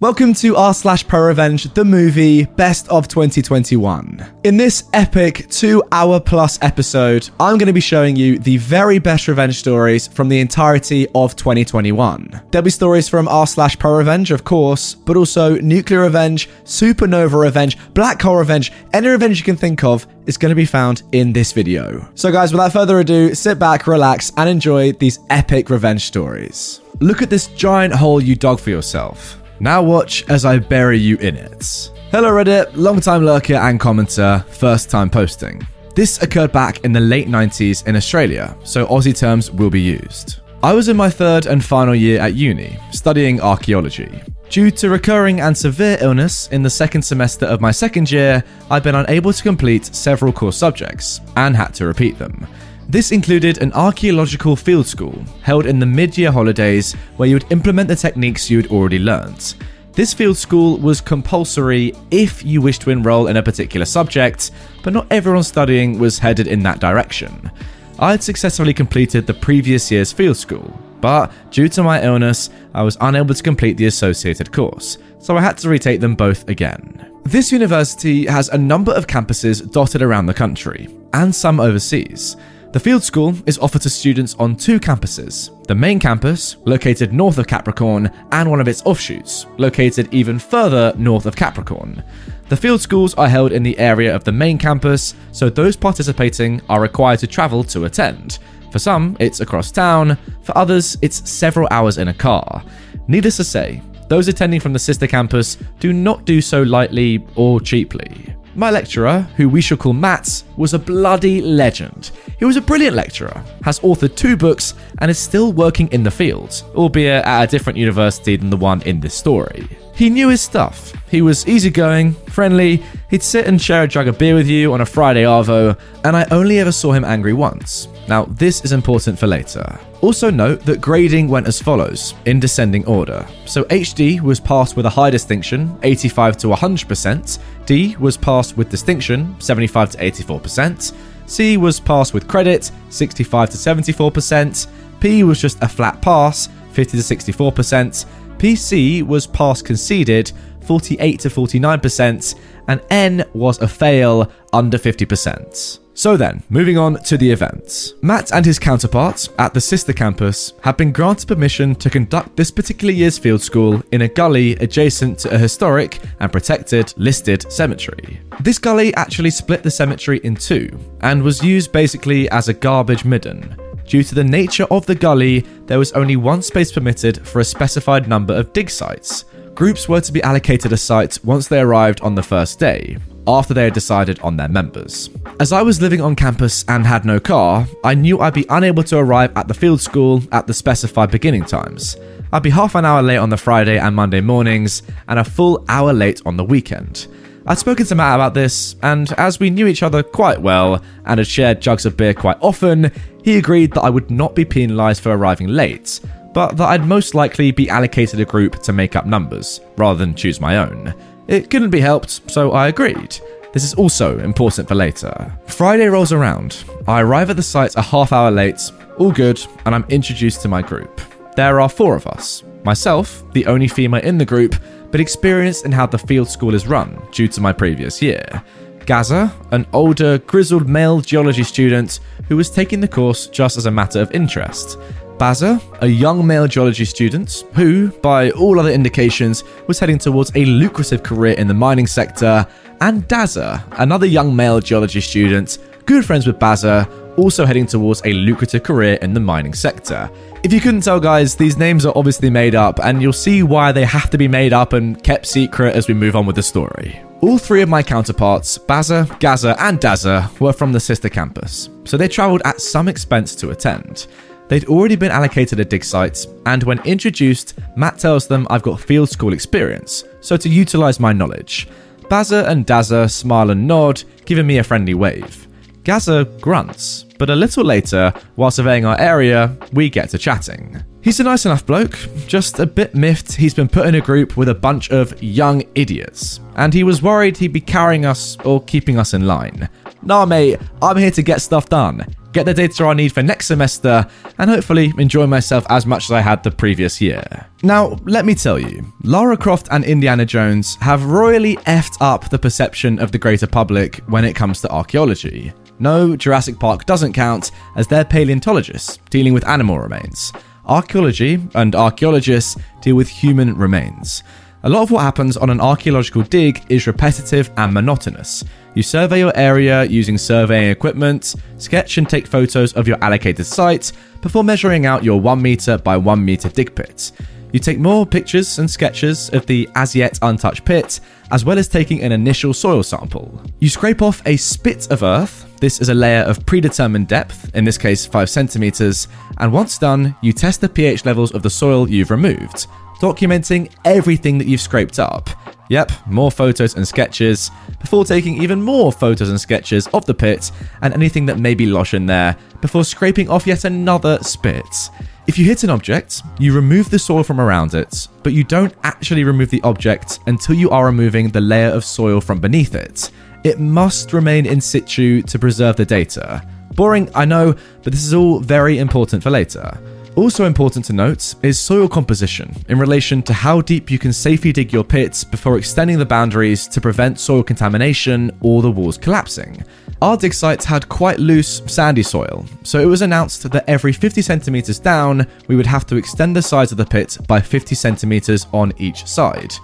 Welcome to r slash pro revenge, the movie best of 2021. In this epic two hour plus episode, I'm going to be showing you the very best revenge stories from the entirety of 2021. There'll be stories from r slash pro revenge, of course, but also nuclear revenge, supernova revenge, black hole revenge, any revenge you can think of is going to be found in this video. So, guys, without further ado, sit back, relax, and enjoy these epic revenge stories. Look at this giant hole you dug for yourself. Now watch as I bury you in it. Hello Reddit, long time lurker and commenter, first time posting. This occurred back in the late 90s in Australia, so Aussie terms will be used. I was in my third and final year at uni, studying archaeology. Due to recurring and severe illness in the second semester of my second year, I'd been unable to complete several core subjects and had to repeat them. This included an archaeological field school held in the mid year holidays where you would implement the techniques you'd already learnt. This field school was compulsory if you wished to enroll in a particular subject, but not everyone studying was headed in that direction. I had successfully completed the previous year's field school, but due to my illness, I was unable to complete the associated course, so I had to retake them both again. This university has a number of campuses dotted around the country, and some overseas. The field school is offered to students on two campuses the main campus, located north of Capricorn, and one of its offshoots, located even further north of Capricorn. The field schools are held in the area of the main campus, so those participating are required to travel to attend. For some, it's across town, for others, it's several hours in a car. Needless to say, those attending from the sister campus do not do so lightly or cheaply. My lecturer, who we shall call Matt, was a bloody legend. He was a brilliant lecturer, has authored two books, and is still working in the field, albeit at a different university than the one in this story. He knew his stuff. He was easygoing, friendly, he'd sit and share a jug of beer with you on a Friday Arvo, and I only ever saw him angry once. Now, this is important for later. Also, note that grading went as follows, in descending order. So, HD was passed with a high distinction, 85 to 100%, D was passed with distinction, 75 to 84%, C was passed with credit, 65 to 74%, P was just a flat pass, 50 to 64%, PC was pass conceded, 48 to 49%, and N was a fail, under 50%. So then, moving on to the events. Matt and his counterparts at the sister campus have been granted permission to conduct this particular year's field school in a gully adjacent to a historic and protected listed cemetery. This gully actually split the cemetery in two and was used basically as a garbage midden. Due to the nature of the gully, there was only one space permitted for a specified number of dig sites. Groups were to be allocated a site once they arrived on the first day, after they had decided on their members. As I was living on campus and had no car, I knew I'd be unable to arrive at the field school at the specified beginning times. I'd be half an hour late on the Friday and Monday mornings, and a full hour late on the weekend. I'd spoken to Matt about this, and as we knew each other quite well and had shared jugs of beer quite often, he agreed that I would not be penalised for arriving late, but that I'd most likely be allocated a group to make up numbers, rather than choose my own. It couldn't be helped, so I agreed. This is also important for later. Friday rolls around. I arrive at the site a half hour late, all good, and I'm introduced to my group. There are four of us. Myself, the only female in the group, but experienced in how the field school is run due to my previous year. Gaza, an older, grizzled male geology student who was taking the course just as a matter of interest. Baza, a young male geology student who, by all other indications, was heading towards a lucrative career in the mining sector, and Daza, another young male geology student, good friends with Baza, also heading towards a lucrative career in the mining sector. If you couldn't tell, guys, these names are obviously made up, and you'll see why they have to be made up and kept secret as we move on with the story. All three of my counterparts, Baza, Gaza, and Daza, were from the sister campus, so they travelled at some expense to attend. They'd already been allocated a dig site, and when introduced, Matt tells them I've got field school experience, so to utilise my knowledge. Bazza and Dazza smile and nod, giving me a friendly wave. Gazza grunts, but a little later, while surveying our area, we get to chatting. He's a nice enough bloke, just a bit miffed he's been put in a group with a bunch of young idiots, and he was worried he'd be carrying us or keeping us in line. Nah, mate, I'm here to get stuff done, get the data I need for next semester, and hopefully enjoy myself as much as I had the previous year. Now, let me tell you, Lara Croft and Indiana Jones have royally effed up the perception of the greater public when it comes to archaeology. No, Jurassic Park doesn't count, as they're paleontologists dealing with animal remains. Archaeology and archaeologists deal with human remains. A lot of what happens on an archaeological dig is repetitive and monotonous. You survey your area using surveying equipment, sketch and take photos of your allocated site before measuring out your 1 meter by 1 meter dig pit. You take more pictures and sketches of the as yet untouched pit, as well as taking an initial soil sample. You scrape off a spit of earth. This is a layer of predetermined depth, in this case 5 centimeters, and once done, you test the pH levels of the soil you've removed, documenting everything that you've scraped up. Yep, more photos and sketches, before taking even more photos and sketches of the pit and anything that may be lush in there, before scraping off yet another spit. If you hit an object, you remove the soil from around it, but you don't actually remove the object until you are removing the layer of soil from beneath it. It must remain in situ to preserve the data. Boring, I know, but this is all very important for later. Also important to note is soil composition in relation to how deep you can safely dig your pits before extending the boundaries to prevent soil contamination or the walls collapsing. Our dig sites had quite loose, sandy soil, so it was announced that every 50 centimeters down, we would have to extend the size of the pit by 50 centimeters on each side.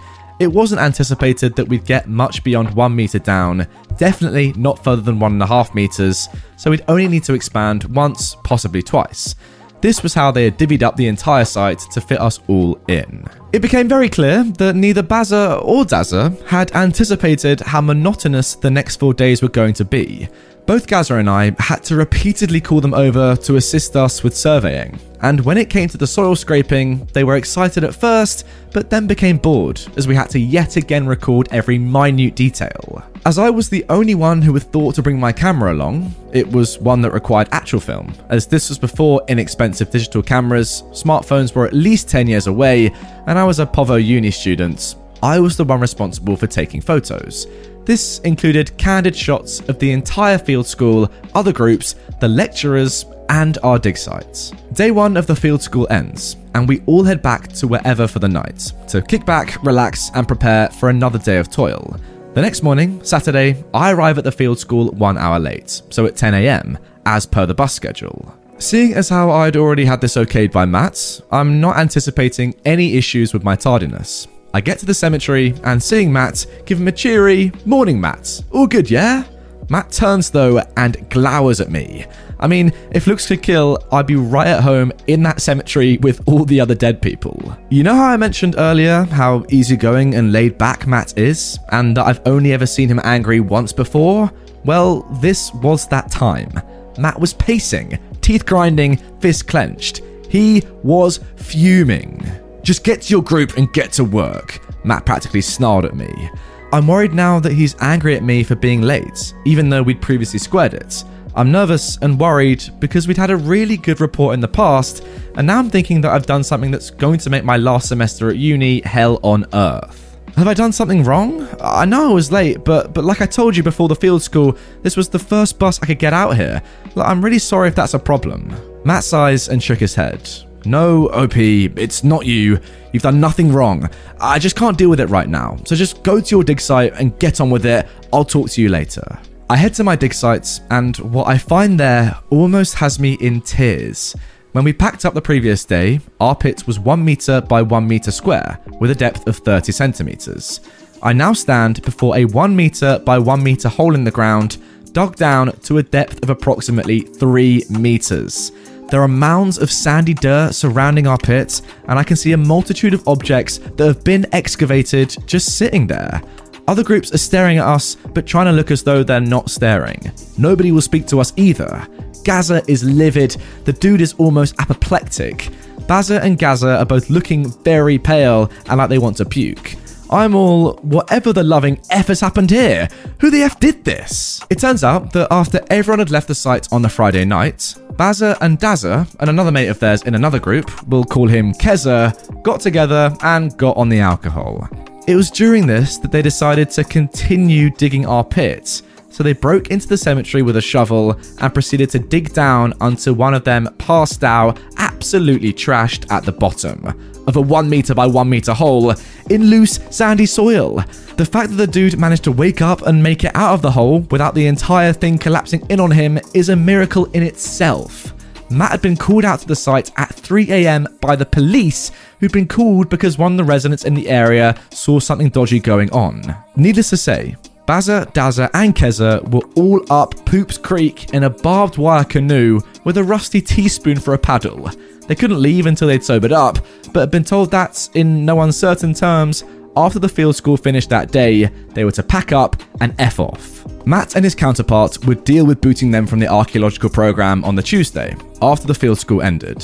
It wasn't anticipated that we'd get much beyond 1 meter down, definitely not further than 1.5 meters, so we'd only need to expand once, possibly twice. This was how they had divvied up the entire site to fit us all in. It became very clear that neither Bazza or Dazza had anticipated how monotonous the next four days were going to be. Both Gazza and I had to repeatedly call them over to assist us with surveying, and when it came to the soil scraping, they were excited at first, but then became bored as we had to yet again record every minute detail. As I was the only one who had thought to bring my camera along, it was one that required actual film, as this was before inexpensive digital cameras, smartphones were at least 10 years away, and I was a POVO uni student. I was the one responsible for taking photos. This included candid shots of the entire field school, other groups, the lecturers, and our dig sites. Day one of the field school ends, and we all head back to wherever for the night to kick back, relax, and prepare for another day of toil. The next morning, Saturday, I arrive at the field school one hour late, so at 10 am, as per the bus schedule. Seeing as how I'd already had this okayed by Matt, I'm not anticipating any issues with my tardiness. I get to the cemetery and seeing Matt, give him a cheery, Morning, Matt. All good, yeah? Matt turns though and glowers at me. I mean, if looks could kill, I'd be right at home in that cemetery with all the other dead people. You know how I mentioned earlier how easygoing and laid back Matt is, and that I've only ever seen him angry once before? Well, this was that time. Matt was pacing, teeth grinding, fist clenched. He was fuming. Just get to your group and get to work. Matt practically snarled at me. I'm worried now that he's angry at me for being late, even though we'd previously squared it. I'm nervous and worried because we'd had a really good report in the past, and now I'm thinking that I've done something that's going to make my last semester at uni hell on earth. Have I done something wrong? I know I was late, but but like I told you before the field school, this was the first bus I could get out here. I'm really sorry if that's a problem. Matt sighs and shook his head. No, OP, it's not you. You've done nothing wrong. I just can't deal with it right now. So just go to your dig site and get on with it. I'll talk to you later. I head to my dig sites, and what I find there almost has me in tears. When we packed up the previous day, our pit was 1 meter by 1 meter square, with a depth of 30 centimeters. I now stand before a 1 meter by 1 meter hole in the ground, dug down to a depth of approximately 3 meters. There are mounds of sandy dirt surrounding our pit, and I can see a multitude of objects that have been excavated just sitting there. Other groups are staring at us, but trying to look as though they're not staring. Nobody will speak to us either. Gaza is livid. The dude is almost apoplectic. Baza and Gaza are both looking very pale and like they want to puke. I'm all, whatever the loving F has happened here? Who the F did this? It turns out that after everyone had left the site on the Friday night, Baza and Daza, and another mate of theirs in another group, we'll call him Keza, got together and got on the alcohol. It was during this that they decided to continue digging our pit. So they broke into the cemetery with a shovel and proceeded to dig down until one of them passed out, absolutely trashed at the bottom of a one meter by one meter hole in loose, sandy soil. The fact that the dude managed to wake up and make it out of the hole without the entire thing collapsing in on him is a miracle in itself. Matt had been called out to the site at 3am by the police, who'd been called because one of the residents in the area saw something dodgy going on. Needless to say, Baza, Daza, and Keza were all up Poops Creek in a barbed wire canoe with a rusty teaspoon for a paddle. They couldn't leave until they'd sobered up, but had been told that, in no uncertain terms, after the field school finished that day, they were to pack up and F off. Matt and his counterpart would deal with booting them from the archaeological program on the Tuesday, after the field school ended.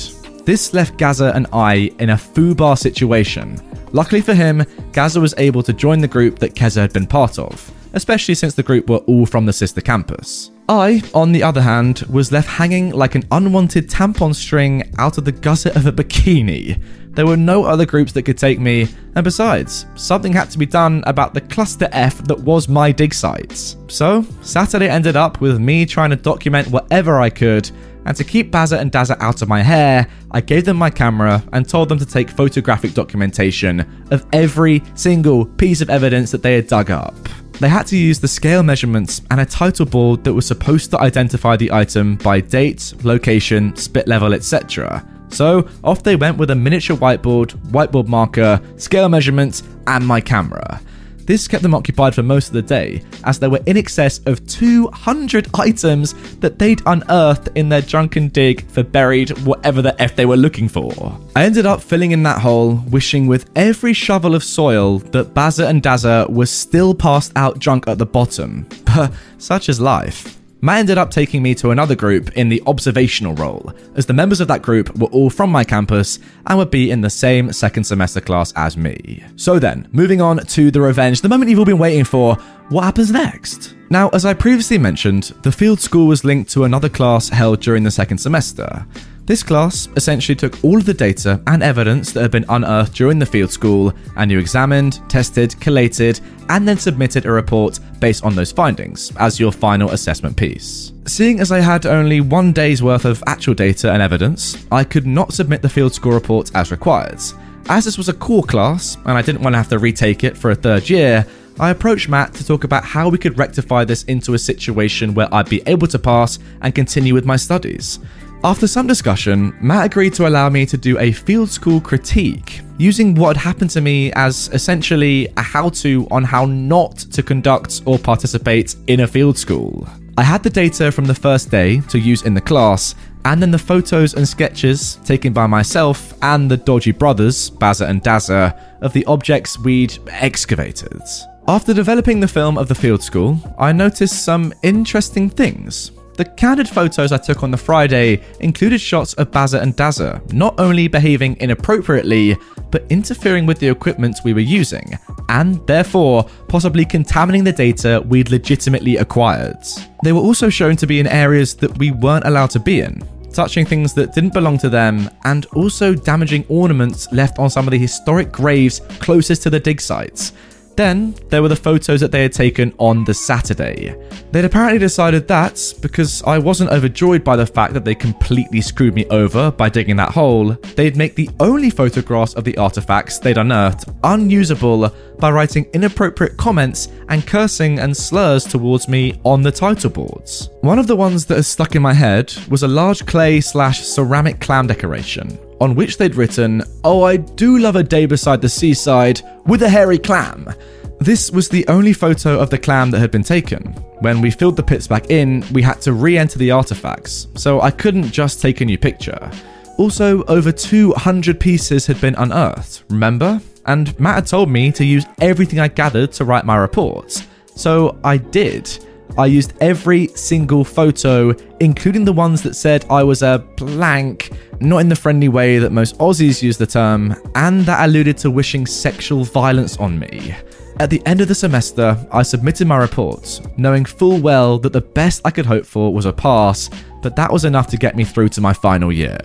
This left Gaza and I in a foobar situation. Luckily for him, Gaza was able to join the group that Keza had been part of, especially since the group were all from the sister campus. I, on the other hand, was left hanging like an unwanted tampon string out of the gusset of a bikini. There were no other groups that could take me, and besides, something had to be done about the cluster F that was my dig sites. So, Saturday ended up with me trying to document whatever I could, and to keep Baza and Daza out of my hair, I gave them my camera and told them to take photographic documentation of every single piece of evidence that they had dug up. They had to use the scale measurements and a title board that was supposed to identify the item by date, location, spit level, etc. So off they went with a miniature whiteboard, whiteboard marker, scale measurements, and my camera. This kept them occupied for most of the day, as there were in excess of 200 items that they'd unearthed in their drunken dig for buried whatever the F they were looking for. I ended up filling in that hole, wishing with every shovel of soil that Baza and Daza were still passed out drunk at the bottom. But such is life. Matt ended up taking me to another group in the observational role, as the members of that group were all from my campus and would be in the same second semester class as me. So then, moving on to the revenge, the moment you've all been waiting for, what happens next? Now, as I previously mentioned, the field school was linked to another class held during the second semester. This class essentially took all of the data and evidence that had been unearthed during the field school and you examined, tested, collated, and then submitted a report based on those findings as your final assessment piece. Seeing as I had only one day's worth of actual data and evidence, I could not submit the field school report as required. As this was a core class and I didn't want to have to retake it for a third year, I approached Matt to talk about how we could rectify this into a situation where I'd be able to pass and continue with my studies. After some discussion, Matt agreed to allow me to do a field school critique, using what had happened to me as essentially a how to on how not to conduct or participate in a field school. I had the data from the first day to use in the class, and then the photos and sketches taken by myself and the dodgy brothers, Baza and Daza, of the objects we'd excavated. After developing the film of the field school, I noticed some interesting things. The candid photos I took on the Friday included shots of Baza and Daza not only behaving inappropriately, but interfering with the equipment we were using, and therefore possibly contaminating the data we'd legitimately acquired. They were also shown to be in areas that we weren't allowed to be in, touching things that didn't belong to them, and also damaging ornaments left on some of the historic graves closest to the dig sites. Then there were the photos that they had taken on the Saturday. They'd apparently decided that, because I wasn't overjoyed by the fact that they completely screwed me over by digging that hole, they'd make the only photographs of the artifacts they'd unearthed unusable by writing inappropriate comments and cursing and slurs towards me on the title boards. One of the ones that has stuck in my head was a large clay slash ceramic clam decoration on which they'd written, Oh, I do love a day beside the seaside with a hairy clam. This was the only photo of the clam that had been taken. When we filled the pits back in, we had to re enter the artifacts, so I couldn't just take a new picture. Also, over 200 pieces had been unearthed, remember? And Matt had told me to use everything I gathered to write my reports. So I did. I used every single photo, including the ones that said I was a blank, not in the friendly way that most Aussies use the term, and that alluded to wishing sexual violence on me. At the end of the semester, I submitted my reports, knowing full well that the best I could hope for was a pass, but that was enough to get me through to my final year.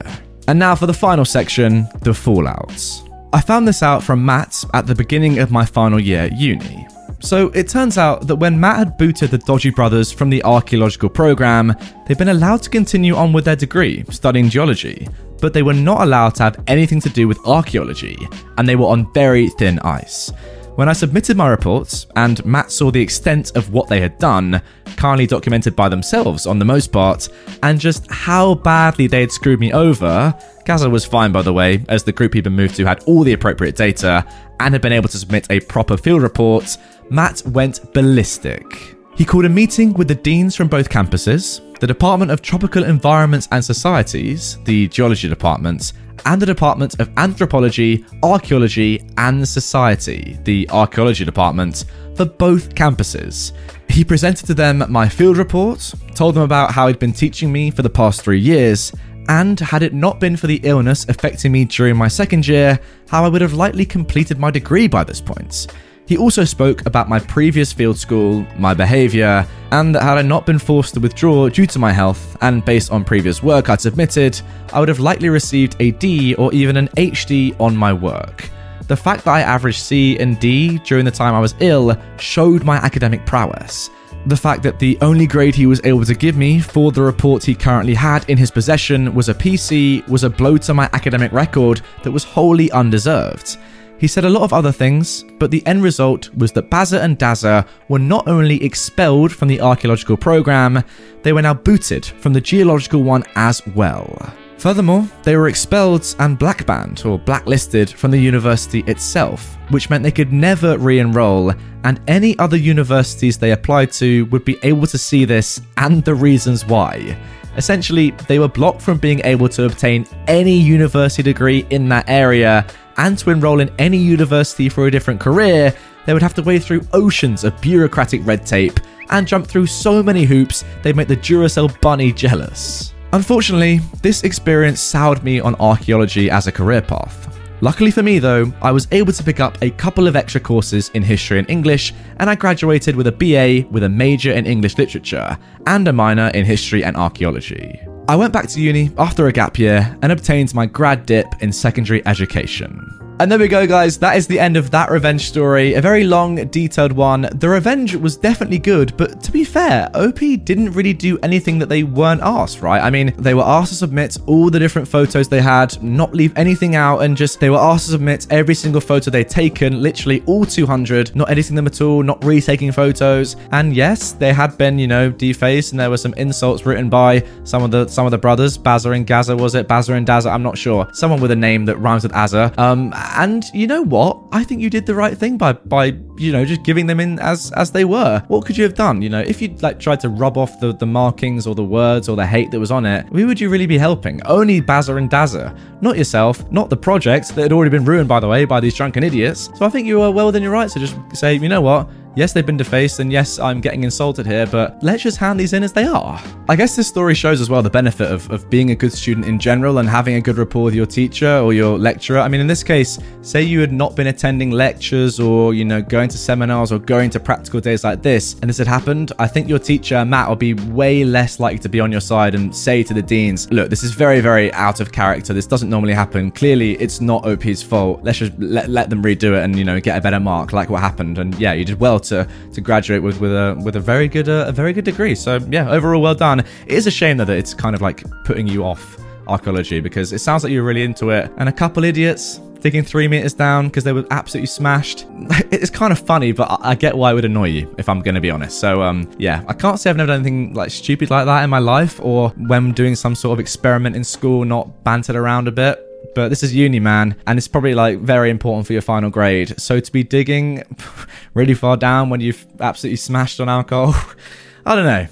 And now for the final section the fallouts. I found this out from Matt at the beginning of my final year at uni. So it turns out that when Matt had booted the Dodgy brothers from the archaeological program, they'd been allowed to continue on with their degree, studying geology, but they were not allowed to have anything to do with archaeology, and they were on very thin ice. When I submitted my reports, and Matt saw the extent of what they had done, kindly documented by themselves on the most part, and just how badly they had screwed me over, Gaza was fine by the way, as the group he'd been moved to had all the appropriate data and had been able to submit a proper field report, Matt went ballistic. He called a meeting with the deans from both campuses, the Department of Tropical Environments and Societies, the Geology Department, and the Department of Anthropology, Archaeology and Society, the Archaeology Department, for both campuses. He presented to them my field report, told them about how he'd been teaching me for the past three years, and had it not been for the illness affecting me during my second year, how I would have likely completed my degree by this point. He also spoke about my previous field school, my behaviour, and that had I not been forced to withdraw due to my health, and based on previous work I'd submitted, I would have likely received a D or even an HD on my work. The fact that I averaged C and D during the time I was ill showed my academic prowess. The fact that the only grade he was able to give me for the report he currently had in his possession was a PC was a blow to my academic record that was wholly undeserved. He said a lot of other things, but the end result was that Baza and Daza were not only expelled from the archaeological program, they were now booted from the geological one as well. Furthermore, they were expelled and blackbanned or blacklisted from the university itself, which meant they could never re enroll, and any other universities they applied to would be able to see this and the reasons why. Essentially, they were blocked from being able to obtain any university degree in that area and to enroll in any university for a different career, they would have to wade through oceans of bureaucratic red tape and jump through so many hoops they'd make the Duracell bunny jealous. Unfortunately, this experience soured me on archaeology as a career path. Luckily for me, though, I was able to pick up a couple of extra courses in history and English, and I graduated with a BA with a major in English literature and a minor in history and archaeology. I went back to uni after a gap year and obtained my grad dip in secondary education. And there we go, guys. That is the end of that revenge story. A very long, detailed one. The revenge was definitely good, but to be fair, OP didn't really do anything that they weren't asked, right? I mean, they were asked to submit all the different photos they had, not leave anything out, and just they were asked to submit every single photo they'd taken, literally all 200, not editing them at all, not retaking photos. And yes, they had been, you know, defaced, and there were some insults written by some of the some of the brothers, Baza and Gaza, was it? Baza and Daza, I'm not sure. Someone with a name that rhymes with Azza. Um, and you know what? I think you did the right thing by by you know just giving them in as as they were. What could you have done? You know, if you like tried to rub off the the markings or the words or the hate that was on it, who would you really be helping? Only Baza and Daza, not yourself, not the project that had already been ruined by the way by these drunken idiots. So I think you were well within your rights to just say, you know what? Yes, they've been defaced, and yes, I'm getting insulted here, but let's just hand these in as they are. I guess this story shows as well the benefit of, of being a good student in general and having a good rapport with your teacher or your lecturer. I mean, in this case, say you had not been attending lectures or, you know, going to seminars or going to practical days like this, and this had happened, I think your teacher, Matt, will be way less likely to be on your side and say to the deans, look, this is very, very out of character. This doesn't normally happen. Clearly, it's not OP's fault. Let's just let, let them redo it and, you know, get a better mark like what happened. And yeah, you did well to to graduate with with a with a very good uh, a very good degree. So yeah, overall well done. It is a shame though that it's kind of like putting you off archaeology because it sounds like you're really into it, and a couple idiots digging three meters down because they were absolutely smashed. It's kind of funny, but I get why it would annoy you if I'm going to be honest. So um, yeah, I can't say I've never done anything like stupid like that in my life, or when doing some sort of experiment in school, not bantered around a bit but this is uni, man, and it's probably like very important for your final grade. So to be digging really far down when you've absolutely smashed on alcohol, I don't know.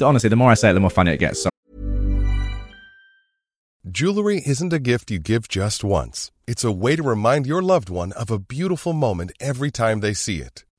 Honestly, the more I say it, the more funny it gets. So- Jewelry isn't a gift you give just once. It's a way to remind your loved one of a beautiful moment every time they see it.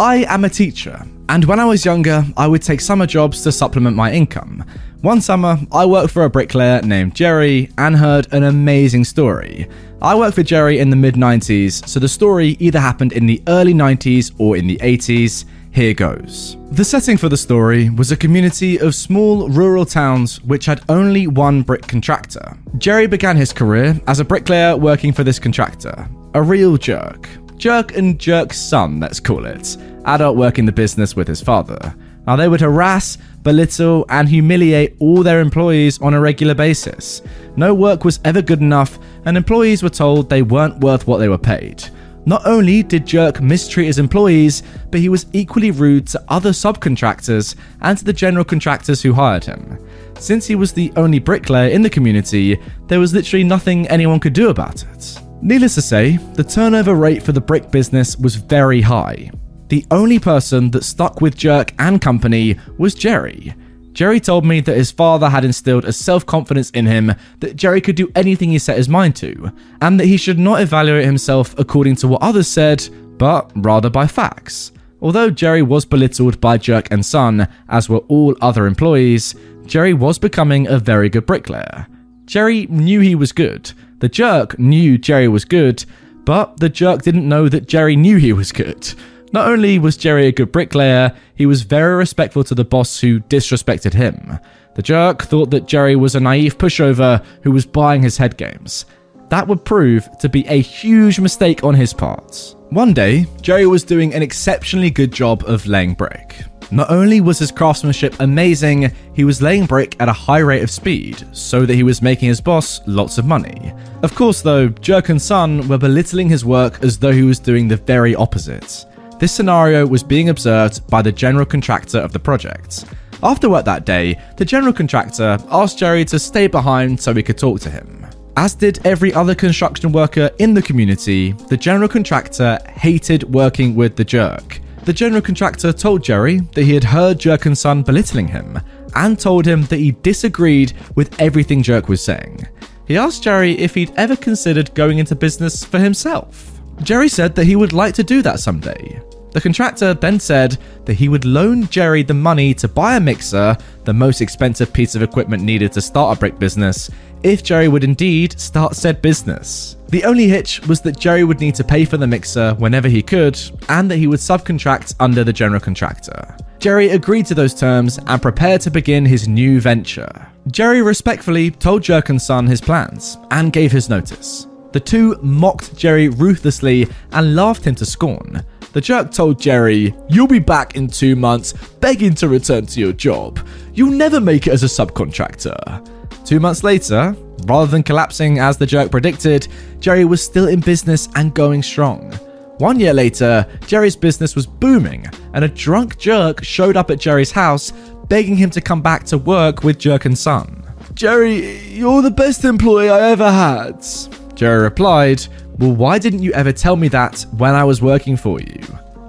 I am a teacher, and when I was younger, I would take summer jobs to supplement my income. One summer, I worked for a bricklayer named Jerry and heard an amazing story. I worked for Jerry in the mid 90s, so the story either happened in the early 90s or in the 80s. Here goes. The setting for the story was a community of small rural towns which had only one brick contractor. Jerry began his career as a bricklayer working for this contractor. A real jerk. Jerk and Jerk's son, let's call it. Adult working the business with his father. Now, they would harass, belittle, and humiliate all their employees on a regular basis. No work was ever good enough, and employees were told they weren't worth what they were paid. Not only did Jerk mistreat his employees, but he was equally rude to other subcontractors and to the general contractors who hired him. Since he was the only bricklayer in the community, there was literally nothing anyone could do about it. Needless to say, the turnover rate for the brick business was very high. The only person that stuck with Jerk and company was Jerry. Jerry told me that his father had instilled a self confidence in him that Jerry could do anything he set his mind to, and that he should not evaluate himself according to what others said, but rather by facts. Although Jerry was belittled by Jerk and Son, as were all other employees, Jerry was becoming a very good bricklayer. Jerry knew he was good. The jerk knew Jerry was good, but the jerk didn't know that Jerry knew he was good. Not only was Jerry a good bricklayer, he was very respectful to the boss who disrespected him. The jerk thought that Jerry was a naive pushover who was buying his head games. That would prove to be a huge mistake on his part. One day, Jerry was doing an exceptionally good job of laying brick. Not only was his craftsmanship amazing, he was laying brick at a high rate of speed, so that he was making his boss lots of money. Of course, though, Jerk and Son were belittling his work as though he was doing the very opposite. This scenario was being observed by the general contractor of the project. After work that day, the general contractor asked Jerry to stay behind so he could talk to him. As did every other construction worker in the community, the general contractor hated working with the jerk. The general contractor told Jerry that he had heard Jerk and Son belittling him and told him that he disagreed with everything Jerk was saying. He asked Jerry if he'd ever considered going into business for himself. Jerry said that he would like to do that someday. The contractor then said that he would loan Jerry the money to buy a mixer, the most expensive piece of equipment needed to start a brick business, if Jerry would indeed start said business. The only hitch was that Jerry would need to pay for the mixer whenever he could, and that he would subcontract under the general contractor. Jerry agreed to those terms and prepared to begin his new venture. Jerry respectfully told Jerk and Son his plans and gave his notice. The two mocked Jerry ruthlessly and laughed him to scorn. The jerk told Jerry, You'll be back in two months, begging to return to your job. You'll never make it as a subcontractor. Two months later, rather than collapsing as the jerk predicted, Jerry was still in business and going strong. One year later, Jerry's business was booming, and a drunk jerk showed up at Jerry's house, begging him to come back to work with Jerk and Son. Jerry, you're the best employee I ever had. Jerry replied, Well, why didn't you ever tell me that when I was working for you?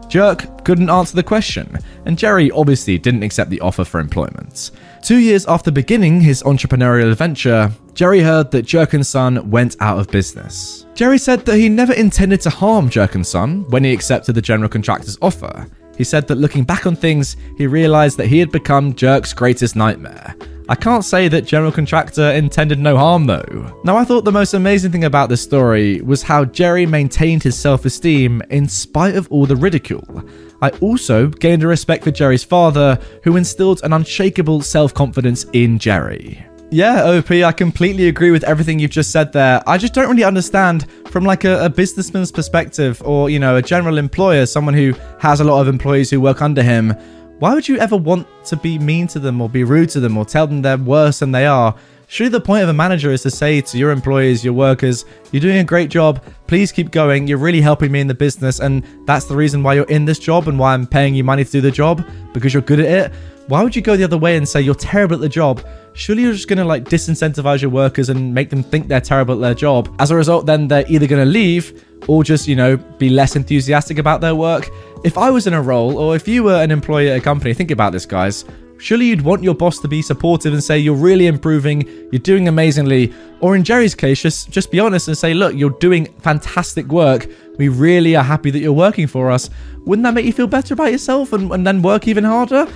Jerk couldn't answer the question, and Jerry obviously didn't accept the offer for employment. Two years after beginning his entrepreneurial adventure, Jerry heard that Jerk and Son went out of business. Jerry said that he never intended to harm Jerk and Son when he accepted the general contractor's offer. He said that looking back on things, he realized that he had become Jerk's greatest nightmare, I can't say that General Contractor intended no harm though. Now, I thought the most amazing thing about this story was how Jerry maintained his self esteem in spite of all the ridicule. I also gained a respect for Jerry's father, who instilled an unshakable self confidence in Jerry. Yeah, OP, I completely agree with everything you've just said there. I just don't really understand from like a, a, businessman's perspective or, you know, a general employer, someone who has a lot of employees who work under him, why would you ever want to be mean to them or be rude to them or tell them they're worse than they are? Surely the point of a manager is to say to your employees, your workers, you're doing a great job. Please keep going. You're really helping me in the business. And that's the reason why you're in this job and why I'm paying you money to do the job because you're good at it. Why would you go the other way and say you're terrible at the job? Surely you're just going to like disincentivize your workers and make them think they're terrible at their job. As a result, then they're either going to leave or just, you know, be less enthusiastic about their work. If I was in a role, or if you were an employee at a company, think about this, guys. Surely you'd want your boss to be supportive and say you're really improving, you're doing amazingly, or in Jerry's case, just just be honest and say, look, you're doing fantastic work. We really are happy that you're working for us. Wouldn't that make you feel better about yourself and, and then work even harder?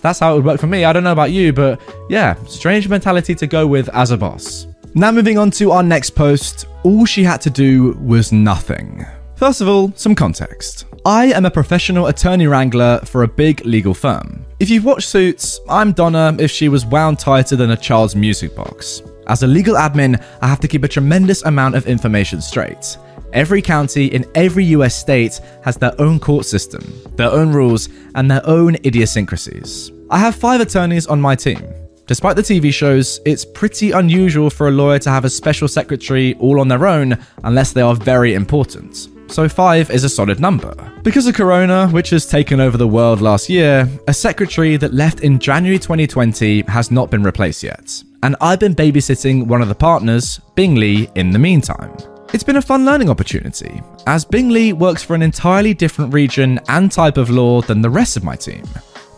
That's how it would work for me. I don't know about you, but yeah, strange mentality to go with as a boss. Now, moving on to our next post, all she had to do was nothing. First of all, some context. I am a professional attorney wrangler for a big legal firm. If you've watched Suits, I'm Donna if she was wound tighter than a child's music box. As a legal admin, I have to keep a tremendous amount of information straight. Every county in every US state has their own court system, their own rules, and their own idiosyncrasies. I have five attorneys on my team. Despite the TV shows, it's pretty unusual for a lawyer to have a special secretary all on their own unless they are very important so 5 is a solid number. Because of Corona, which has taken over the world last year, a secretary that left in January 2020 has not been replaced yet, and I've been babysitting one of the partners, Bingley, in the meantime. It's been a fun learning opportunity, as Bingley works for an entirely different region and type of law than the rest of my team.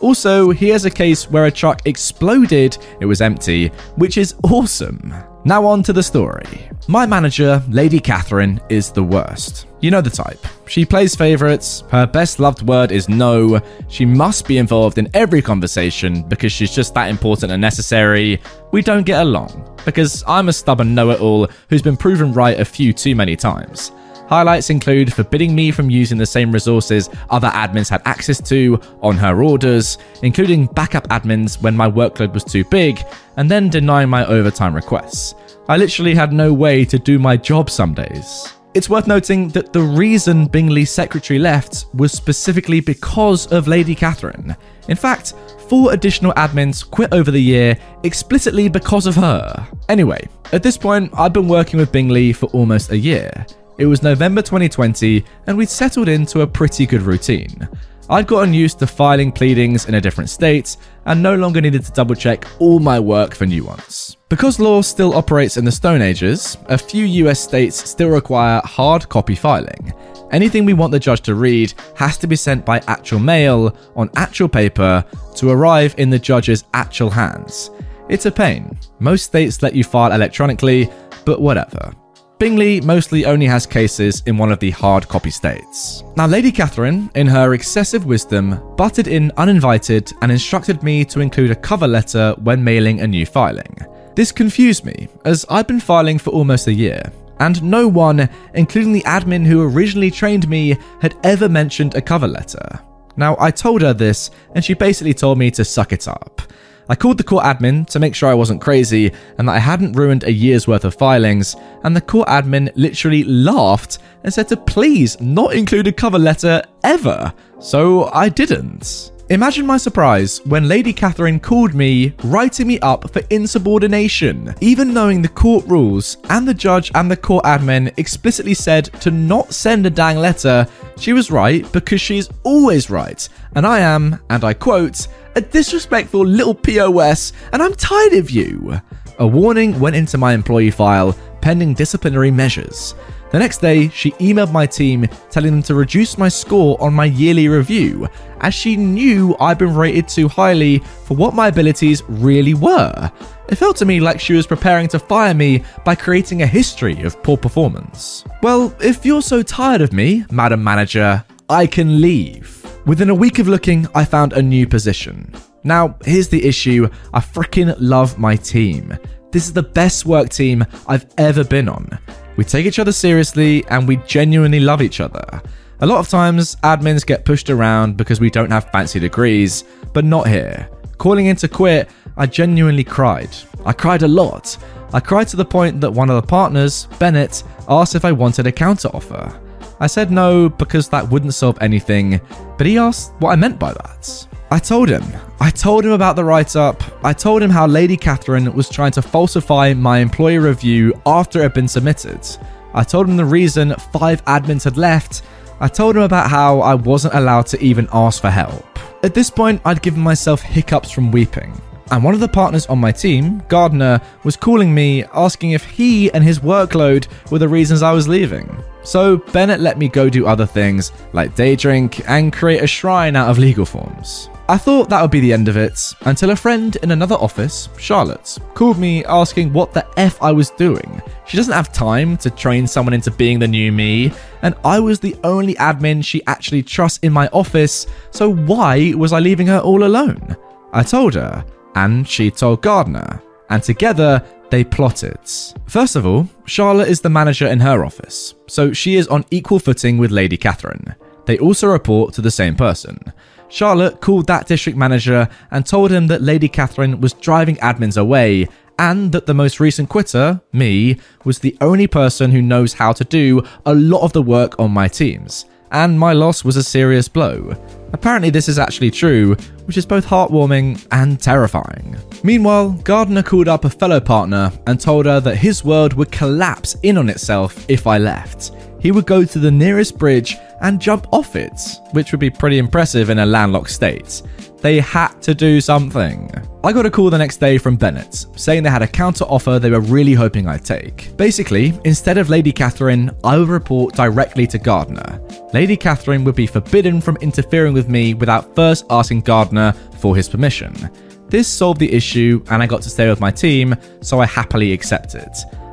Also, he has a case where a truck exploded, it was empty, which is awesome. Now, on to the story. My manager, Lady Catherine, is the worst. You know the type. She plays favorites, her best loved word is no, she must be involved in every conversation because she's just that important and necessary. We don't get along, because I'm a stubborn know it all who's been proven right a few too many times. Highlights include forbidding me from using the same resources other admins had access to on her orders, including backup admins when my workload was too big, and then denying my overtime requests. I literally had no way to do my job some days. It's worth noting that the reason Bingley's secretary left was specifically because of Lady Catherine. In fact, four additional admins quit over the year explicitly because of her. Anyway, at this point, I'd been working with Bingley for almost a year. It was November 2020, and we'd settled into a pretty good routine. I'd gotten used to filing pleadings in a different state and no longer needed to double check all my work for new ones. Because law still operates in the Stone Ages, a few US states still require hard copy filing. Anything we want the judge to read has to be sent by actual mail on actual paper to arrive in the judge's actual hands. It's a pain. Most states let you file electronically, but whatever. Bingley mostly only has cases in one of the hard copy states. Now, Lady Catherine, in her excessive wisdom, butted in uninvited and instructed me to include a cover letter when mailing a new filing. This confused me, as I'd been filing for almost a year, and no one, including the admin who originally trained me, had ever mentioned a cover letter. Now, I told her this, and she basically told me to suck it up. I called the court admin to make sure I wasn't crazy and that I hadn't ruined a year's worth of filings, and the court admin literally laughed and said to please not include a cover letter ever. So I didn't. Imagine my surprise when Lady Catherine called me, writing me up for insubordination, even knowing the court rules and the judge and the court admin explicitly said to not send a dang letter. She was right because she's always right, and I am, and I quote, a disrespectful little POS, and I'm tired of you. A warning went into my employee file pending disciplinary measures. The next day, she emailed my team telling them to reduce my score on my yearly review, as she knew I'd been rated too highly for what my abilities really were. It felt to me like she was preparing to fire me by creating a history of poor performance. Well, if you're so tired of me, Madam Manager, I can leave. Within a week of looking, I found a new position. Now, here's the issue I freaking love my team. This is the best work team I've ever been on. We take each other seriously and we genuinely love each other. A lot of times, admins get pushed around because we don't have fancy degrees, but not here. Calling in to quit, I genuinely cried. I cried a lot. I cried to the point that one of the partners, Bennett, asked if I wanted a counter offer. I said no because that wouldn't solve anything, but he asked what I meant by that. I told him. I told him about the write up. I told him how Lady Catherine was trying to falsify my employee review after it had been submitted. I told him the reason five admins had left. I told him about how I wasn't allowed to even ask for help. At this point, I'd given myself hiccups from weeping. And one of the partners on my team, Gardner, was calling me asking if he and his workload were the reasons I was leaving. So Bennett let me go do other things, like day drink and create a shrine out of legal forms. I thought that would be the end of it until a friend in another office, Charlotte, called me asking what the F I was doing. She doesn't have time to train someone into being the new me, and I was the only admin she actually trusts in my office, so why was I leaving her all alone? I told her, and she told Gardner, and together they plotted. First of all, Charlotte is the manager in her office, so she is on equal footing with Lady Catherine. They also report to the same person. Charlotte called that district manager and told him that Lady Catherine was driving admins away and that the most recent quitter, me, was the only person who knows how to do a lot of the work on my teams. And my loss was a serious blow. Apparently, this is actually true, which is both heartwarming and terrifying. Meanwhile, Gardner called up a fellow partner and told her that his world would collapse in on itself if I left. He would go to the nearest bridge and jump off it, which would be pretty impressive in a landlocked state. They had to do something. I got a call the next day from Bennett, saying they had a counter offer they were really hoping I'd take. Basically, instead of Lady Catherine, I would report directly to Gardner. Lady Catherine would be forbidden from interfering with me without first asking Gardner for his permission. This solved the issue, and I got to stay with my team, so I happily accepted.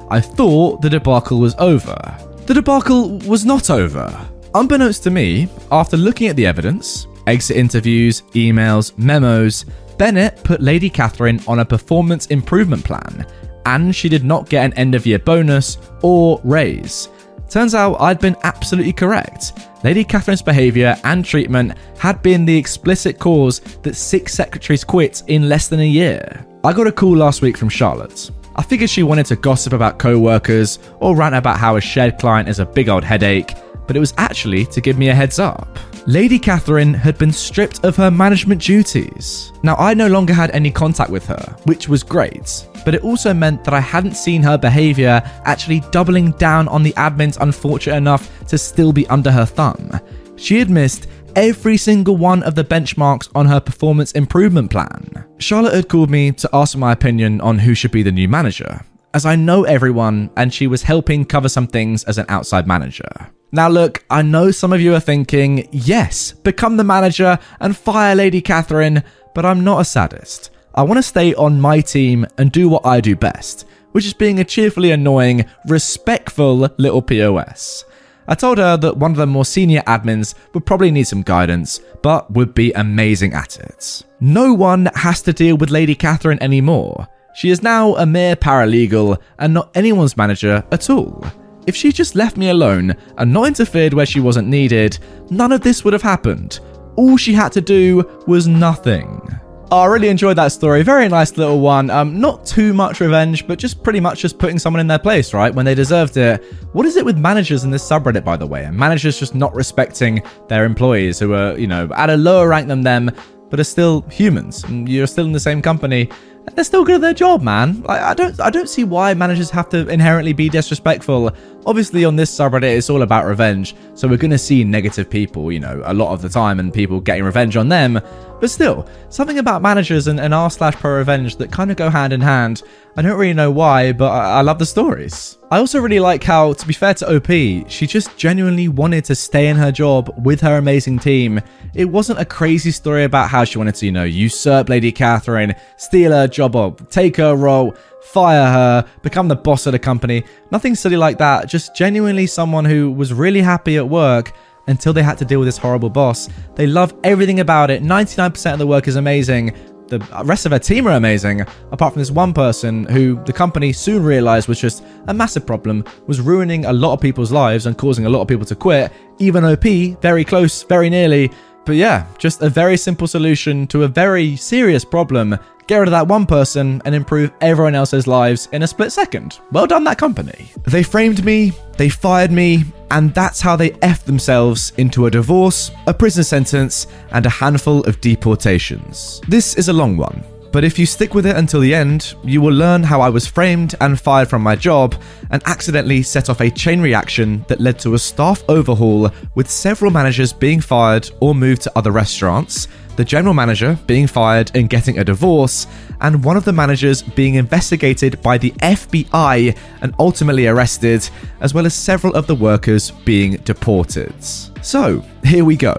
I thought the debacle was over. The debacle was not over. Unbeknownst to me, after looking at the evidence, exit interviews, emails, memos, Bennett put Lady Catherine on a performance improvement plan, and she did not get an end of year bonus or raise. Turns out I'd been absolutely correct. Lady Catherine's behaviour and treatment had been the explicit cause that six secretaries quit in less than a year. I got a call last week from Charlotte. I figured she wanted to gossip about co workers or rant about how a shared client is a big old headache, but it was actually to give me a heads up. Lady Catherine had been stripped of her management duties. Now, I no longer had any contact with her, which was great, but it also meant that I hadn't seen her behaviour actually doubling down on the admins unfortunate enough to still be under her thumb. She had missed every single one of the benchmarks on her performance improvement plan. Charlotte had called me to ask my opinion on who should be the new manager, as I know everyone and she was helping cover some things as an outside manager. Now, look, I know some of you are thinking, yes, become the manager and fire Lady Catherine, but I'm not a sadist. I want to stay on my team and do what I do best, which is being a cheerfully annoying, respectful little POS. I told her that one of the more senior admins would probably need some guidance, but would be amazing at it. No one has to deal with Lady Catherine anymore. She is now a mere paralegal and not anyone's manager at all. If she just left me alone and not interfered where she wasn't needed, none of this would have happened. All she had to do was nothing. I really enjoyed that story. Very nice little one. Um, not too much revenge, but just pretty much just putting someone in their place, right? When they deserved it. What is it with managers in this subreddit, by the way? And managers just not respecting their employees who are, you know, at a lower rank than them, but are still humans. You're still in the same company they're still good at their job, man. I, I, don't I don't see why managers have to inherently be disrespectful. Obviously, on this subreddit, it's all about revenge, so we're gonna see negative people, you know, a lot of the time, and people getting revenge on them. But still, something about managers and, and r slash pro revenge that kind of go hand in hand. I don't really know why, but I, I love the stories. I also really like how, to be fair to OP, she just genuinely wanted to stay in her job with her amazing team. It wasn't a crazy story about how she wanted to, you know, usurp Lady Catherine, steal her job or take her role, fire her, become the boss of the company. Nothing silly like that. Just genuinely someone who was really happy at work until they had to deal with this horrible boss. They love everything about it. 99% of the work is amazing. The rest of her team are amazing, apart from this one person who the company soon realized was just a massive problem, was ruining a lot of people's lives and causing a lot of people to quit. Even OP, very close, very nearly. But yeah, just a very simple solution to a very serious problem get rid of that one person, and improve everyone else's lives in a split second. Well done, that company. They framed me, they fired me, and that's how they F themselves into a divorce, a prison sentence, and a handful of deportations. This is a long one, but if you stick with it until the end, you will learn how I was framed and fired from my job and accidentally set off a chain reaction that led to a staff overhaul with several managers being fired or moved to other restaurants, the general manager being fired and getting a divorce, and one of the managers being investigated by the FBI and ultimately arrested, as well as several of the workers being deported. So, here we go.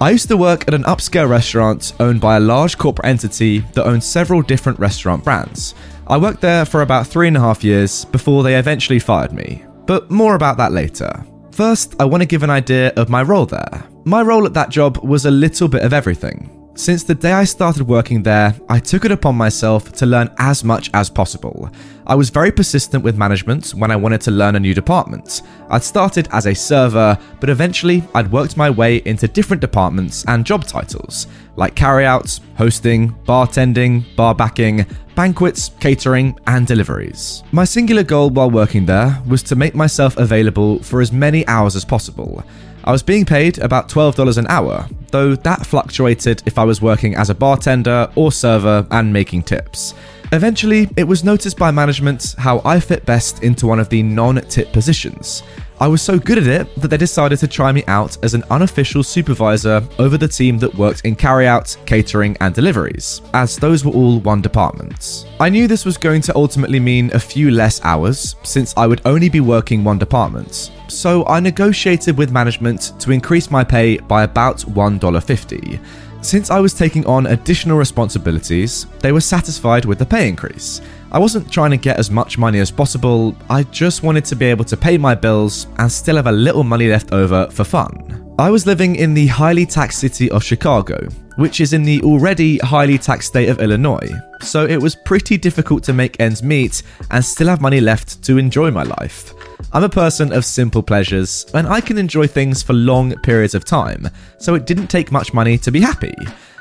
I used to work at an upscale restaurant owned by a large corporate entity that owns several different restaurant brands. I worked there for about three and a half years before they eventually fired me, but more about that later. First, I want to give an idea of my role there. My role at that job was a little bit of everything. Since the day I started working there, I took it upon myself to learn as much as possible. I was very persistent with management when I wanted to learn a new department. I'd started as a server, but eventually I'd worked my way into different departments and job titles, like carryouts, hosting, bartending, bar backing, banquets, catering, and deliveries. My singular goal while working there was to make myself available for as many hours as possible. I was being paid about $12 an hour, though that fluctuated if I was working as a bartender or server and making tips. Eventually, it was noticed by management how I fit best into one of the non tip positions. I was so good at it that they decided to try me out as an unofficial supervisor over the team that worked in carryout, catering, and deliveries, as those were all one department. I knew this was going to ultimately mean a few less hours, since I would only be working one department, so I negotiated with management to increase my pay by about $1.50. Since I was taking on additional responsibilities, they were satisfied with the pay increase. I wasn't trying to get as much money as possible, I just wanted to be able to pay my bills and still have a little money left over for fun. I was living in the highly taxed city of Chicago, which is in the already highly taxed state of Illinois, so it was pretty difficult to make ends meet and still have money left to enjoy my life. I'm a person of simple pleasures, and I can enjoy things for long periods of time, so it didn't take much money to be happy.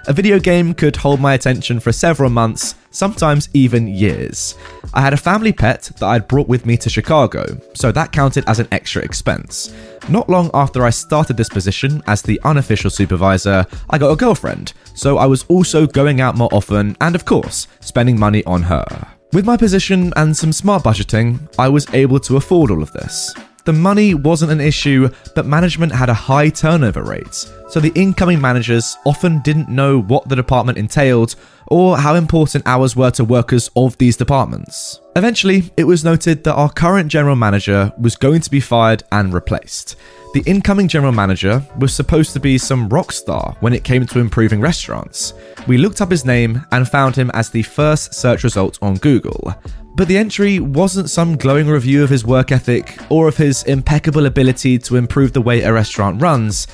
A video game could hold my attention for several months, sometimes even years. I had a family pet that I'd brought with me to Chicago, so that counted as an extra expense. Not long after I started this position as the unofficial supervisor, I got a girlfriend, so I was also going out more often and, of course, spending money on her. With my position and some smart budgeting, I was able to afford all of this. The money wasn't an issue, but management had a high turnover rate, so the incoming managers often didn't know what the department entailed or how important hours were to workers of these departments. Eventually, it was noted that our current general manager was going to be fired and replaced. The incoming general manager was supposed to be some rock star when it came to improving restaurants. We looked up his name and found him as the first search result on Google. But the entry wasn't some glowing review of his work ethic or of his impeccable ability to improve the way a restaurant runs.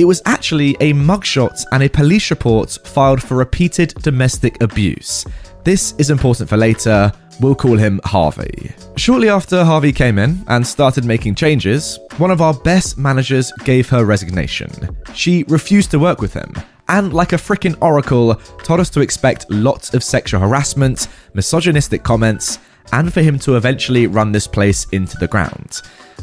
It was actually a mugshot and a police report filed for repeated domestic abuse. This is important for later. We'll call him Harvey. Shortly after Harvey came in and started making changes, one of our best managers gave her resignation. She refused to work with him, and like a freaking oracle, told us to expect lots of sexual harassment, misogynistic comments, and for him to eventually run this place into the ground.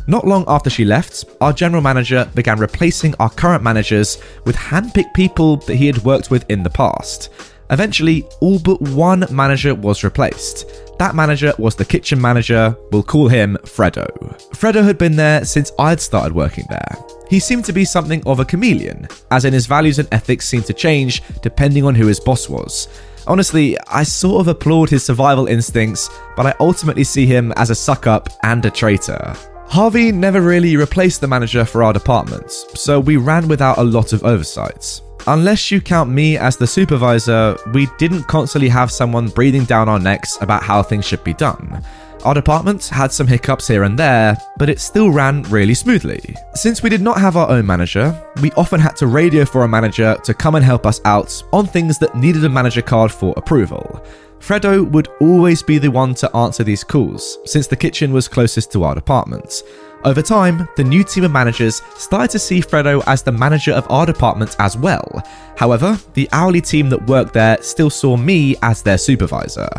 Not long after she left, our general manager began replacing our current managers with handpicked people that he had worked with in the past. Eventually, all but one manager was replaced. That manager was the kitchen manager, we'll call him Fredo. Fredo had been there since I'd started working there. He seemed to be something of a chameleon, as in his values and ethics seemed to change depending on who his boss was. Honestly, I sort of applaud his survival instincts, but I ultimately see him as a suck up and a traitor. Harvey never really replaced the manager for our department, so we ran without a lot of oversight. Unless you count me as the supervisor, we didn't constantly have someone breathing down our necks about how things should be done. Our department had some hiccups here and there, but it still ran really smoothly. Since we did not have our own manager, we often had to radio for a manager to come and help us out on things that needed a manager card for approval. Fredo would always be the one to answer these calls, since the kitchen was closest to our department. Over time, the new team of managers started to see Fredo as the manager of our department as well. However, the hourly team that worked there still saw me as their supervisor.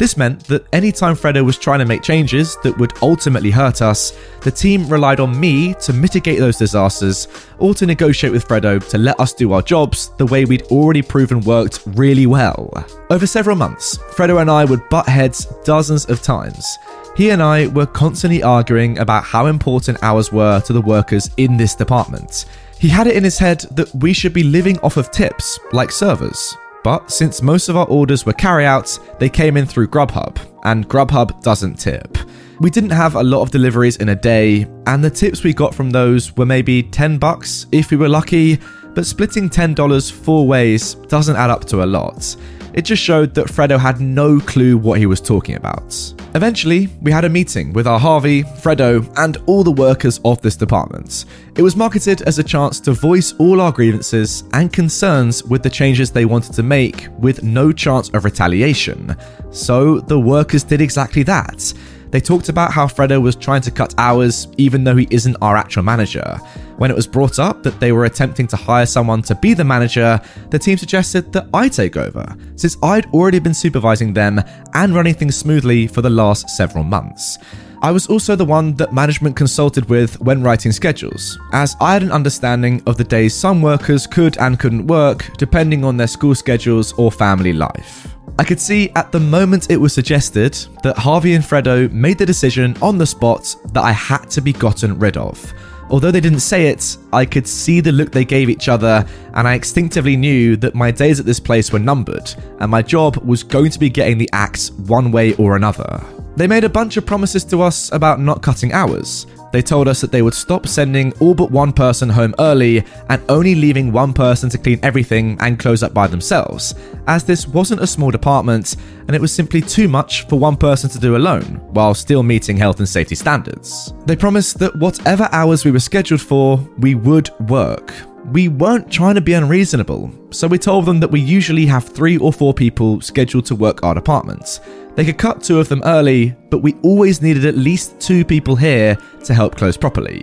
This meant that anytime Fredo was trying to make changes that would ultimately hurt us, the team relied on me to mitigate those disasters or to negotiate with Fredo to let us do our jobs the way we'd already proven worked really well. Over several months, Fredo and I would butt heads dozens of times. He and I were constantly arguing about how important hours were to the workers in this department. He had it in his head that we should be living off of tips, like servers. But since most of our orders were carryouts, they came in through Grubhub, and Grubhub doesn't tip. We didn't have a lot of deliveries in a day, and the tips we got from those were maybe 10 bucks if we were lucky, but splitting $10 four ways doesn't add up to a lot. It just showed that Fredo had no clue what he was talking about. Eventually, we had a meeting with our Harvey, Fredo, and all the workers of this department. It was marketed as a chance to voice all our grievances and concerns with the changes they wanted to make with no chance of retaliation. So the workers did exactly that. They talked about how Fredo was trying to cut hours even though he isn't our actual manager. When it was brought up that they were attempting to hire someone to be the manager, the team suggested that I take over, since I'd already been supervising them and running things smoothly for the last several months. I was also the one that management consulted with when writing schedules, as I had an understanding of the days some workers could and couldn't work depending on their school schedules or family life. I could see at the moment it was suggested that Harvey and Fredo made the decision on the spot that I had to be gotten rid of. Although they didn't say it, I could see the look they gave each other, and I instinctively knew that my days at this place were numbered, and my job was going to be getting the axe one way or another. They made a bunch of promises to us about not cutting hours, they told us that they would stop sending all but one person home early and only leaving one person to clean everything and close up by themselves, as this wasn't a small department and it was simply too much for one person to do alone, while still meeting health and safety standards. They promised that whatever hours we were scheduled for, we would work. We weren't trying to be unreasonable, so we told them that we usually have three or four people scheduled to work our departments. They could cut two of them early, but we always needed at least two people here to help close properly.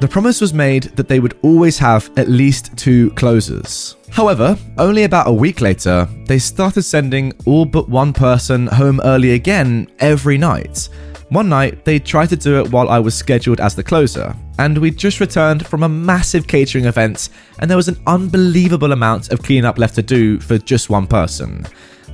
The promise was made that they would always have at least two closers. However, only about a week later, they started sending all but one person home early again every night. One night, they tried to do it while I was scheduled as the closer, and we'd just returned from a massive catering event, and there was an unbelievable amount of cleanup left to do for just one person.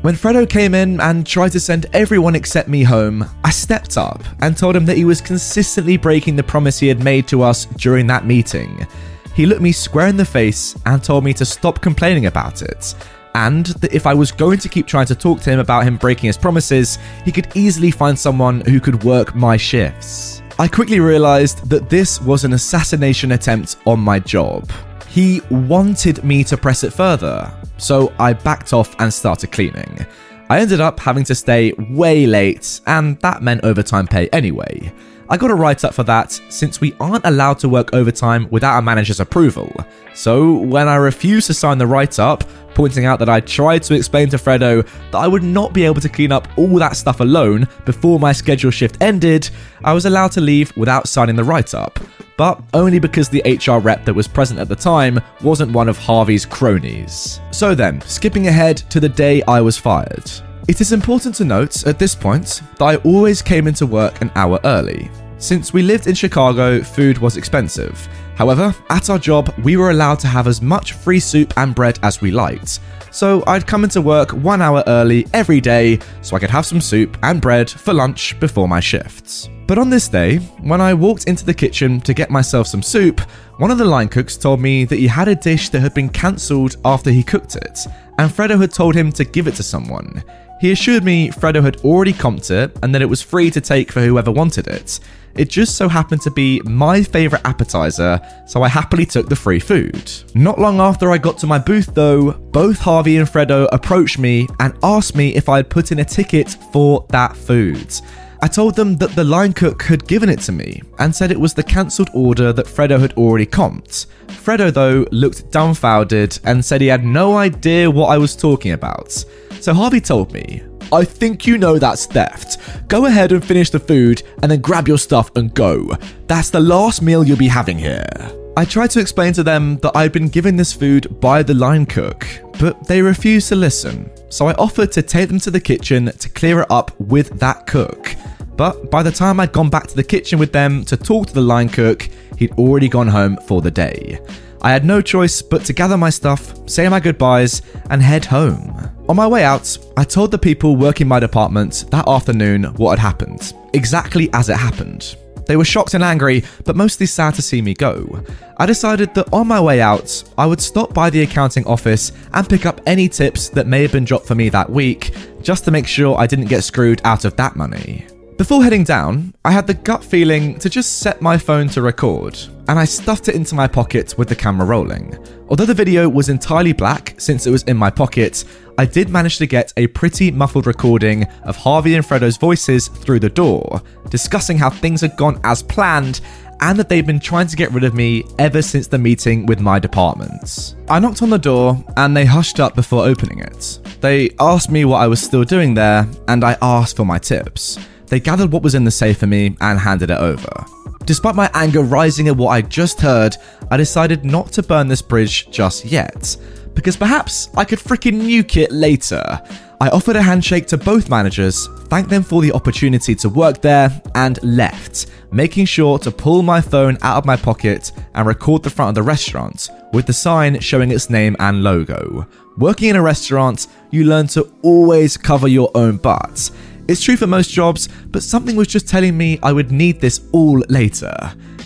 When Fredo came in and tried to send everyone except me home, I stepped up and told him that he was consistently breaking the promise he had made to us during that meeting. He looked me square in the face and told me to stop complaining about it, and that if I was going to keep trying to talk to him about him breaking his promises, he could easily find someone who could work my shifts. I quickly realised that this was an assassination attempt on my job. He wanted me to press it further, so I backed off and started cleaning. I ended up having to stay way late, and that meant overtime pay anyway. I got a write up for that since we aren't allowed to work overtime without a manager's approval. So, when I refused to sign the write up, pointing out that I tried to explain to Fredo that I would not be able to clean up all that stuff alone before my schedule shift ended, I was allowed to leave without signing the write up but only because the HR rep that was present at the time wasn't one of Harvey's cronies. So then, skipping ahead to the day I was fired. It is important to note at this point that I always came into work an hour early. Since we lived in Chicago, food was expensive. However, at our job, we were allowed to have as much free soup and bread as we liked. So I'd come into work one hour early every day so I could have some soup and bread for lunch before my shifts. But on this day, when I walked into the kitchen to get myself some soup, one of the line cooks told me that he had a dish that had been cancelled after he cooked it, and Fredo had told him to give it to someone. He assured me Fredo had already comped it and that it was free to take for whoever wanted it. It just so happened to be my favourite appetizer, so I happily took the free food. Not long after I got to my booth, though, both Harvey and Fredo approached me and asked me if I had put in a ticket for that food. I told them that the line cook had given it to me and said it was the cancelled order that Fredo had already comped. Fredo, though, looked dumbfounded and said he had no idea what I was talking about. So Harvey told me, I think you know that's theft. Go ahead and finish the food and then grab your stuff and go. That's the last meal you'll be having here. I tried to explain to them that I'd been given this food by the line cook, but they refused to listen. So I offered to take them to the kitchen to clear it up with that cook. But by the time I'd gone back to the kitchen with them to talk to the line cook, he'd already gone home for the day. I had no choice but to gather my stuff, say my goodbyes, and head home. On my way out, I told the people working my department that afternoon what had happened, exactly as it happened. They were shocked and angry, but mostly sad to see me go. I decided that on my way out, I would stop by the accounting office and pick up any tips that may have been dropped for me that week, just to make sure I didn't get screwed out of that money. Before heading down, I had the gut feeling to just set my phone to record, and I stuffed it into my pocket with the camera rolling. Although the video was entirely black since it was in my pocket, I did manage to get a pretty muffled recording of Harvey and Fredo's voices through the door, discussing how things had gone as planned and that they'd been trying to get rid of me ever since the meeting with my departments. I knocked on the door and they hushed up before opening it. They asked me what I was still doing there, and I asked for my tips. They gathered what was in the safe for me and handed it over. Despite my anger rising at what I just heard, I decided not to burn this bridge just yet, because perhaps I could freaking nuke it later. I offered a handshake to both managers, thanked them for the opportunity to work there, and left, making sure to pull my phone out of my pocket and record the front of the restaurant with the sign showing its name and logo. Working in a restaurant, you learn to always cover your own butt. It's true for most jobs, but something was just telling me I would need this all later.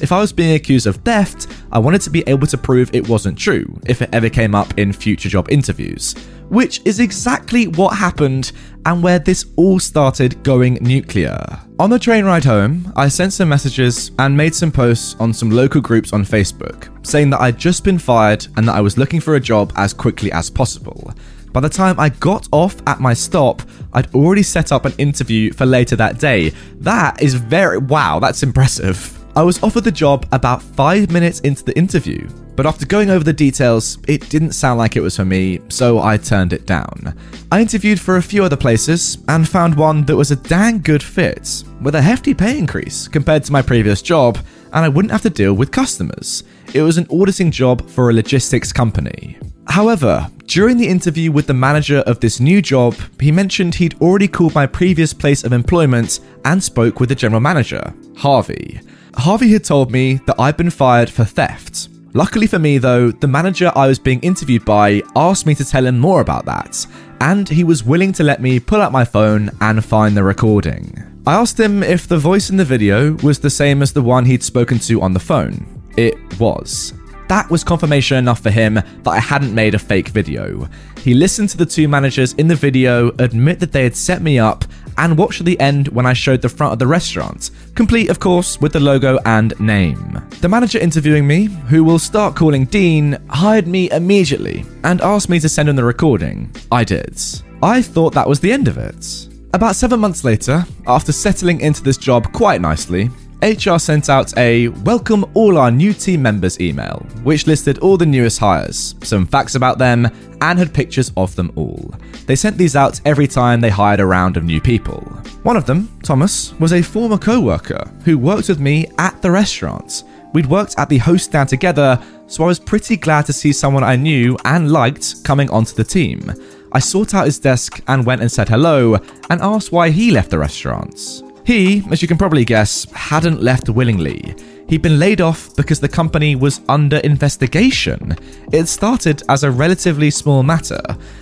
If I was being accused of theft, I wanted to be able to prove it wasn't true if it ever came up in future job interviews, which is exactly what happened and where this all started going nuclear. On the train ride home, I sent some messages and made some posts on some local groups on Facebook saying that I'd just been fired and that I was looking for a job as quickly as possible. By the time I got off at my stop, I'd already set up an interview for later that day. That is very wow, that's impressive. I was offered the job about five minutes into the interview, but after going over the details, it didn't sound like it was for me, so I turned it down. I interviewed for a few other places and found one that was a dang good fit, with a hefty pay increase compared to my previous job, and I wouldn't have to deal with customers. It was an auditing job for a logistics company. However, during the interview with the manager of this new job, he mentioned he'd already called my previous place of employment and spoke with the general manager, Harvey. Harvey had told me that I'd been fired for theft. Luckily for me, though, the manager I was being interviewed by asked me to tell him more about that, and he was willing to let me pull out my phone and find the recording. I asked him if the voice in the video was the same as the one he'd spoken to on the phone. It was. That was confirmation enough for him that I hadn't made a fake video. He listened to the two managers in the video admit that they had set me up and watched the end when I showed the front of the restaurant, complete, of course, with the logo and name. The manager interviewing me, who we'll start calling Dean, hired me immediately and asked me to send him the recording. I did. I thought that was the end of it. About seven months later, after settling into this job quite nicely, HR sent out a welcome all our new team members email, which listed all the newest hires, some facts about them, and had pictures of them all. They sent these out every time they hired a round of new people. One of them, Thomas, was a former co worker who worked with me at the restaurant. We'd worked at the host stand together, so I was pretty glad to see someone I knew and liked coming onto the team. I sought out his desk and went and said hello and asked why he left the restaurant. He, as you can probably guess, hadn't left willingly. He'd been laid off because the company was under investigation. It started as a relatively small matter.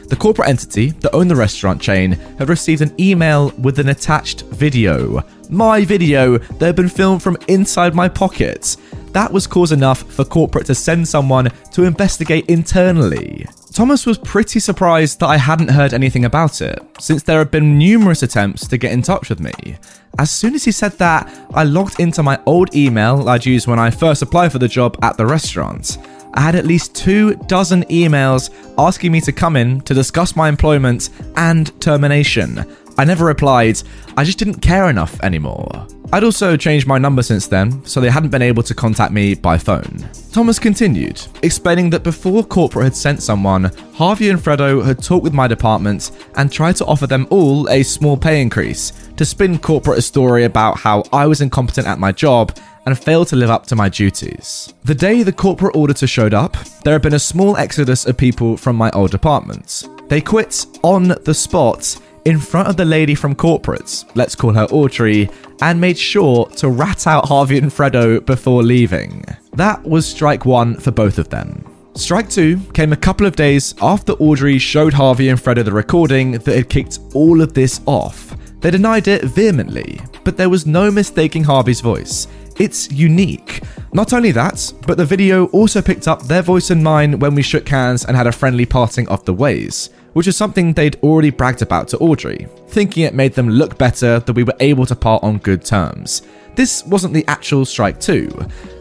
The corporate entity that owned the restaurant chain had received an email with an attached video. My video that had been filmed from inside my pocket. That was cause enough for corporate to send someone to investigate internally. Thomas was pretty surprised that I hadn't heard anything about it, since there had been numerous attempts to get in touch with me. As soon as he said that, I logged into my old email I'd used when I first applied for the job at the restaurant. I had at least two dozen emails asking me to come in to discuss my employment and termination. I never replied, I just didn't care enough anymore. I'd also changed my number since then, so they hadn't been able to contact me by phone. Thomas continued, explaining that before corporate had sent someone, Harvey and Fredo had talked with my department and tried to offer them all a small pay increase to spin corporate a story about how I was incompetent at my job and failed to live up to my duties. The day the corporate auditor showed up, there had been a small exodus of people from my old department. They quit on the spot in front of the lady from corporates, let's call her Audrey, and made sure to rat out Harvey and Fredo before leaving. That was strike one for both of them. Strike 2 came a couple of days after Audrey showed Harvey and Fredo the recording that had kicked all of this off. They denied it vehemently, but there was no mistaking Harvey's voice. It's unique. Not only that, but the video also picked up their voice and mine when we shook hands and had a friendly parting of the ways, which is something they'd already bragged about to Audrey, thinking it made them look better that we were able to part on good terms. This wasn't the actual strike two.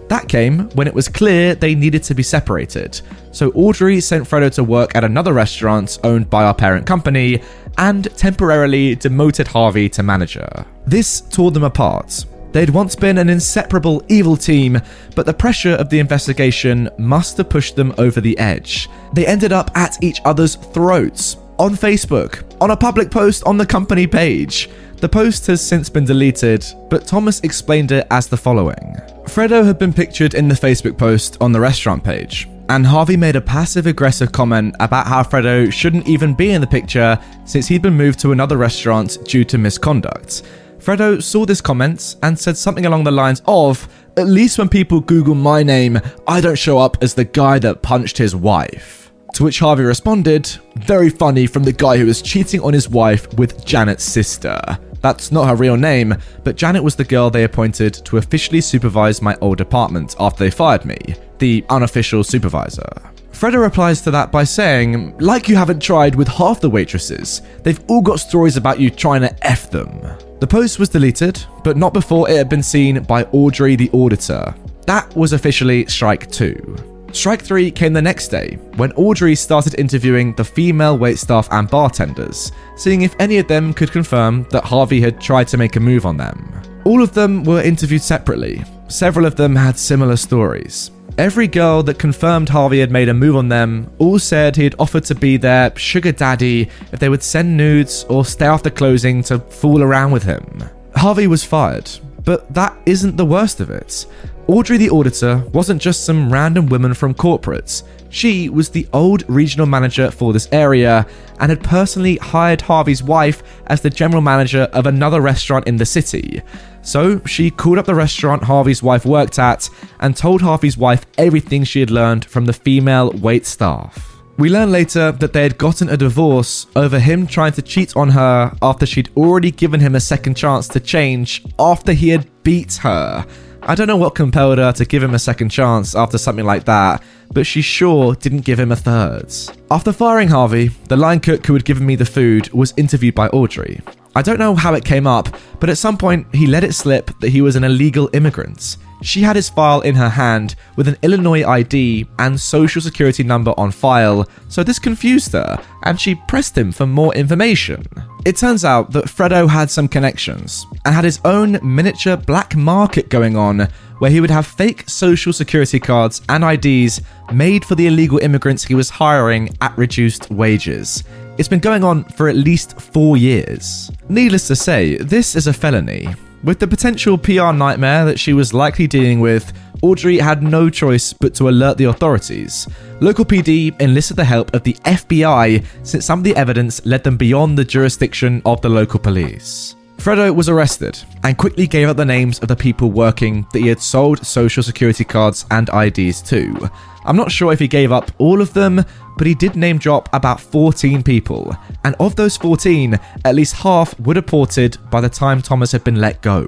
That came when it was clear they needed to be separated. So Audrey sent Fredo to work at another restaurant owned by our parent company and temporarily demoted Harvey to manager. This tore them apart. They'd once been an inseparable evil team, but the pressure of the investigation must have pushed them over the edge. They ended up at each other's throats on Facebook, on a public post on the company page. The post has since been deleted, but Thomas explained it as the following Fredo had been pictured in the Facebook post on the restaurant page, and Harvey made a passive aggressive comment about how Fredo shouldn't even be in the picture since he'd been moved to another restaurant due to misconduct. Fredo saw this comment and said something along the lines of, At least when people Google my name, I don't show up as the guy that punched his wife. To which Harvey responded, Very funny from the guy who was cheating on his wife with Janet's sister. That's not her real name, but Janet was the girl they appointed to officially supervise my old department after they fired me, the unofficial supervisor. Fredo replies to that by saying, like you haven't tried with half the waitresses, they've all got stories about you trying to F them. The post was deleted, but not before it had been seen by Audrey the auditor. That was officially strike two. Strike 3 came the next day, when Audrey started interviewing the female waitstaff and bartenders, seeing if any of them could confirm that Harvey had tried to make a move on them. All of them were interviewed separately. Several of them had similar stories. Every girl that confirmed Harvey had made a move on them all said he had offered to be their sugar daddy if they would send nudes or stay after closing to fool around with him. Harvey was fired, but that isn't the worst of it. Audrey the auditor wasn't just some random woman from corporates. She was the old regional manager for this area and had personally hired Harvey's wife as the general manager of another restaurant in the city. So she called up the restaurant Harvey's wife worked at and told Harvey's wife everything she had learned from the female wait staff. We learn later that they had gotten a divorce over him trying to cheat on her after she'd already given him a second chance to change after he had beat her. I don't know what compelled her to give him a second chance after something like that, but she sure didn't give him a third. After firing Harvey, the line cook who had given me the food was interviewed by Audrey. I don't know how it came up, but at some point he let it slip that he was an illegal immigrant. She had his file in her hand with an Illinois ID and social security number on file, so this confused her, and she pressed him for more information. It turns out that Fredo had some connections and had his own miniature black market going on where he would have fake social security cards and IDs made for the illegal immigrants he was hiring at reduced wages. It's been going on for at least four years. Needless to say, this is a felony, with the potential PR nightmare that she was likely dealing with, Audrey had no choice but to alert the authorities. Local PD enlisted the help of the FBI since some of the evidence led them beyond the jurisdiction of the local police. Fredo was arrested and quickly gave out the names of the people working that he had sold social security cards and IDs to. I'm not sure if he gave up all of them, but he did name drop about 14 people. And of those 14, at least half were deported by the time Thomas had been let go.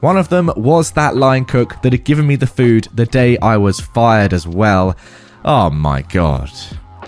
One of them was that line cook that had given me the food the day I was fired as well. Oh my god.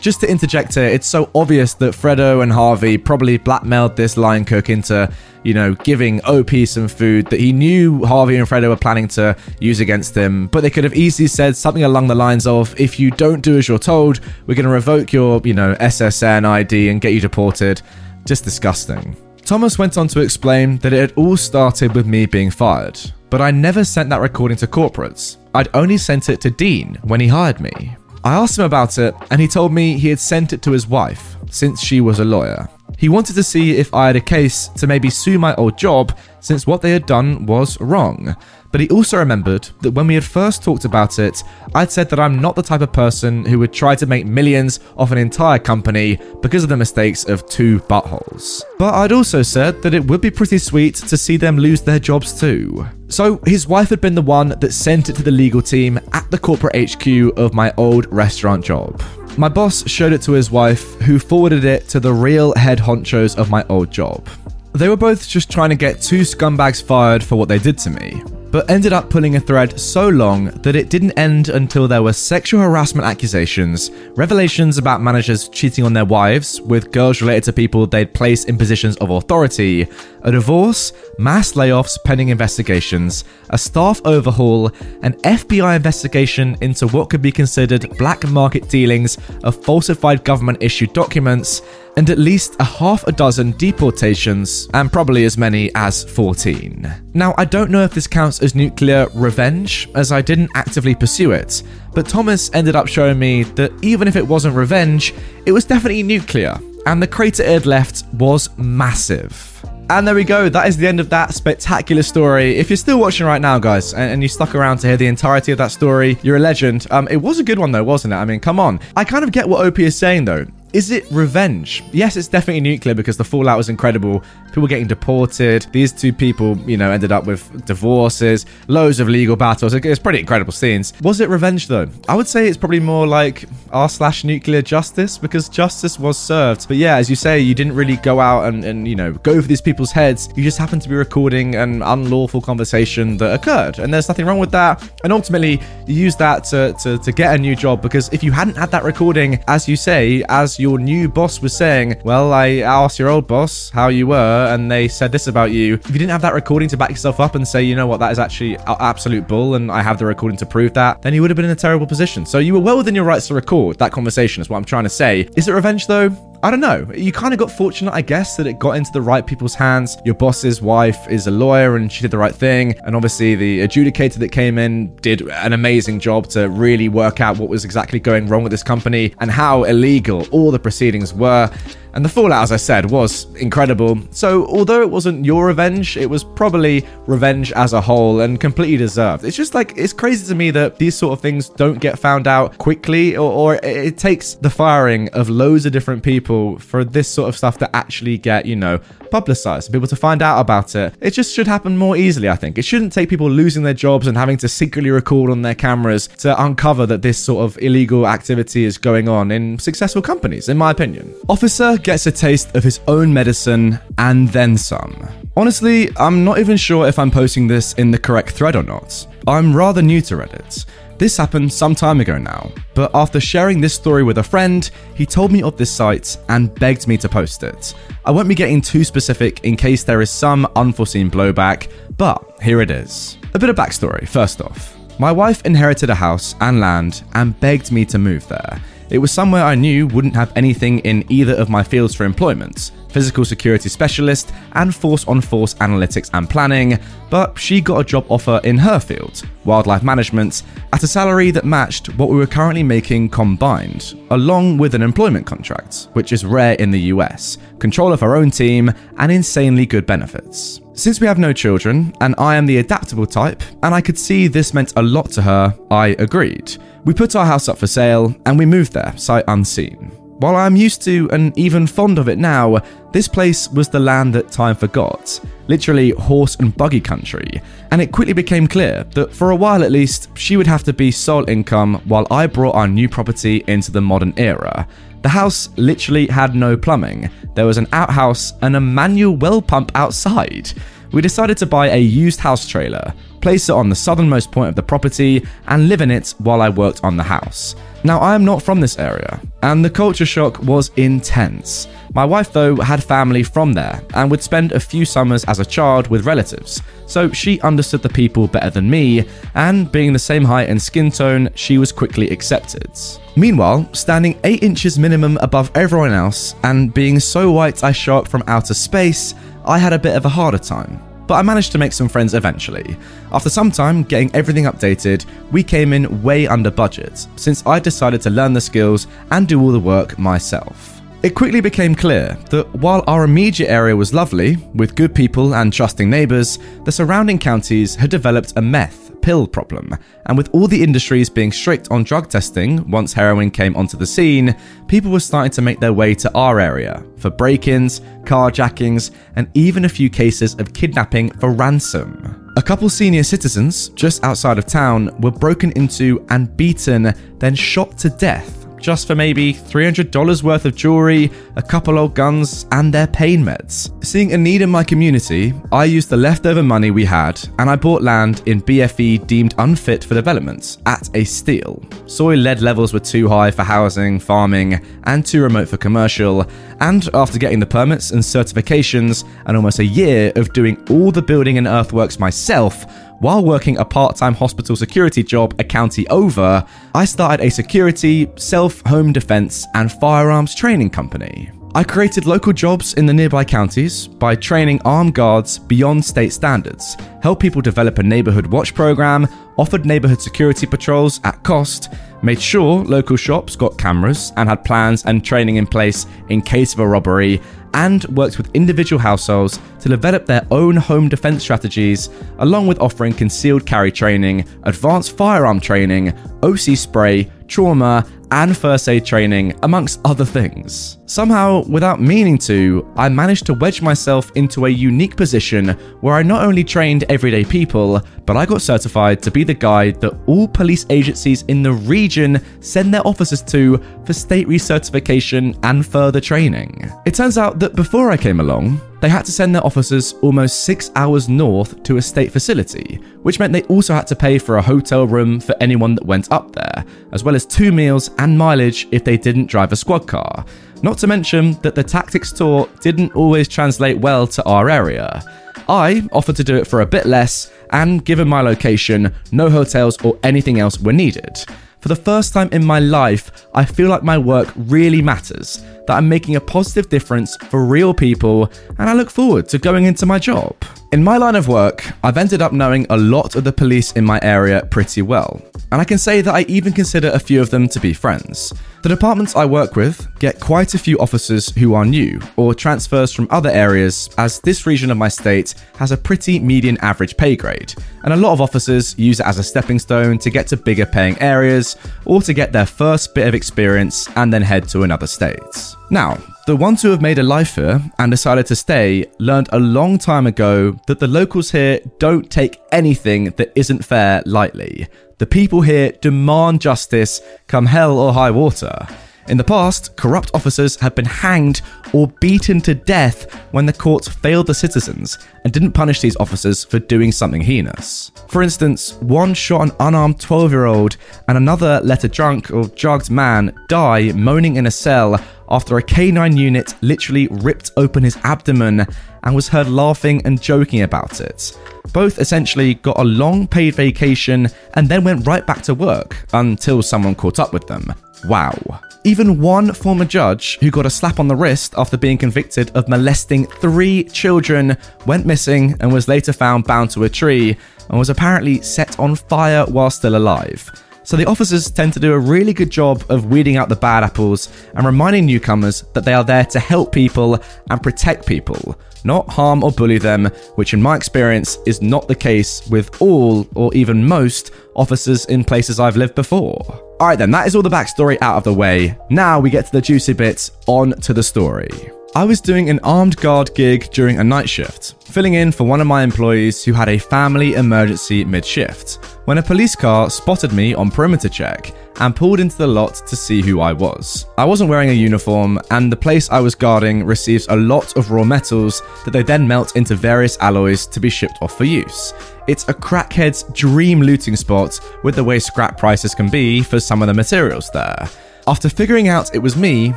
Just to interject here, it's so obvious that Fredo and Harvey probably blackmailed this line cook into, you know, giving OP some food that he knew Harvey and Fredo were planning to use against him. But they could have easily said something along the lines of, if you don't do as you're told, we're going to revoke your, you know, SSN ID and get you deported. Just disgusting. Thomas went on to explain that it had all started with me being fired, but I never sent that recording to corporates. I'd only sent it to Dean when he hired me. I asked him about it, and he told me he had sent it to his wife, since she was a lawyer. He wanted to see if I had a case to maybe sue my old job since what they had done was wrong. But he also remembered that when we had first talked about it, I'd said that I'm not the type of person who would try to make millions off an entire company because of the mistakes of two buttholes. But I'd also said that it would be pretty sweet to see them lose their jobs too. So his wife had been the one that sent it to the legal team at the corporate HQ of my old restaurant job. My boss showed it to his wife, who forwarded it to the real head honchos of my old job. They were both just trying to get two scumbags fired for what they did to me, but ended up pulling a thread so long that it didn't end until there were sexual harassment accusations, revelations about managers cheating on their wives with girls related to people they'd placed in positions of authority, a divorce, mass layoffs pending investigations, a staff overhaul, an FBI investigation into what could be considered black market dealings of falsified government issued documents, and at least a half a dozen deportations, and probably as many as 14. Now, I don't know if this counts as nuclear revenge, as I didn't actively pursue it, but Thomas ended up showing me that even if it wasn't revenge, it was definitely nuclear, and the crater it had left was massive. And there we go. That is the end of that spectacular story. If you're still watching right now, guys, and, and you stuck around to hear the entirety of that story, you're a legend. Um, it was a good one though, wasn't it? I mean, come on. I kind of get what OP is saying though. Is it revenge? Yes, it's definitely nuclear because the fallout was incredible. People getting deported. These two people, you know, ended up with divorces, loads of legal battles. It's pretty incredible scenes. Was it revenge though? I would say it's probably more like r slash nuclear justice because justice was served. But yeah, as you say, you didn't really go out and, and you know go for these people's heads. You just happened to be recording an unlawful conversation that occurred, and there's nothing wrong with that. And ultimately, you use that to to, to get a new job because if you hadn't had that recording, as you say, as your new boss was saying, Well, I asked your old boss how you were, and they said this about you. If you didn't have that recording to back yourself up and say, You know what, that is actually absolute bull, and I have the recording to prove that, then you would have been in a terrible position. So you were well within your rights to record that conversation, is what I'm trying to say. Is it revenge though? I don't know. You kind of got fortunate, I guess, that it got into the right people's hands. Your boss's wife is a lawyer and she did the right thing. And obviously, the adjudicator that came in did an amazing job to really work out what was exactly going wrong with this company and how illegal all the proceedings were. And the fallout, as I said, was incredible. So, although it wasn't your revenge, it was probably revenge as a whole and completely deserved. It's just like, it's crazy to me that these sort of things don't get found out quickly, or, or it takes the firing of loads of different people for this sort of stuff to actually get, you know, publicized, people to find out about it. It just should happen more easily, I think. It shouldn't take people losing their jobs and having to secretly record on their cameras to uncover that this sort of illegal activity is going on in successful companies, in my opinion. Officer gets a taste of his own medicine and then some. Honestly, I'm not even sure if I'm posting this in the correct thread or not. I'm rather new to Reddit. This happened some time ago now, but after sharing this story with a friend, he told me of this site and begged me to post it. I won't be getting too specific in case there is some unforeseen blowback, but here it is. A bit of backstory, first off. My wife inherited a house and land and begged me to move there. It was somewhere I knew wouldn't have anything in either of my fields for employment physical security specialist and force on force analytics and planning, but she got a job offer in her field, wildlife management, at a salary that matched what we were currently making combined, along with an employment contract, which is rare in the US, control of her own team, and insanely good benefits. Since we have no children, and I am the adaptable type, and I could see this meant a lot to her, I agreed. We put our house up for sale, and we moved there, sight unseen. While I'm used to and even fond of it now, this place was the land that time forgot, literally horse and buggy country, and it quickly became clear that for a while at least, she would have to be sole income while I brought our new property into the modern era. The house literally had no plumbing, there was an outhouse and a manual well pump outside. We decided to buy a used house trailer, place it on the southernmost point of the property, and live in it while I worked on the house. Now, I am not from this area, and the culture shock was intense. My wife, though, had family from there and would spend a few summers as a child with relatives, so she understood the people better than me, and being the same height and skin tone, she was quickly accepted. Meanwhile, standing 8 inches minimum above everyone else, and being so white I show up from outer space, I had a bit of a harder time but I managed to make some friends eventually. After some time getting everything updated, we came in way under budget, since I decided to learn the skills and do all the work myself. It quickly became clear that while our immediate area was lovely, with good people and trusting neighbours, the surrounding counties had developed a meth pill problem. And with all the industries being strict on drug testing once heroin came onto the scene, people were starting to make their way to our area for break ins, carjackings, and even a few cases of kidnapping for ransom. A couple senior citizens just outside of town were broken into and beaten, then shot to death just for maybe $300 worth of jewelry, a couple old guns, and their pain meds. Seeing a need in my community, I used the leftover money we had and I bought land in BFE deemed unfit for development at a steal. Soil lead levels were too high for housing, farming, and too remote for commercial. And after getting the permits and certifications, and almost a year of doing all the building and earthworks myself, while working a part time hospital security job a county over, I started a security, self home defense, and firearms training company. I created local jobs in the nearby counties by training armed guards beyond state standards, helped people develop a neighborhood watch program, offered neighborhood security patrols at cost, made sure local shops got cameras and had plans and training in place in case of a robbery, and works with individual households to develop their own home defense strategies, along with offering concealed carry training, advanced firearm training, OC spray, trauma, and first aid training, amongst other things. Somehow, without meaning to, I managed to wedge myself into a unique position where I not only trained everyday people, but I got certified to be the guide that all police agencies in the region send their officers to for state recertification and further training. It turns out that before I came along, they had to send their officers almost six hours north to a state facility, which meant they also had to pay for a hotel room for anyone that went up there, as well as two meals and mileage if they didn't drive a squad car. Not to mention that the tactics taught didn't always translate well to our area. I offered to do it for a bit less, and given my location, no hotels or anything else were needed. For the first time in my life, I feel like my work really matters, that I'm making a positive difference for real people, and I look forward to going into my job. In my line of work, I've ended up knowing a lot of the police in my area pretty well, and I can say that I even consider a few of them to be friends. The departments I work with get quite a few officers who are new or transfers from other areas, as this region of my state has a pretty median average pay grade, and a lot of officers use it as a stepping stone to get to bigger paying areas or to get their first bit of experience and then head to another state. Now, the ones who have made a life here and decided to stay learned a long time ago that the locals here don't take anything that isn't fair lightly. The people here demand justice come hell or high water. In the past, corrupt officers have been hanged or beaten to death when the courts failed the citizens and didn't punish these officers for doing something heinous. For instance, one shot an unarmed 12 year old and another let a drunk or drugged man die moaning in a cell after a K9 unit literally ripped open his abdomen and was heard laughing and joking about it. Both essentially got a long paid vacation and then went right back to work until someone caught up with them. Wow. Even one former judge who got a slap on the wrist after being convicted of molesting three children went missing and was later found bound to a tree and was apparently set on fire while still alive. So the officers tend to do a really good job of weeding out the bad apples and reminding newcomers that they are there to help people and protect people, not harm or bully them, which in my experience is not the case with all or even most officers in places I've lived before. Alright then, that is all the backstory out of the way. Now we get to the juicy bits, on to the story. I was doing an armed guard gig during a night shift, filling in for one of my employees who had a family emergency mid shift, when a police car spotted me on perimeter check and pulled into the lot to see who I was. I wasn't wearing a uniform, and the place I was guarding receives a lot of raw metals that they then melt into various alloys to be shipped off for use. It's a crackhead's dream looting spot with the way scrap prices can be for some of the materials there. After figuring out it was me,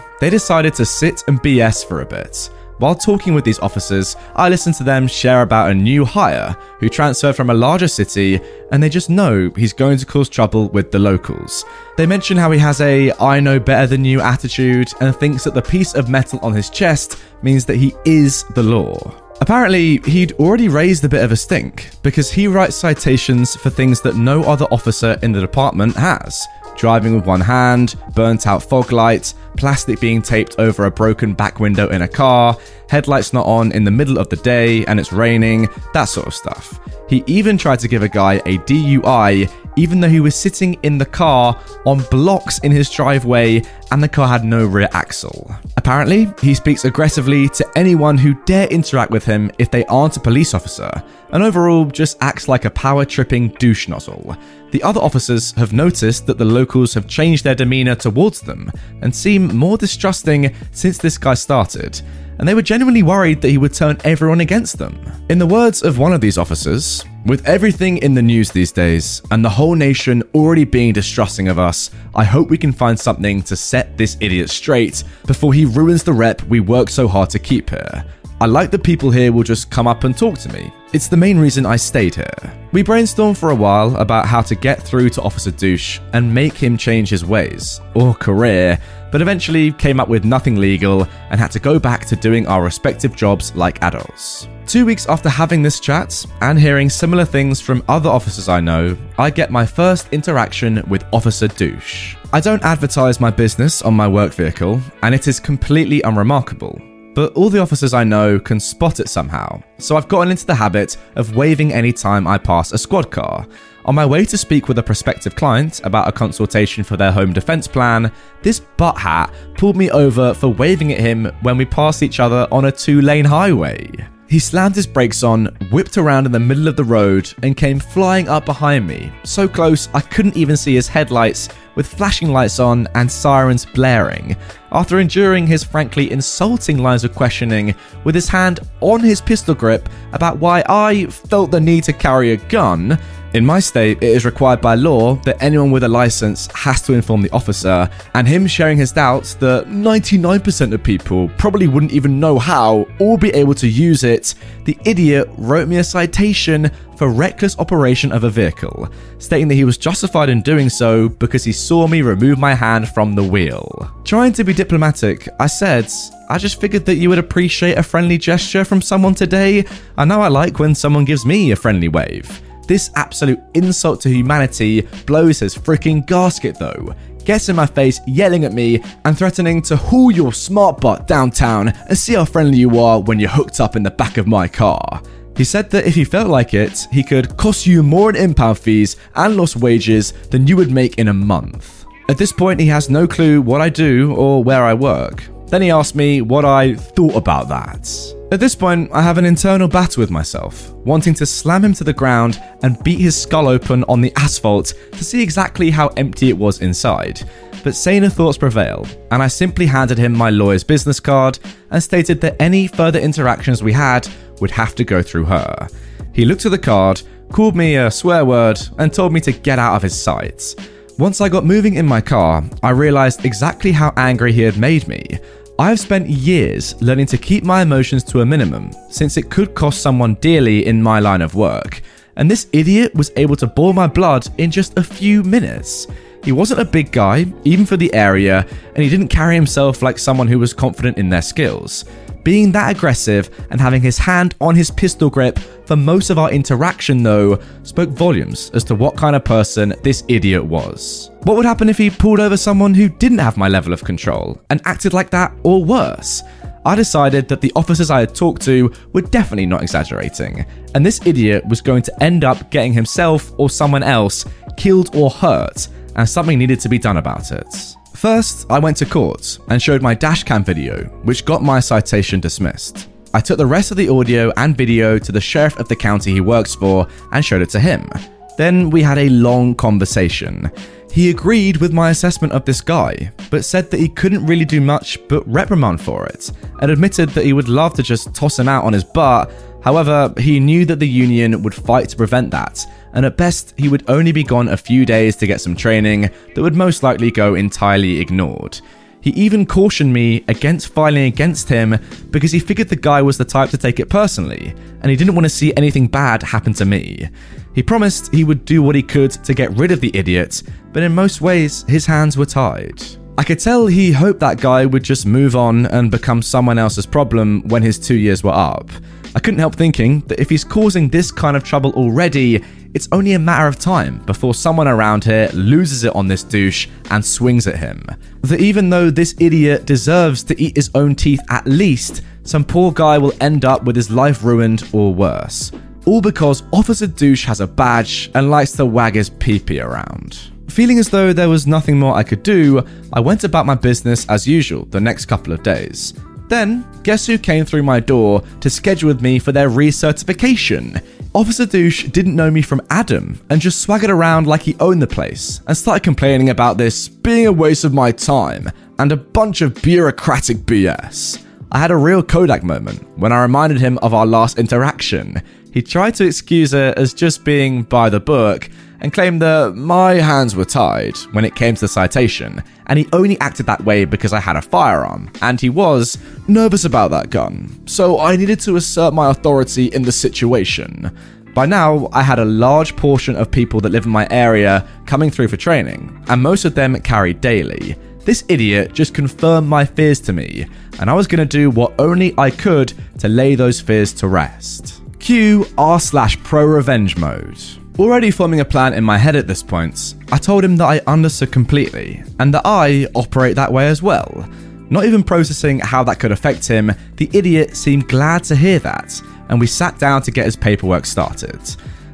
they decided to sit and BS for a bit. While talking with these officers, I listened to them share about a new hire who transferred from a larger city and they just know he's going to cause trouble with the locals. They mention how he has a I know better than you attitude and thinks that the piece of metal on his chest means that he is the law. Apparently, he'd already raised a bit of a stink because he writes citations for things that no other officer in the department has driving with one hand, burnt out fog lights, plastic being taped over a broken back window in a car, headlights not on in the middle of the day and it's raining, that sort of stuff. He even tried to give a guy a DUI even though he was sitting in the car on blocks in his driveway and the car had no rear axle. Apparently, he speaks aggressively to anyone who dare interact with him if they aren't a police officer, and overall just acts like a power tripping douche nozzle. The other officers have noticed that the locals have changed their demeanour towards them and seem more distrusting since this guy started and they were genuinely worried that he would turn everyone against them. In the words of one of these officers, with everything in the news these days, and the whole nation already being distrusting of us, I hope we can find something to set this idiot straight before he ruins the rep we work so hard to keep here. I like that people here will just come up and talk to me. It's the main reason I stayed here. We brainstormed for a while about how to get through to Officer Douche and make him change his ways, or career, but eventually came up with nothing legal and had to go back to doing our respective jobs like adults. Two weeks after having this chat and hearing similar things from other officers I know, I get my first interaction with Officer Douche. I don't advertise my business on my work vehicle, and it is completely unremarkable but all the officers I know can spot it somehow, so I've gotten into the habit of waving any time I pass a squad car. On my way to speak with a prospective client about a consultation for their home defense plan, this butt hat pulled me over for waving at him when we passed each other on a two lane highway. He slammed his brakes on, whipped around in the middle of the road, and came flying up behind me, so close I couldn't even see his headlights, with flashing lights on and sirens blaring. After enduring his frankly insulting lines of questioning, with his hand on his pistol grip about why I felt the need to carry a gun, in my state, it is required by law that anyone with a license has to inform the officer, and him sharing his doubts that 99% of people probably wouldn't even know how or be able to use it, the idiot wrote me a citation for reckless operation of a vehicle, stating that he was justified in doing so because he saw me remove my hand from the wheel. Trying to be diplomatic, I said, I just figured that you would appreciate a friendly gesture from someone today. I know I like when someone gives me a friendly wave. This absolute insult to humanity blows his freaking gasket though. Gets in my face, yelling at me and threatening to haul your smart butt downtown and see how friendly you are when you're hooked up in the back of my car. He said that if he felt like it, he could cost you more in impound fees and lost wages than you would make in a month. At this point, he has no clue what I do or where I work. Then he asked me what I thought about that. At this point, I have an internal battle with myself, wanting to slam him to the ground and beat his skull open on the asphalt to see exactly how empty it was inside. But saner thoughts prevail, and I simply handed him my lawyer's business card and stated that any further interactions we had would have to go through her. He looked at the card, called me a swear word, and told me to get out of his sight. Once I got moving in my car, I realised exactly how angry he had made me. I have spent years learning to keep my emotions to a minimum, since it could cost someone dearly in my line of work, and this idiot was able to boil my blood in just a few minutes. He wasn't a big guy, even for the area, and he didn't carry himself like someone who was confident in their skills. Being that aggressive and having his hand on his pistol grip for most of our interaction, though, spoke volumes as to what kind of person this idiot was. What would happen if he pulled over someone who didn't have my level of control and acted like that or worse? I decided that the officers I had talked to were definitely not exaggerating, and this idiot was going to end up getting himself or someone else killed or hurt, and something needed to be done about it. First, I went to court and showed my dashcam video, which got my citation dismissed. I took the rest of the audio and video to the sheriff of the county he works for and showed it to him. Then we had a long conversation. He agreed with my assessment of this guy, but said that he couldn't really do much but reprimand for it, and admitted that he would love to just toss him out on his butt. However, he knew that the union would fight to prevent that, and at best, he would only be gone a few days to get some training that would most likely go entirely ignored. He even cautioned me against filing against him because he figured the guy was the type to take it personally, and he didn't want to see anything bad happen to me. He promised he would do what he could to get rid of the idiot, but in most ways, his hands were tied. I could tell he hoped that guy would just move on and become someone else's problem when his two years were up. I couldn't help thinking that if he's causing this kind of trouble already, it's only a matter of time before someone around here loses it on this douche and swings at him. That even though this idiot deserves to eat his own teeth at least, some poor guy will end up with his life ruined or worse. All because Officer Douche has a badge and likes to wag his peepee around. Feeling as though there was nothing more I could do, I went about my business as usual the next couple of days. Then, guess who came through my door to schedule with me for their recertification? Officer Douche didn't know me from Adam and just swaggered around like he owned the place and started complaining about this being a waste of my time and a bunch of bureaucratic BS. I had a real Kodak moment when I reminded him of our last interaction. He tried to excuse it as just being by the book and claimed that my hands were tied when it came to the citation, and he only acted that way because I had a firearm, and he was nervous about that gun, so I needed to assert my authority in the situation. By now, I had a large portion of people that live in my area coming through for training, and most of them carried daily. This idiot just confirmed my fears to me, and I was going to do what only I could to lay those fears to rest. Q R slash pro revenge mode. Already forming a plan in my head at this point, I told him that I understood completely, and that I operate that way as well. Not even processing how that could affect him, the idiot seemed glad to hear that, and we sat down to get his paperwork started.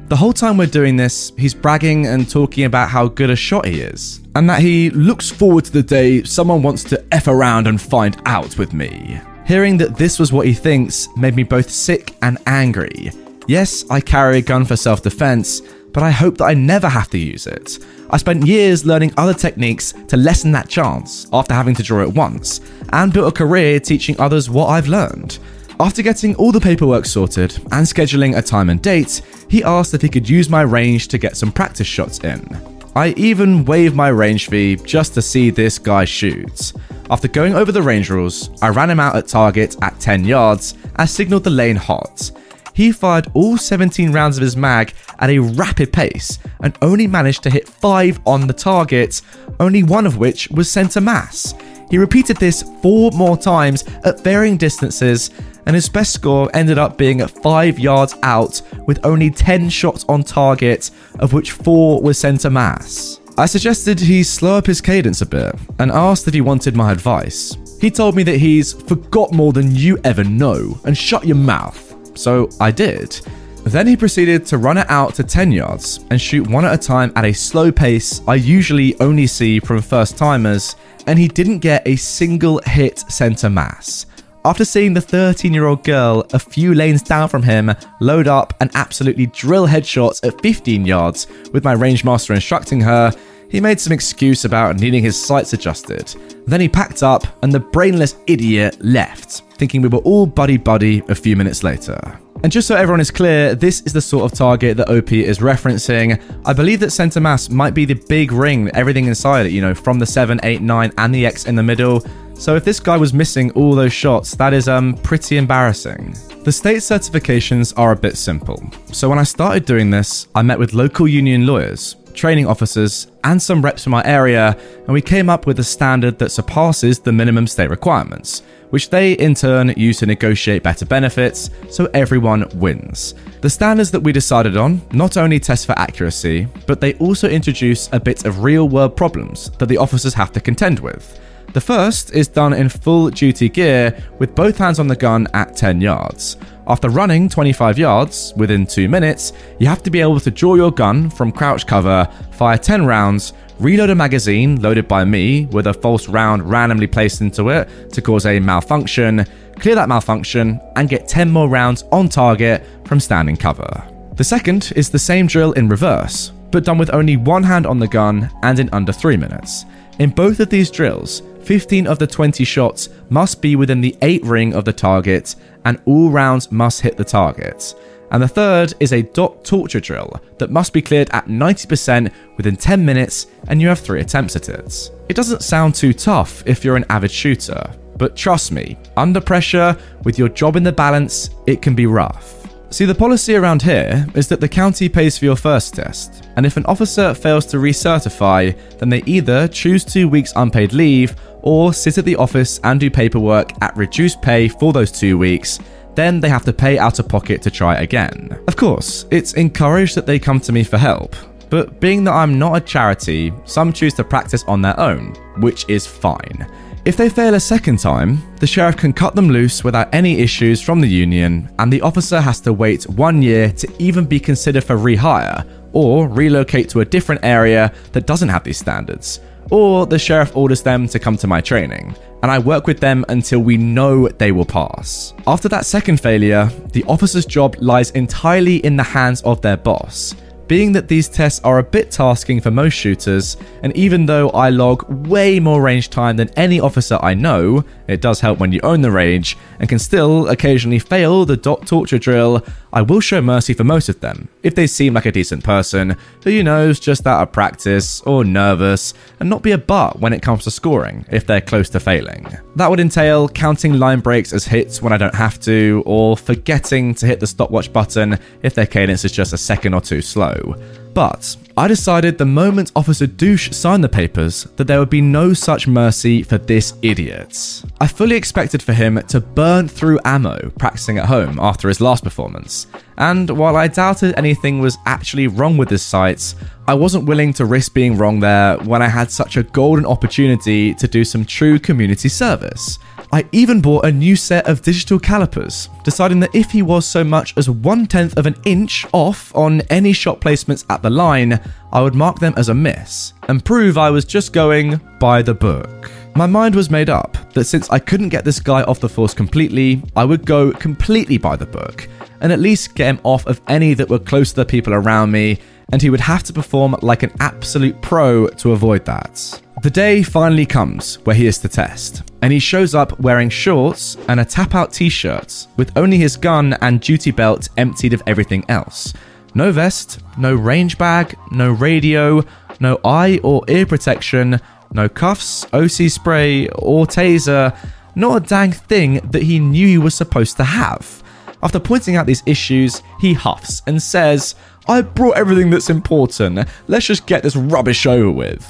The whole time we're doing this, he's bragging and talking about how good a shot he is, and that he looks forward to the day someone wants to F around and find out with me. Hearing that this was what he thinks made me both sick and angry. Yes, I carry a gun for self defense, but I hope that I never have to use it. I spent years learning other techniques to lessen that chance after having to draw it once, and built a career teaching others what I've learned. After getting all the paperwork sorted and scheduling a time and date, he asked if he could use my range to get some practice shots in. I even waived my range fee just to see this guy shoot. After going over the range rules, I ran him out at target at 10 yards and signaled the lane hot he fired all 17 rounds of his mag at a rapid pace and only managed to hit 5 on the target, only one of which was center mass. He repeated this four more times at varying distances, and his best score ended up being at 5 yards out with only 10 shots on target, of which 4 were center mass. I suggested he slow up his cadence a bit and asked if he wanted my advice. He told me that he's forgot more than you ever know and shut your mouth so I did. Then he proceeded to run it out to 10 yards and shoot one at a time at a slow pace I usually only see from first timers, and he didn't get a single hit center mass. After seeing the 13 year old girl a few lanes down from him load up and absolutely drill headshots at 15 yards, with my range master instructing her, he made some excuse about needing his sights adjusted. Then he packed up and the brainless idiot left, thinking we were all buddy buddy a few minutes later. And just so everyone is clear, this is the sort of target that OP is referencing. I believe that center mass might be the big ring, everything inside it, you know, from the 7, 8, 9, and the X in the middle. So if this guy was missing all those shots, that is um pretty embarrassing. The state certifications are a bit simple. So when I started doing this, I met with local union lawyers, training officers, and some reps from our area, and we came up with a standard that surpasses the minimum state requirements which they in turn use to negotiate better benefits so everyone wins. The standards that we decided on not only test for accuracy, but they also introduce a bit of real world problems that the officers have to contend with. The first is done in full duty gear with both hands on the gun at 10 yards. After running 25 yards within 2 minutes, you have to be able to draw your gun from crouch cover, fire 10 rounds, reload a magazine loaded by me with a false round randomly placed into it to cause a malfunction, clear that malfunction, and get 10 more rounds on target from standing cover. The second is the same drill in reverse, but done with only one hand on the gun and in under 3 minutes. In both of these drills, 15 of the 20 shots must be within the 8 ring of the target, and all rounds must hit the target. And the third is a dot torture drill that must be cleared at 90% within 10 minutes, and you have 3 attempts at it. It doesn't sound too tough if you're an avid shooter, but trust me, under pressure, with your job in the balance, it can be rough. See, the policy around here is that the county pays for your first test, and if an officer fails to recertify, then they either choose two weeks unpaid leave or sit at the office and do paperwork at reduced pay for those two weeks, then they have to pay out of pocket to try again. Of course, it's encouraged that they come to me for help, but being that I'm not a charity, some choose to practice on their own, which is fine. If they fail a second time, the sheriff can cut them loose without any issues from the union, and the officer has to wait one year to even be considered for rehire or relocate to a different area that doesn't have these standards. Or the sheriff orders them to come to my training, and I work with them until we know they will pass. After that second failure, the officer's job lies entirely in the hands of their boss being that these tests are a bit tasking for most shooters, and even though I log way more range time than any officer I know, it does help when you own the range, and can still occasionally fail the dot torture drill, I will show mercy for most of them, if they seem like a decent person, who you know is just out of practice, or nervous, and not be a butt when it comes to scoring, if they're close to failing. That would entail counting line breaks as hits when I don't have to, or forgetting to hit the stopwatch button if their cadence is just a second or two slow. But I decided the moment Officer Douche signed the papers that there would be no such mercy for this idiot. I fully expected for him to burn through ammo practicing at home after his last performance, and while I doubted anything was actually wrong with his sights, I wasn't willing to risk being wrong there when I had such a golden opportunity to do some true community service. I even bought a new set of digital calipers, deciding that if he was so much as one tenth of an inch off on any shot placements at the line, I would mark them as a miss and prove I was just going by the book. My mind was made up that since I couldn't get this guy off the force completely, I would go completely by the book and at least get him off of any that were close to the people around me, and he would have to perform like an absolute pro to avoid that. The day finally comes where he is to test, and he shows up wearing shorts and a tap out t shirt, with only his gun and duty belt emptied of everything else. No vest, no range bag, no radio, no eye or ear protection, no cuffs, OC spray, or taser, not a dang thing that he knew he was supposed to have. After pointing out these issues, he huffs and says, I brought everything that's important, let's just get this rubbish over with.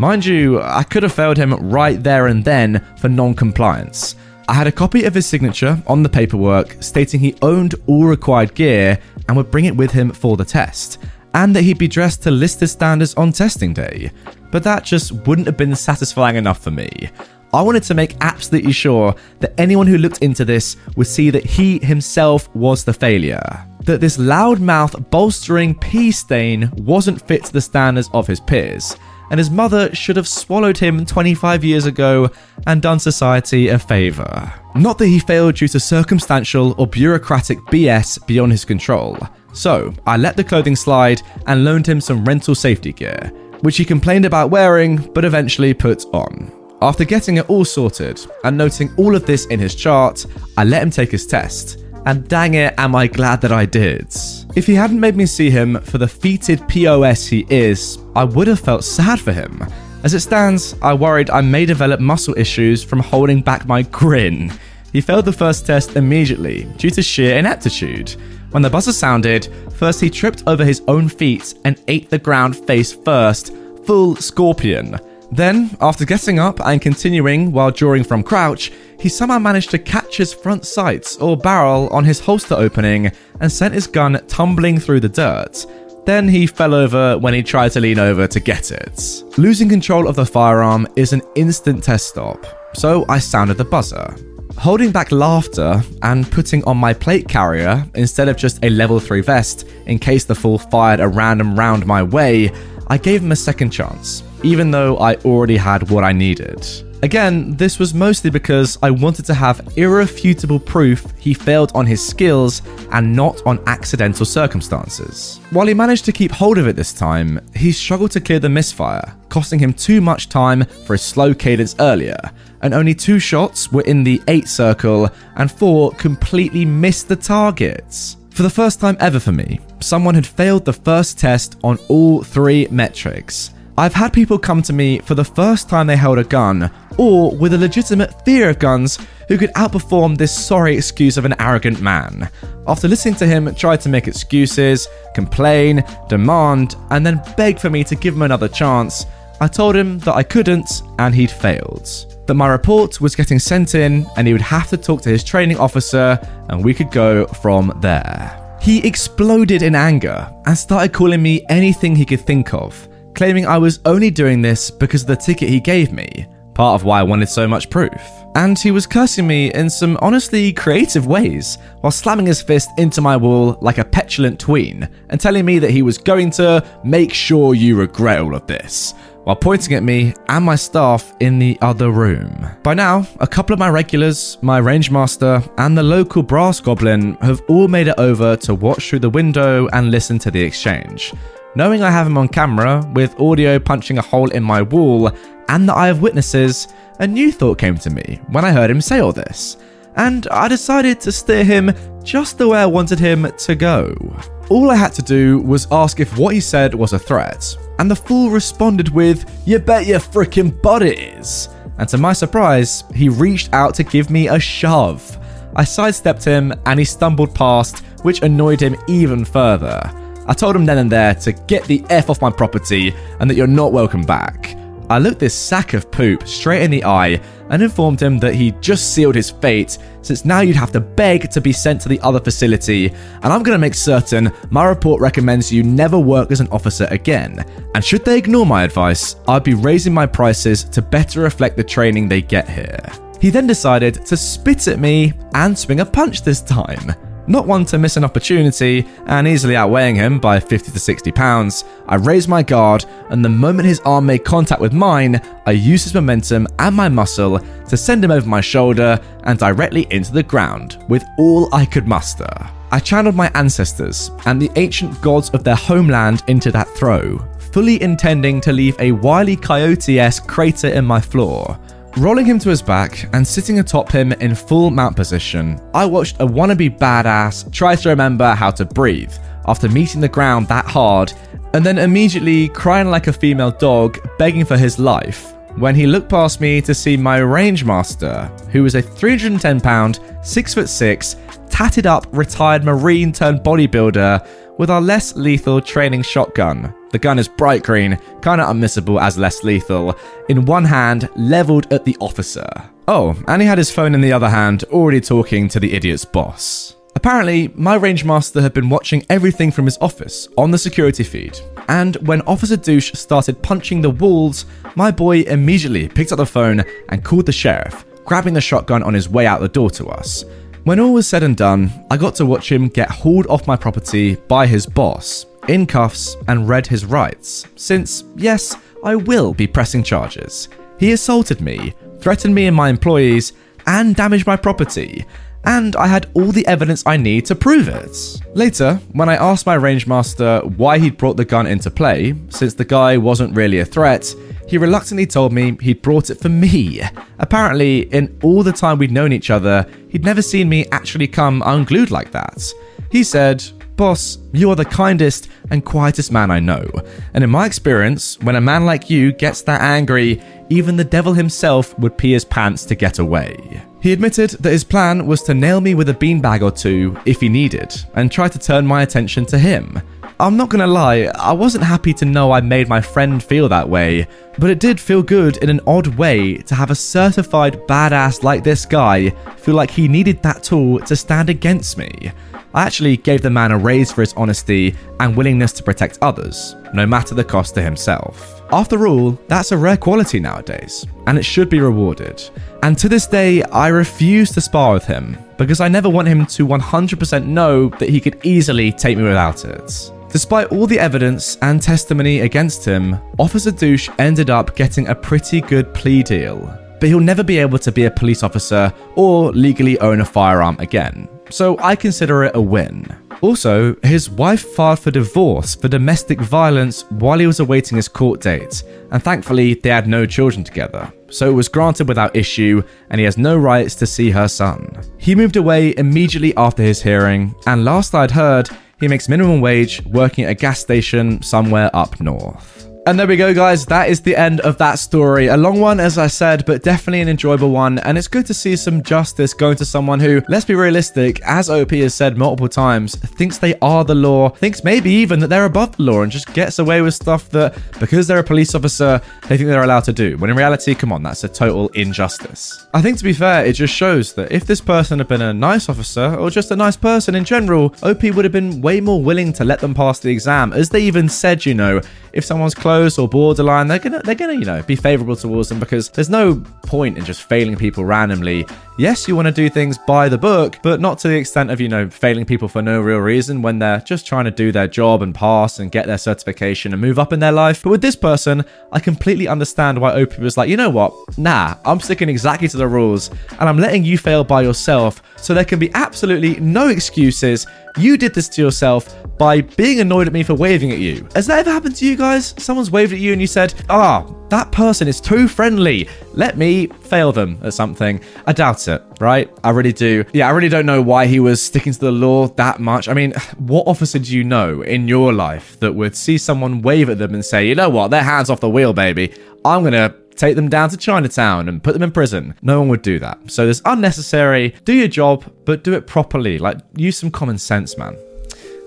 Mind you, I could have failed him right there and then for non compliance. I had a copy of his signature on the paperwork stating he owned all required gear and would bring it with him for the test, and that he'd be dressed to list listed standards on testing day. But that just wouldn't have been satisfying enough for me. I wanted to make absolutely sure that anyone who looked into this would see that he himself was the failure. That this loudmouth bolstering pea stain wasn't fit to the standards of his peers, and his mother should have swallowed him 25 years ago and done society a favour. Not that he failed due to circumstantial or bureaucratic BS beyond his control. So, I let the clothing slide and loaned him some rental safety gear, which he complained about wearing but eventually put on. After getting it all sorted and noting all of this in his chart, I let him take his test. And dang it, am I glad that I did. If he hadn't made me see him for the feated POS he is, I would have felt sad for him. As it stands, I worried I may develop muscle issues from holding back my grin. He failed the first test immediately due to sheer ineptitude. When the buzzer sounded, first he tripped over his own feet and ate the ground face first, full scorpion. Then, after getting up and continuing while drawing from crouch, he somehow managed to catch his front sights or barrel on his holster opening and sent his gun tumbling through the dirt. Then he fell over when he tried to lean over to get it. Losing control of the firearm is an instant test stop, so I sounded the buzzer. Holding back laughter and putting on my plate carrier instead of just a level 3 vest in case the fool fired a random round my way, I gave him a second chance, even though I already had what I needed. Again, this was mostly because I wanted to have irrefutable proof he failed on his skills and not on accidental circumstances. While he managed to keep hold of it this time, he struggled to clear the misfire, costing him too much time for his slow cadence earlier, and only two shots were in the 8 circle and four completely missed the targets. For the first time ever for me, someone had failed the first test on all three metrics. I've had people come to me for the first time they held a gun, or with a legitimate fear of guns, who could outperform this sorry excuse of an arrogant man. After listening to him try to make excuses, complain, demand, and then beg for me to give him another chance, I told him that I couldn't and he'd failed. That my report was getting sent in and he would have to talk to his training officer and we could go from there. He exploded in anger and started calling me anything he could think of, claiming I was only doing this because of the ticket he gave me, part of why I wanted so much proof. And he was cursing me in some honestly creative ways, while slamming his fist into my wall like a petulant tween, and telling me that he was going to make sure you regret all of this, while pointing at me and my staff in the other room. By now, a couple of my regulars, my rangemaster, and the local brass goblin have all made it over to watch through the window and listen to the exchange. Knowing I have him on camera, with audio punching a hole in my wall, and that I have witnesses, a new thought came to me when I heard him say all this, and I decided to steer him just the way I wanted him to go. All I had to do was ask if what he said was a threat, and the fool responded with, You bet your frickin' butt it is. And to my surprise, he reached out to give me a shove. I sidestepped him and he stumbled past, which annoyed him even further. I told him then and there to get the F off my property and that you're not welcome back. I looked this sack of poop straight in the eye and informed him that he'd just sealed his fate, since now you'd have to beg to be sent to the other facility, and I'm going to make certain my report recommends you never work as an officer again. And should they ignore my advice, I'd be raising my prices to better reflect the training they get here. He then decided to spit at me and swing a punch this time. Not one to miss an opportunity, and easily outweighing him by 50 to 60 pounds, I raised my guard, and the moment his arm made contact with mine, I used his momentum and my muscle to send him over my shoulder and directly into the ground with all I could muster. I channeled my ancestors and the ancient gods of their homeland into that throw, fully intending to leave a wily coyote esque crater in my floor. Rolling him to his back and sitting atop him in full mount position, I watched a wannabe badass try to remember how to breathe after meeting the ground that hard, and then immediately crying like a female dog, begging for his life. When he looked past me to see my range master, who was a 310 pound, 6 foot 6, tatted up retired marine turned bodybuilder with our less lethal training shotgun. The gun is bright green, kinda unmissable as less lethal, in one hand, leveled at the officer. Oh, and he had his phone in the other hand, already talking to the idiot's boss. Apparently, my range master had been watching everything from his office on the security feed, and when Officer Douche started punching the walls, my boy immediately picked up the phone and called the sheriff, grabbing the shotgun on his way out the door to us. When all was said and done, I got to watch him get hauled off my property by his boss, in cuffs, and read his rights, since, yes, I will be pressing charges. He assaulted me, threatened me and my employees, and damaged my property, and I had all the evidence I need to prove it. Later, when I asked my rangemaster why he'd brought the gun into play, since the guy wasn't really a threat, he reluctantly told me he'd brought it for me. Apparently, in all the time we'd known each other, he'd never seen me actually come unglued like that. He said, Boss, you are the kindest and quietest man I know. And in my experience, when a man like you gets that angry, even the devil himself would pee his pants to get away. He admitted that his plan was to nail me with a beanbag or two if he needed, and try to turn my attention to him. I'm not gonna lie, I wasn't happy to know I made my friend feel that way, but it did feel good in an odd way to have a certified badass like this guy feel like he needed that tool to stand against me. I actually gave the man a raise for his honesty and willingness to protect others, no matter the cost to himself. After all, that's a rare quality nowadays, and it should be rewarded. And to this day, I refuse to spar with him because I never want him to 100% know that he could easily take me without it. Despite all the evidence and testimony against him, Officer Douche ended up getting a pretty good plea deal. But he'll never be able to be a police officer or legally own a firearm again, so I consider it a win. Also, his wife filed for divorce for domestic violence while he was awaiting his court date, and thankfully they had no children together, so it was granted without issue and he has no rights to see her son. He moved away immediately after his hearing, and last I'd heard, he makes minimum wage working at a gas station somewhere up north. And there we go, guys. That is the end of that story. A long one, as I said, but definitely an enjoyable one. And it's good to see some justice going to someone who, let's be realistic, as OP has said multiple times, thinks they are the law, thinks maybe even that they're above the law, and just gets away with stuff that, because they're a police officer, they think they're allowed to do. When in reality, come on, that's a total injustice. I think to be fair, it just shows that if this person had been a nice officer or just a nice person in general, OP would have been way more willing to let them pass the exam, as they even said, you know, if someone's close or borderline, they're gonna they're gonna you know be favorable towards them because there's no point in just failing people randomly. Yes, you want to do things by the book, but not to the extent of you know failing people for no real reason when they're just trying to do their job and pass and get their certification and move up in their life. But with this person, I completely understand why OP was like, you know what? Nah, I'm sticking exactly to the rules and I'm letting you fail by yourself so there can be absolutely no excuses. You did this to yourself by being annoyed at me for waving at you. Has that ever happened to you guys? Someone's waved at you and you said, ah, oh, that person is too friendly. Let me fail them at something. I doubt it, right? I really do. Yeah, I really don't know why he was sticking to the law that much. I mean, what officer do you know in your life that would see someone wave at them and say, you know what, their hands off the wheel, baby. I'm going to take them down to Chinatown and put them in prison. No one would do that. So there's unnecessary. Do your job, but do it properly. Like, use some common sense, man.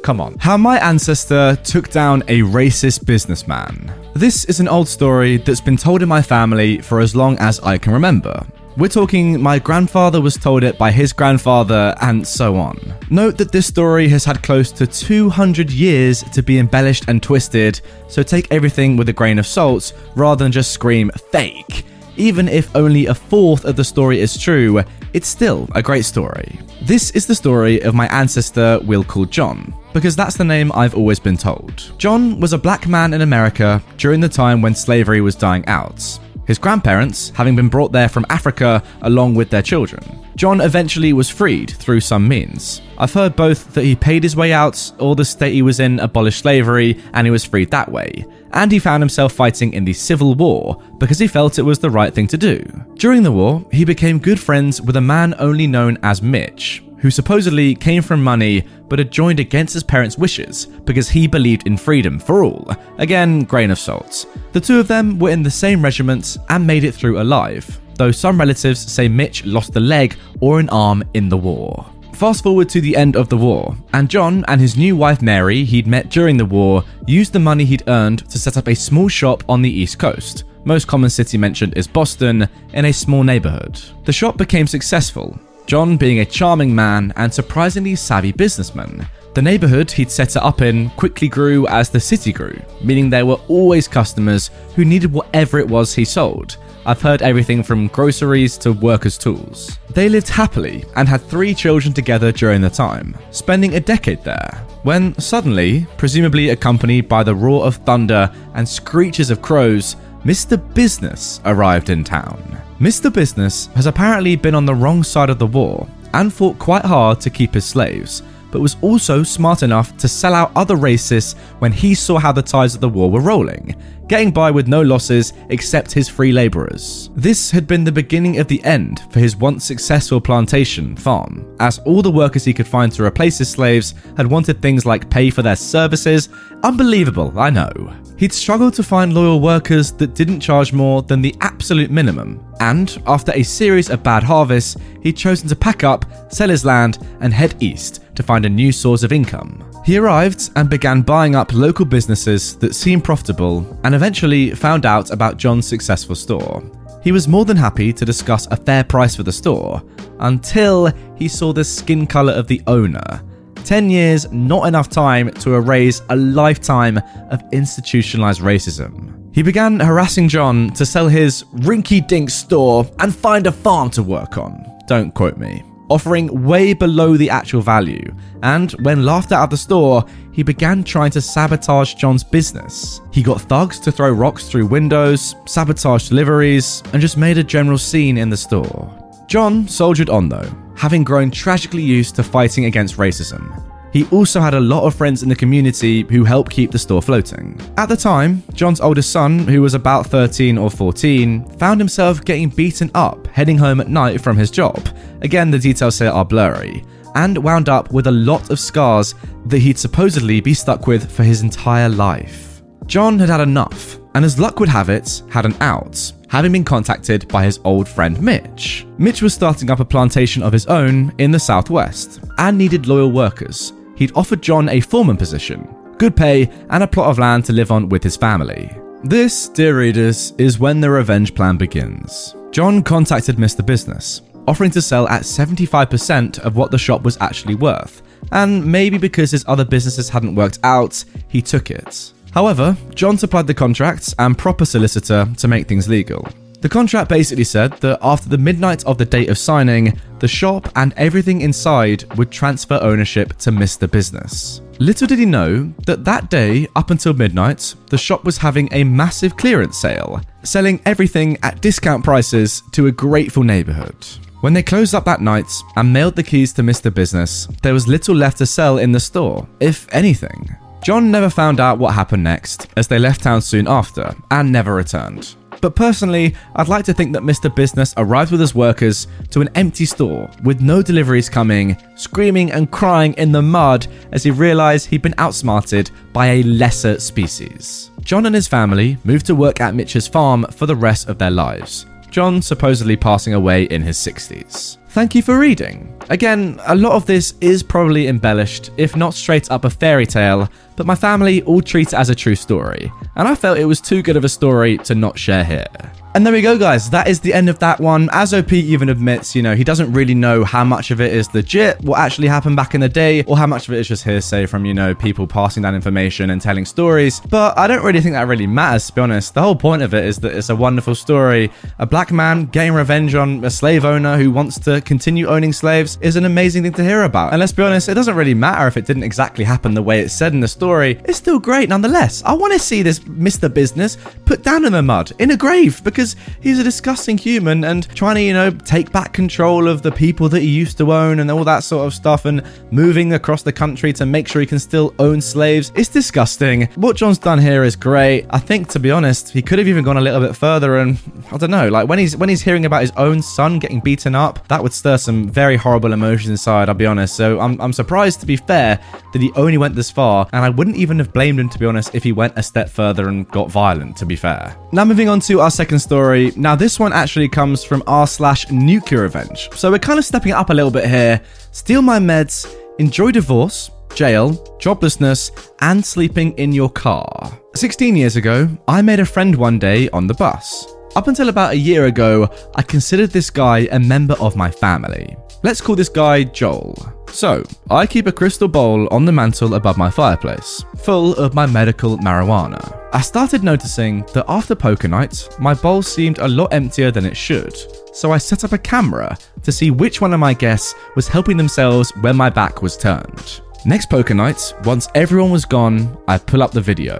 Come on. How my ancestor took down a racist businessman. This is an old story that's been told in my family for as long as I can remember. We're talking my grandfather was told it by his grandfather, and so on. Note that this story has had close to 200 years to be embellished and twisted, so take everything with a grain of salt rather than just scream fake. Even if only a fourth of the story is true, it's still a great story. This is the story of my ancestor, we'll call John, because that's the name I've always been told. John was a black man in America during the time when slavery was dying out. His grandparents having been brought there from Africa along with their children. John eventually was freed through some means. I've heard both that he paid his way out, or the state he was in abolished slavery and he was freed that way, and he found himself fighting in the Civil War because he felt it was the right thing to do. During the war, he became good friends with a man only known as Mitch, who supposedly came from money but had joined against his parents' wishes because he believed in freedom for all. Again, grain of salt. The two of them were in the same regiment and made it through alive, though some relatives say Mitch lost a leg or an arm in the war. Fast forward to the end of the war, and John and his new wife Mary, he'd met during the war, used the money he'd earned to set up a small shop on the East Coast. Most common city mentioned is Boston, in a small neighborhood. The shop became successful, John being a charming man and surprisingly savvy businessman. The neighborhood he'd set it up in quickly grew as the city grew, meaning there were always customers who needed whatever it was he sold. I've heard everything from groceries to workers' tools. They lived happily and had three children together during the time, spending a decade there, when suddenly, presumably accompanied by the roar of thunder and screeches of crows, Mr. Business arrived in town. Mr. Business has apparently been on the wrong side of the war and fought quite hard to keep his slaves, but was also smart enough to sell out other racists when he saw how the tides of the war were rolling, getting by with no losses except his free labourers. This had been the beginning of the end for his once successful plantation farm, as all the workers he could find to replace his slaves had wanted things like pay for their services. Unbelievable, I know. He'd struggled to find loyal workers that didn't charge more than the absolute minimum, and after a series of bad harvests, he'd chosen to pack up, sell his land, and head east to find a new source of income. He arrived and began buying up local businesses that seemed profitable and eventually found out about John's successful store. He was more than happy to discuss a fair price for the store until he saw the skin colour of the owner 10 years, not enough time to erase a lifetime of institutionalized racism. He began harassing John to sell his rinky dink store and find a farm to work on. Don't quote me. Offering way below the actual value. And when laughed out of the store, he began trying to sabotage John's business. He got thugs to throw rocks through windows, sabotage deliveries, and just made a general scene in the store. John soldiered on though, having grown tragically used to fighting against racism. He also had a lot of friends in the community who helped keep the store floating. At the time, John's oldest son, who was about 13 or 14, found himself getting beaten up heading home at night from his job. Again, the details here are blurry. And wound up with a lot of scars that he'd supposedly be stuck with for his entire life. John had had enough and as luck would have it, had an out, having been contacted by his old friend Mitch. Mitch was starting up a plantation of his own in the southwest and needed loyal workers. He'd offered John a foreman position, good pay, and a plot of land to live on with his family. This, dear readers, is when the revenge plan begins. John contacted Mr. Business, offering to sell at 75% of what the shop was actually worth, and maybe because his other businesses hadn't worked out, he took it. However, John supplied the contracts and proper solicitor to make things legal. The contract basically said that after the midnight of the date of signing, the shop and everything inside would transfer ownership to Mr. Business. Little did he know that that day, up until midnight, the shop was having a massive clearance sale, selling everything at discount prices to a grateful neighborhood. When they closed up that night and mailed the keys to Mr. Business, there was little left to sell in the store, if anything. John never found out what happened next, as they left town soon after and never returned. But personally, I'd like to think that Mr. Business arrived with his workers to an empty store with no deliveries coming, screaming and crying in the mud as he realized he'd been outsmarted by a lesser species. John and his family moved to work at Mitch's farm for the rest of their lives, John supposedly passing away in his 60s. Thank you for reading. Again, a lot of this is probably embellished, if not straight up a fairy tale, but my family all treat it as a true story, and I felt it was too good of a story to not share here. And there we go, guys. That is the end of that one. As OP even admits, you know, he doesn't really know how much of it is legit, what actually happened back in the day, or how much of it is just hearsay from, you know, people passing that information and telling stories. But I don't really think that really matters, to be honest. The whole point of it is that it's a wonderful story. A black man getting revenge on a slave owner who wants to continue owning slaves is an amazing thing to hear about. And let's be honest, it doesn't really matter if it didn't exactly happen the way it's said in the story. It's still great nonetheless. I want to see this Mr. Business put down in the mud, in a grave, because because he's a disgusting human and trying to, you know, take back control of the people that he used to own and all that sort of stuff and moving across the country to make sure he can still own slaves. It's disgusting. What John's done here is great. I think, to be honest, he could have even gone a little bit further and I don't know, like when he's when he's hearing about his own son getting beaten up, that would stir some very horrible emotions inside, I'll be honest. So I'm, I'm surprised, to be fair, that he only went this far, and I wouldn't even have blamed him, to be honest, if he went a step further and got violent, to be fair. Now, moving on to our second story. Now, this one actually comes from r slash nuclear revenge. So we're kind of stepping up a little bit here. Steal my meds, enjoy divorce, jail, joblessness, and sleeping in your car. 16 years ago, I made a friend one day on the bus. Up until about a year ago, I considered this guy a member of my family. Let's call this guy Joel. So, I keep a crystal bowl on the mantle above my fireplace, full of my medical marijuana. I started noticing that after poker night, my bowl seemed a lot emptier than it should, so I set up a camera to see which one of my guests was helping themselves when my back was turned. Next poker night, once everyone was gone, I pull up the video.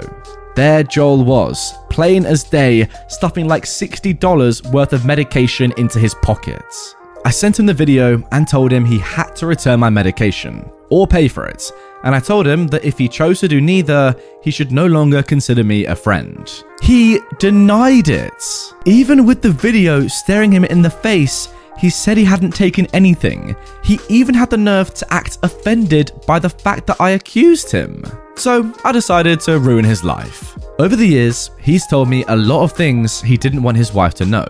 There Joel was, plain as day, stuffing like $60 worth of medication into his pockets. I sent him the video and told him he had to return my medication or pay for it, and I told him that if he chose to do neither, he should no longer consider me a friend. He denied it. Even with the video staring him in the face, he said he hadn't taken anything. He even had the nerve to act offended by the fact that I accused him. So I decided to ruin his life. Over the years, he's told me a lot of things he didn't want his wife to know.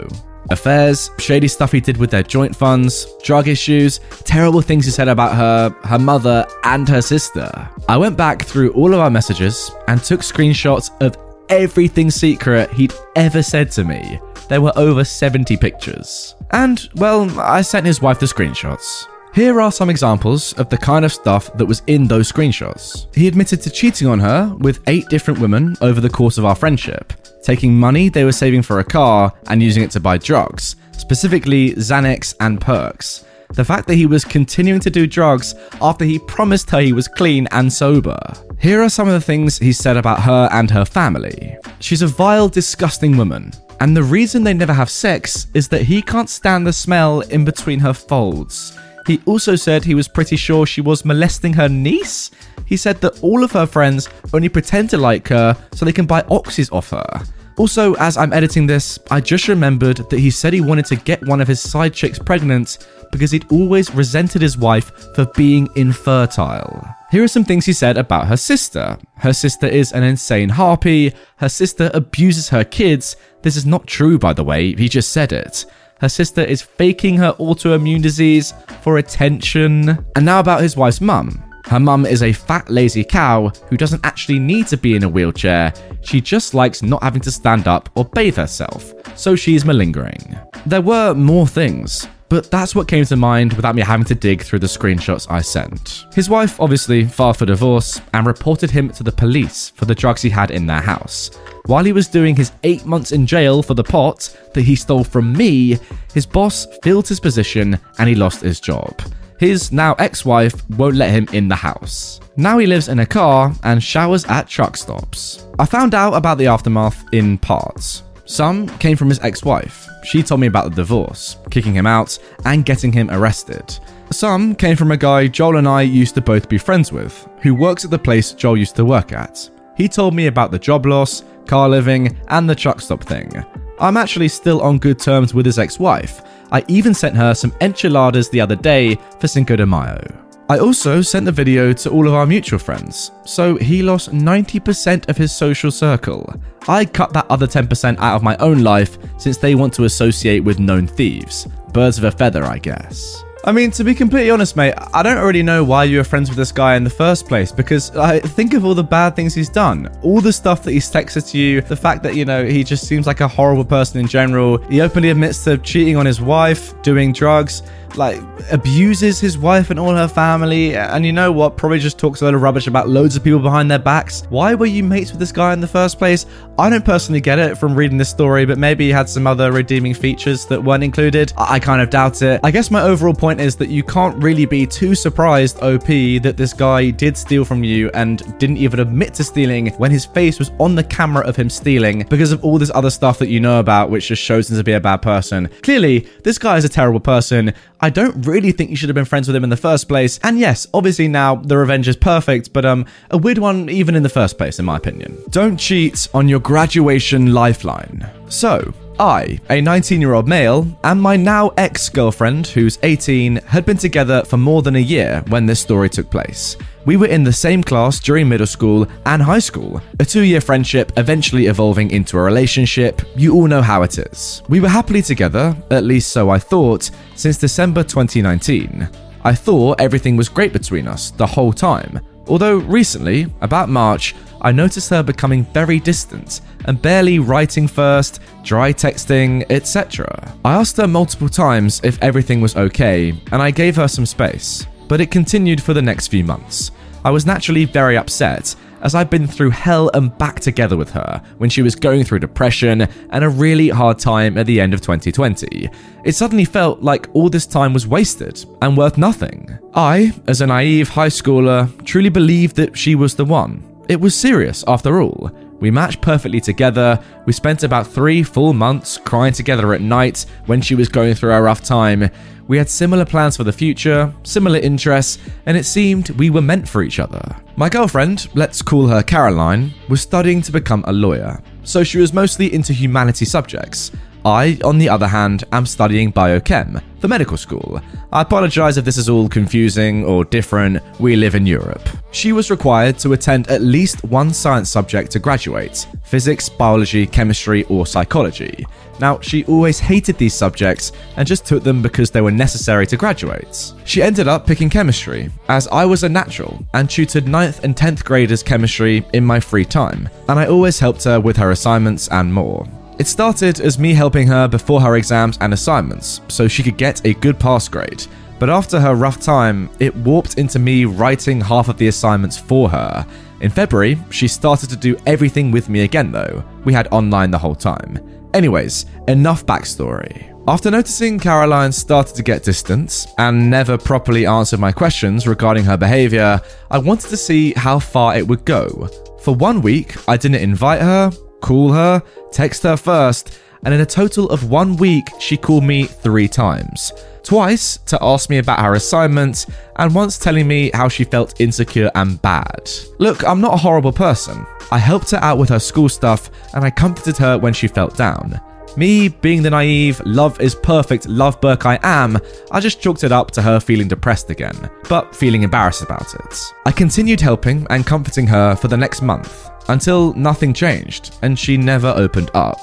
Affairs, shady stuff he did with their joint funds, drug issues, terrible things he said about her, her mother, and her sister. I went back through all of our messages and took screenshots of everything secret he'd ever said to me. There were over 70 pictures. And, well, I sent his wife the screenshots. Here are some examples of the kind of stuff that was in those screenshots. He admitted to cheating on her with eight different women over the course of our friendship, taking money they were saving for a car and using it to buy drugs, specifically Xanax and perks. The fact that he was continuing to do drugs after he promised her he was clean and sober. Here are some of the things he said about her and her family. She's a vile, disgusting woman. And the reason they never have sex is that he can't stand the smell in between her folds. He also said he was pretty sure she was molesting her niece. He said that all of her friends only pretend to like her so they can buy oxys off her. Also, as I'm editing this, I just remembered that he said he wanted to get one of his side chicks pregnant because he'd always resented his wife for being infertile. Here are some things he said about her sister. Her sister is an insane harpy. Her sister abuses her kids. This is not true, by the way, he just said it. Her sister is faking her autoimmune disease for attention. And now about his wife's mum. Her mum is a fat, lazy cow who doesn't actually need to be in a wheelchair. She just likes not having to stand up or bathe herself, so she's malingering. There were more things, but that's what came to mind without me having to dig through the screenshots I sent. His wife obviously filed for divorce and reported him to the police for the drugs he had in their house. While he was doing his eight months in jail for the pot that he stole from me, his boss filled his position and he lost his job. His now ex wife won't let him in the house. Now he lives in a car and showers at truck stops. I found out about the aftermath in parts. Some came from his ex wife. She told me about the divorce, kicking him out, and getting him arrested. Some came from a guy Joel and I used to both be friends with, who works at the place Joel used to work at. He told me about the job loss, car living, and the truck stop thing. I'm actually still on good terms with his ex wife. I even sent her some enchiladas the other day for Cinco de Mayo. I also sent the video to all of our mutual friends, so he lost 90% of his social circle. I cut that other 10% out of my own life since they want to associate with known thieves. Birds of a feather, I guess. I mean, to be completely honest, mate, I don't really know why you were friends with this guy in the first place because I think of all the bad things he's done, all the stuff that he's texted to you, the fact that, you know, he just seems like a horrible person in general. He openly admits to cheating on his wife, doing drugs like abuses his wife and all her family. And you know what? Probably just talks a lot of rubbish about loads of people behind their backs. Why were you mates with this guy in the first place? I don't personally get it from reading this story but maybe he had some other redeeming features that weren't included. I kind of doubt it. I guess my overall point is that you can't really be too surprised op that this guy did steal from you and didn't even admit to stealing when his face was on the camera of him stealing because of all this other stuff that you know about which just shows him to be a bad person. Clearly this guy is a terrible person I don't really think you should have been friends with him in the first place. And yes, obviously now the revenge is perfect, but um, a weird one even in the first place, in my opinion. Don't cheat on your graduation lifeline. So, I, a 19 year old male, and my now ex girlfriend, who's 18, had been together for more than a year when this story took place. We were in the same class during middle school and high school, a two year friendship eventually evolving into a relationship. You all know how it is. We were happily together, at least so I thought, since December 2019. I thought everything was great between us the whole time, although recently, about March, I noticed her becoming very distant and barely writing first, dry texting, etc. I asked her multiple times if everything was okay, and I gave her some space but it continued for the next few months. I was naturally very upset, as I'd been through hell and back together with her when she was going through depression and a really hard time at the end of 2020. It suddenly felt like all this time was wasted and worth nothing. I, as a naive high schooler, truly believed that she was the one. It was serious, after all. We matched perfectly together. We spent about three full months crying together at night when she was going through a rough time. We had similar plans for the future, similar interests, and it seemed we were meant for each other. My girlfriend, let's call her Caroline, was studying to become a lawyer, so she was mostly into humanity subjects. I, on the other hand, am studying biochem for medical school. I apologise if this is all confusing or different, we live in Europe. She was required to attend at least one science subject to graduate physics, biology, chemistry, or psychology. Now, she always hated these subjects and just took them because they were necessary to graduate. She ended up picking chemistry, as I was a natural and tutored 9th and 10th graders chemistry in my free time, and I always helped her with her assignments and more. It started as me helping her before her exams and assignments, so she could get a good pass grade. But after her rough time, it warped into me writing half of the assignments for her. In February, she started to do everything with me again, though. We had online the whole time. Anyways, enough backstory. After noticing Caroline started to get distant and never properly answered my questions regarding her behaviour, I wanted to see how far it would go. For one week, I didn't invite her, call her, text her first, and in a total of one week, she called me three times. Twice to ask me about her assignment, and once telling me how she felt insecure and bad. Look, I'm not a horrible person. I helped her out with her school stuff, and I comforted her when she felt down. Me, being the naive, love is perfect love Burke I am, I just chalked it up to her feeling depressed again, but feeling embarrassed about it. I continued helping and comforting her for the next month, until nothing changed, and she never opened up.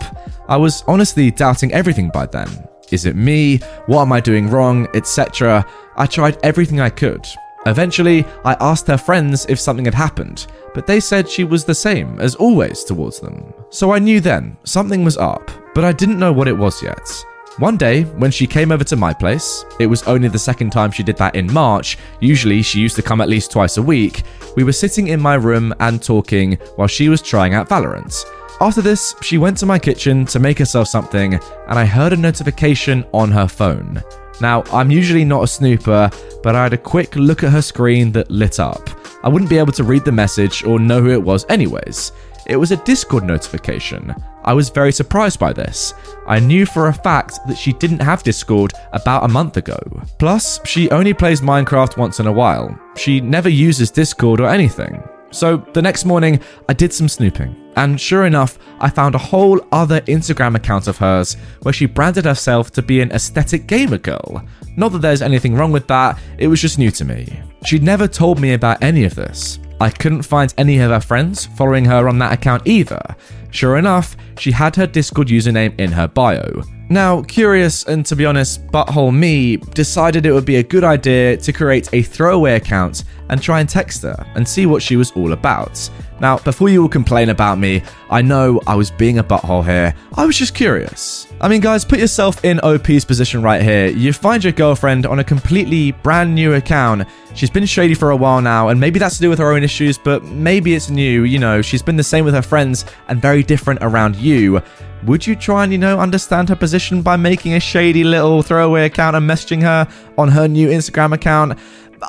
I was honestly doubting everything by then. Is it me? What am I doing wrong? Etc. I tried everything I could. Eventually, I asked her friends if something had happened, but they said she was the same as always towards them. So I knew then something was up, but I didn't know what it was yet. One day, when she came over to my place, it was only the second time she did that in March, usually she used to come at least twice a week, we were sitting in my room and talking while she was trying out Valorant. After this, she went to my kitchen to make herself something, and I heard a notification on her phone. Now, I'm usually not a snooper, but I had a quick look at her screen that lit up. I wouldn't be able to read the message or know who it was, anyways. It was a Discord notification. I was very surprised by this. I knew for a fact that she didn't have Discord about a month ago. Plus, she only plays Minecraft once in a while. She never uses Discord or anything. So the next morning, I did some snooping, and sure enough, I found a whole other Instagram account of hers where she branded herself to be an aesthetic gamer girl. Not that there's anything wrong with that, it was just new to me. She'd never told me about any of this. I couldn't find any of her friends following her on that account either. Sure enough, she had her Discord username in her bio. Now, curious and to be honest, butthole me decided it would be a good idea to create a throwaway account and try and text her and see what she was all about. Now, before you all complain about me, I know I was being a butthole here. I was just curious. I mean, guys, put yourself in OP's position right here. You find your girlfriend on a completely brand new account. She's been shady for a while now, and maybe that's to do with her own issues, but maybe it's new. You know, she's been the same with her friends and very different around you. Would you try and, you know, understand her position by making a shady little throwaway account and messaging her on her new Instagram account?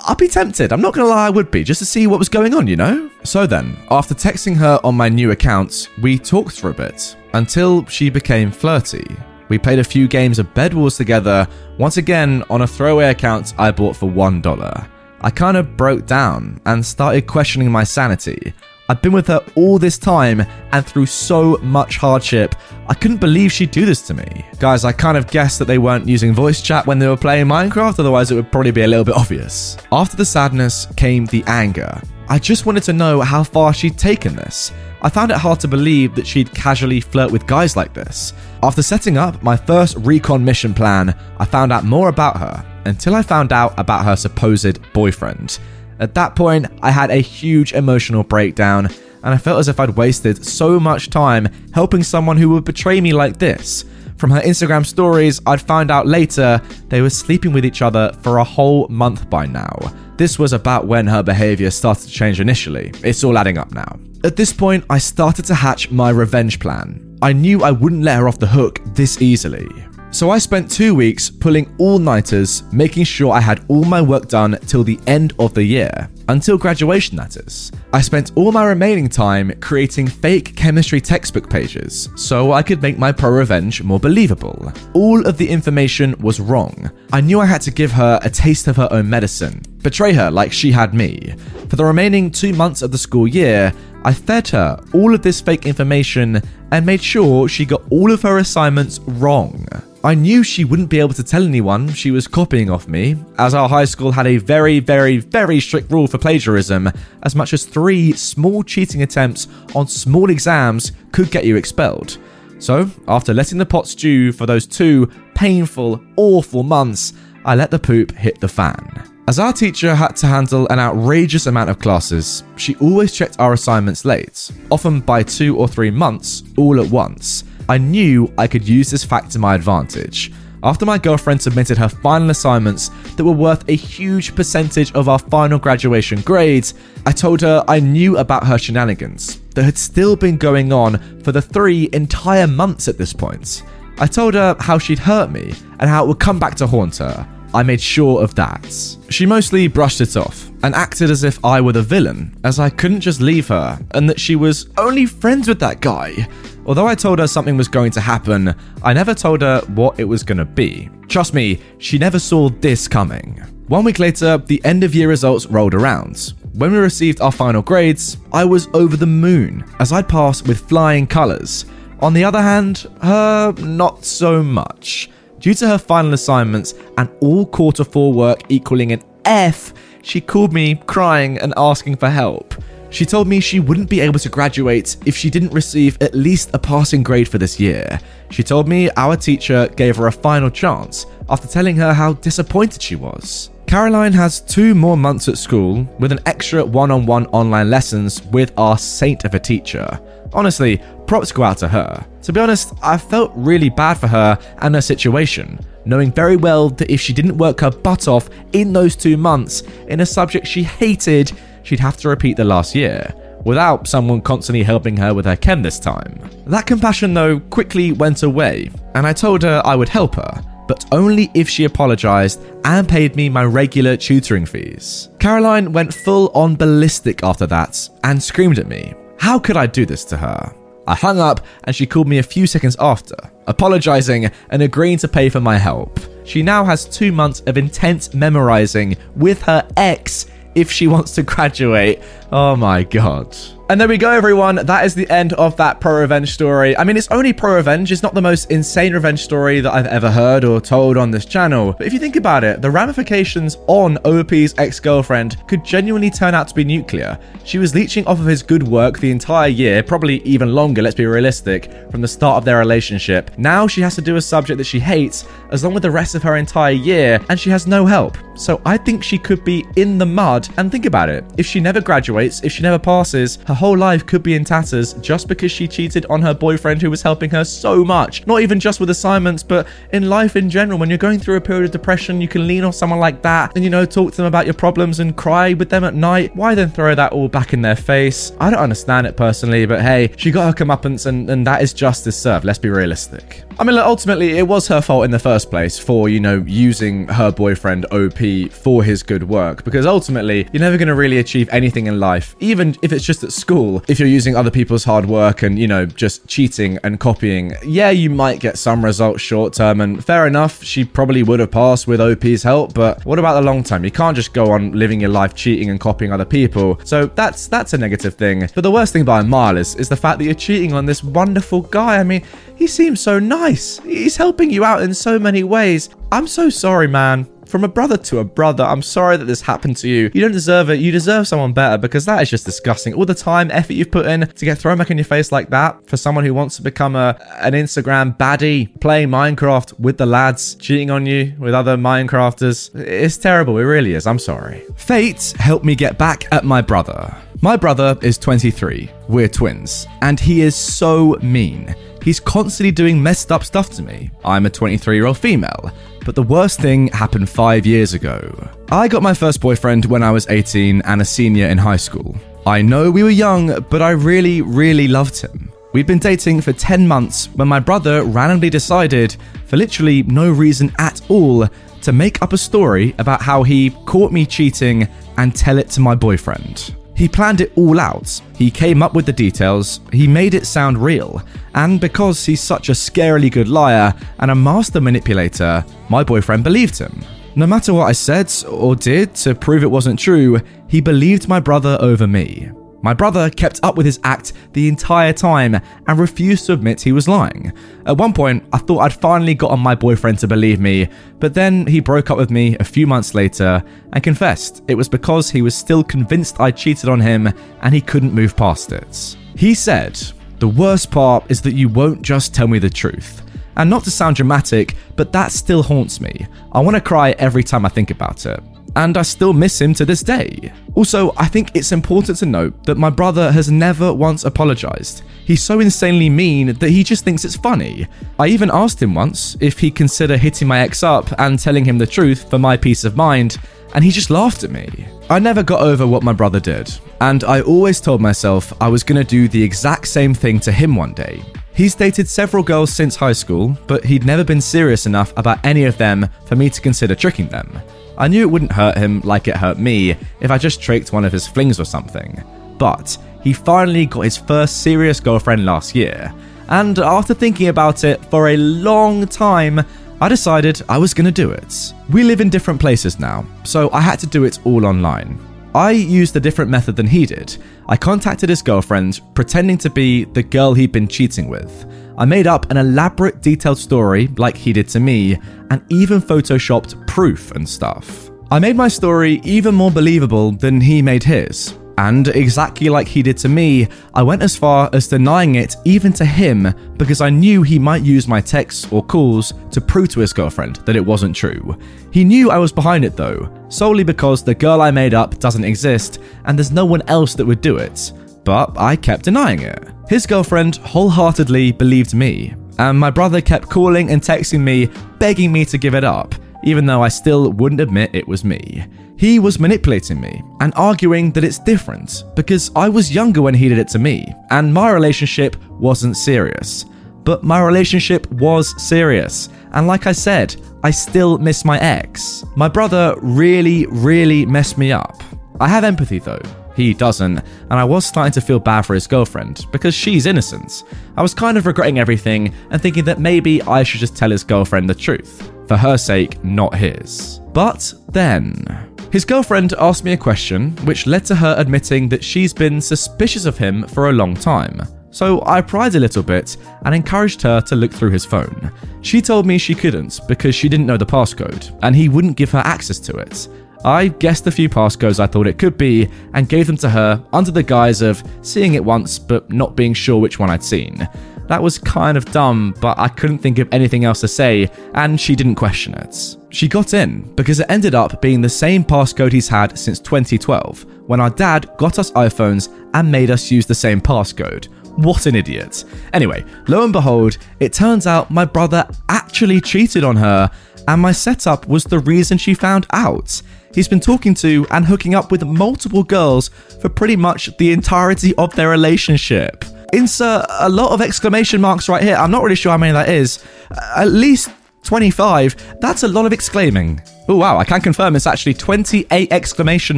I'd be tempted. I'm not going to lie, I would be, just to see what was going on, you know? So then, after texting her on my new account, we talked for a bit until she became flirty. We played a few games of Bed Wars together, once again on a throwaway account I bought for $1. I kind of broke down and started questioning my sanity. I've been with her all this time and through so much hardship. I couldn't believe she'd do this to me. Guys, I kind of guessed that they weren't using voice chat when they were playing Minecraft, otherwise, it would probably be a little bit obvious. After the sadness came the anger. I just wanted to know how far she'd taken this. I found it hard to believe that she'd casually flirt with guys like this. After setting up my first recon mission plan, I found out more about her until I found out about her supposed boyfriend. At that point, I had a huge emotional breakdown, and I felt as if I'd wasted so much time helping someone who would betray me like this. From her Instagram stories, I'd found out later they were sleeping with each other for a whole month by now. This was about when her behaviour started to change initially. It's all adding up now. At this point, I started to hatch my revenge plan. I knew I wouldn't let her off the hook this easily. So I spent two weeks pulling all nighters, making sure I had all my work done till the end of the year. Until graduation, that is. I spent all my remaining time creating fake chemistry textbook pages so I could make my pro revenge more believable. All of the information was wrong. I knew I had to give her a taste of her own medicine, betray her like she had me. For the remaining two months of the school year, I fed her all of this fake information and made sure she got all of her assignments wrong. I knew she wouldn't be able to tell anyone she was copying off me, as our high school had a very, very, very strict rule for plagiarism, as much as three small cheating attempts on small exams could get you expelled. So, after letting the pot stew for those two painful, awful months, I let the poop hit the fan. As our teacher had to handle an outrageous amount of classes, she always checked our assignments late, often by two or three months, all at once. I knew I could use this fact to my advantage. After my girlfriend submitted her final assignments that were worth a huge percentage of our final graduation grades, I told her I knew about her shenanigans that had still been going on for the three entire months at this point. I told her how she'd hurt me and how it would come back to haunt her. I made sure of that. She mostly brushed it off and acted as if I were the villain, as I couldn't just leave her, and that she was only friends with that guy. Although I told her something was going to happen, I never told her what it was going to be. Trust me, she never saw this coming. One week later, the end of year results rolled around. When we received our final grades, I was over the moon as I'd passed with flying colours. On the other hand, her not so much. Due to her final assignments and all quarter four work equaling an F, she called me crying and asking for help. She told me she wouldn't be able to graduate if she didn't receive at least a passing grade for this year. She told me our teacher gave her a final chance after telling her how disappointed she was. Caroline has two more months at school with an extra one on one online lessons with our saint of a teacher. Honestly, props go out to her. To be honest, I felt really bad for her and her situation, knowing very well that if she didn't work her butt off in those two months in a subject she hated, she'd have to repeat the last year, without someone constantly helping her with her chem this time. That compassion, though, quickly went away, and I told her I would help her, but only if she apologised and paid me my regular tutoring fees. Caroline went full on ballistic after that and screamed at me. How could I do this to her? I hung up and she called me a few seconds after, apologizing and agreeing to pay for my help. She now has two months of intense memorizing with her ex if she wants to graduate. Oh my god. And there we go, everyone. That is the end of that pro revenge story. I mean, it's only pro revenge. It's not the most insane revenge story that I've ever heard or told on this channel. But if you think about it, the ramifications on OP's ex girlfriend could genuinely turn out to be nuclear. She was leeching off of his good work the entire year, probably even longer, let's be realistic, from the start of their relationship. Now she has to do a subject that she hates, as long with the rest of her entire year, and she has no help. So I think she could be in the mud. And think about it if she never graduates, if she never passes, her whole life could be in tatters just because she cheated on her boyfriend who was helping her so much. Not even just with assignments, but in life in general. When you're going through a period of depression, you can lean on someone like that and, you know, talk to them about your problems and cry with them at night. Why then throw that all back in their face? I don't understand it personally, but hey, she got her comeuppance and, and that is justice served. Let's be realistic. I mean, ultimately, it was her fault in the first place for, you know, using her boyfriend OP for his good work. Because ultimately, you're never going to really achieve anything in life, even if it's just at school, if you're using other people's hard work and, you know, just cheating and copying. Yeah, you might get some results short term, and fair enough, she probably would have passed with OP's help, but what about the long term? You can't just go on living your life cheating and copying other people. So that's that's a negative thing. But the worst thing by a mile is, is the fact that you're cheating on this wonderful guy. I mean, he seems so nice. He's helping you out in so many ways. I'm so sorry, man. From a brother to a brother, I'm sorry that this happened to you. You don't deserve it. You deserve someone better because that is just disgusting. All the time, effort you've put in to get thrown back in your face like that for someone who wants to become a an Instagram baddie, playing Minecraft with the lads, cheating on you with other Minecrafters. It's terrible. It really is. I'm sorry. Fate helped me get back at my brother. My brother is 23. We're twins. And he is so mean. He's constantly doing messed up stuff to me. I'm a 23 year old female. But the worst thing happened five years ago. I got my first boyfriend when I was 18 and a senior in high school. I know we were young, but I really, really loved him. We'd been dating for 10 months when my brother randomly decided, for literally no reason at all, to make up a story about how he caught me cheating and tell it to my boyfriend. He planned it all out. He came up with the details, he made it sound real, and because he's such a scarily good liar and a master manipulator, my boyfriend believed him. No matter what I said or did to prove it wasn't true, he believed my brother over me. My brother kept up with his act the entire time and refused to admit he was lying. At one point, I thought I'd finally gotten my boyfriend to believe me, but then he broke up with me a few months later and confessed it was because he was still convinced I cheated on him and he couldn't move past it. He said, The worst part is that you won't just tell me the truth. And not to sound dramatic, but that still haunts me. I want to cry every time I think about it and I still miss him to this day. Also, I think it's important to note that my brother has never once apologized. He's so insanely mean that he just thinks it's funny. I even asked him once if he'd consider hitting my ex up and telling him the truth for my peace of mind, and he just laughed at me. I never got over what my brother did, and I always told myself I was gonna do the exact same thing to him one day. He's dated several girls since high school, but he'd never been serious enough about any of them for me to consider tricking them. I knew it wouldn't hurt him like it hurt me if I just tricked one of his flings or something. But he finally got his first serious girlfriend last year, and after thinking about it for a long time, I decided I was to do it. We live in different places now, so I had to do it all online. I used a different method than he did. I contacted his girlfriend, pretending to be the girl he'd been cheating with. I made up an elaborate, detailed story, like he did to me, and even photoshopped proof and stuff. I made my story even more believable than he made his. And exactly like he did to me, I went as far as denying it even to him because I knew he might use my texts or calls to prove to his girlfriend that it wasn't true. He knew I was behind it though, solely because the girl I made up doesn't exist and there's no one else that would do it. But I kept denying it. His girlfriend wholeheartedly believed me, and my brother kept calling and texting me, begging me to give it up, even though I still wouldn't admit it was me. He was manipulating me and arguing that it's different because I was younger when he did it to me, and my relationship wasn't serious. But my relationship was serious, and like I said, I still miss my ex. My brother really, really messed me up. I have empathy though. He doesn't, and I was starting to feel bad for his girlfriend because she's innocent. I was kind of regretting everything and thinking that maybe I should just tell his girlfriend the truth, for her sake, not his. But then. His girlfriend asked me a question, which led to her admitting that she's been suspicious of him for a long time. So I pried a little bit and encouraged her to look through his phone. She told me she couldn't because she didn't know the passcode, and he wouldn't give her access to it. I guessed a few passcodes I thought it could be and gave them to her under the guise of seeing it once but not being sure which one I'd seen. That was kind of dumb, but I couldn't think of anything else to say, and she didn't question it. She got in because it ended up being the same passcode he's had since 2012, when our dad got us iPhones and made us use the same passcode. What an idiot. Anyway, lo and behold, it turns out my brother actually cheated on her, and my setup was the reason she found out. He's been talking to and hooking up with multiple girls for pretty much the entirety of their relationship insert a lot of exclamation marks right here. I'm not really sure how many that is. Uh, at least 25. That's a lot of exclaiming. Oh, wow, I can confirm it's actually 28 exclamation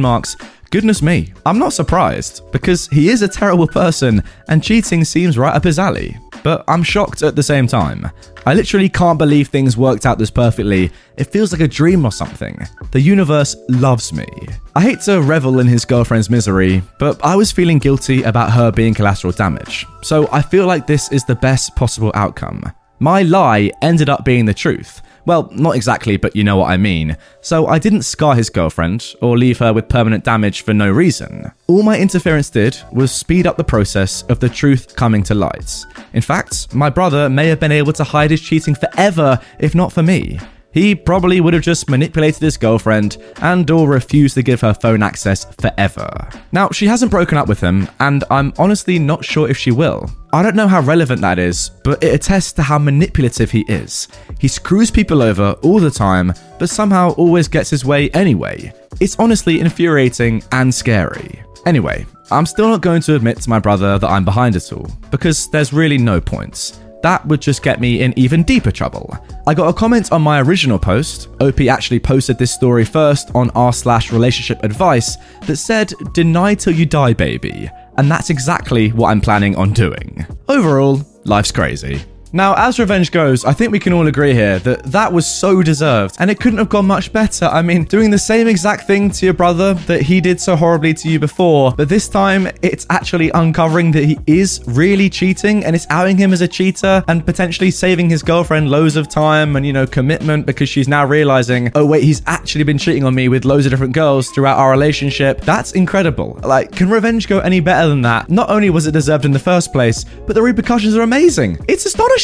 marks. Goodness me. I'm not surprised, because he is a terrible person, and cheating seems right up his alley. But I'm shocked at the same time. I literally can't believe things worked out this perfectly. It feels like a dream or something. The universe loves me. I hate to revel in his girlfriend's misery, but I was feeling guilty about her being collateral damage. So I feel like this is the best possible outcome. My lie ended up being the truth. Well, not exactly, but you know what I mean. So I didn't scar his girlfriend or leave her with permanent damage for no reason. All my interference did was speed up the process of the truth coming to light. In fact, my brother may have been able to hide his cheating forever if not for me. He probably would have just manipulated his girlfriend and or refused to give her phone access forever. Now, she hasn't broken up with him, and I'm honestly not sure if she will. I don't know how relevant that is, but it attests to how manipulative he is. He screws people over all the time, but somehow always gets his way anyway. It's honestly infuriating and scary. Anyway, I'm still not going to admit to my brother that I'm behind it all, because there's really no point. That would just get me in even deeper trouble. I got a comment on my original post. OP actually posted this story first on r slash relationship advice that said, Deny till you die, baby. And that's exactly what I'm planning on doing. Overall, life's crazy. Now, as revenge goes, I think we can all agree here that that was so deserved, and it couldn't have gone much better. I mean, doing the same exact thing to your brother that he did so horribly to you before, but this time it's actually uncovering that he is really cheating and it's outing him as a cheater and potentially saving his girlfriend loads of time and, you know, commitment because she's now realizing, oh, wait, he's actually been cheating on me with loads of different girls throughout our relationship. That's incredible. Like, can revenge go any better than that? Not only was it deserved in the first place, but the repercussions are amazing. It's astonishing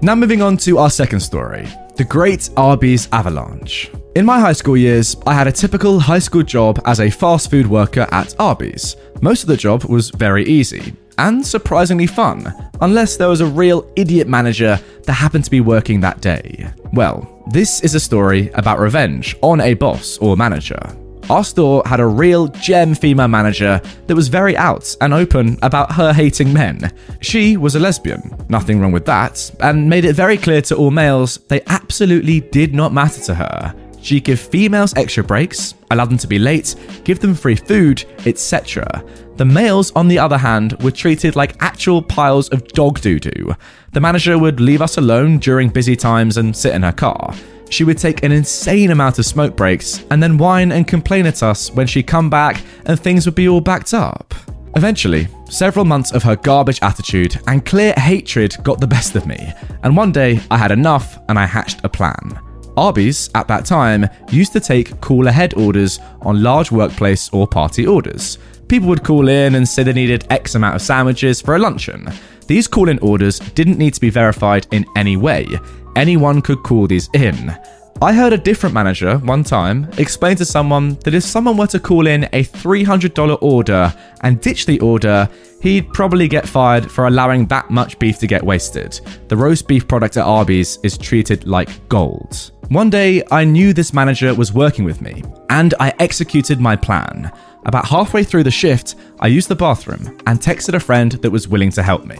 Now, moving on to our second story the Great Arby's Avalanche. In my high school years, I had a typical high school job as a fast food worker at Arby's. Most of the job was very easy and surprisingly fun, unless there was a real idiot manager that happened to be working that day. Well, this is a story about revenge on a boss or manager. Our store had a real gem female manager that was very out and open about her hating men. She was a lesbian, nothing wrong with that, and made it very clear to all males they absolutely did not matter to her. she'd give females extra breaks, allow them to be late, give them free food, etc. The males, on the other hand, were treated like actual piles of dog doo doo. The manager would leave us alone during busy times and sit in her car. She would take an insane amount of smoke breaks and then whine and complain at us when she'd come back and things would be all backed up. Eventually, several months of her garbage attitude and clear hatred got the best of me, and one day I had enough and I hatched a plan. Arby's, at that time, used to take call ahead orders on large workplace or party orders. People would call in and say they needed X amount of sandwiches for a luncheon. These call in orders didn't need to be verified in any way, anyone could call these in. I heard a different manager one time explain to someone that if someone were to call in a $300 order and ditch the order, he'd probably get fired for allowing that much beef to get wasted. The roast beef product at Arby's is treated like gold. One day, I knew this manager was working with me, and I executed my plan. About halfway through the shift, I used the bathroom and texted a friend that was willing to help me.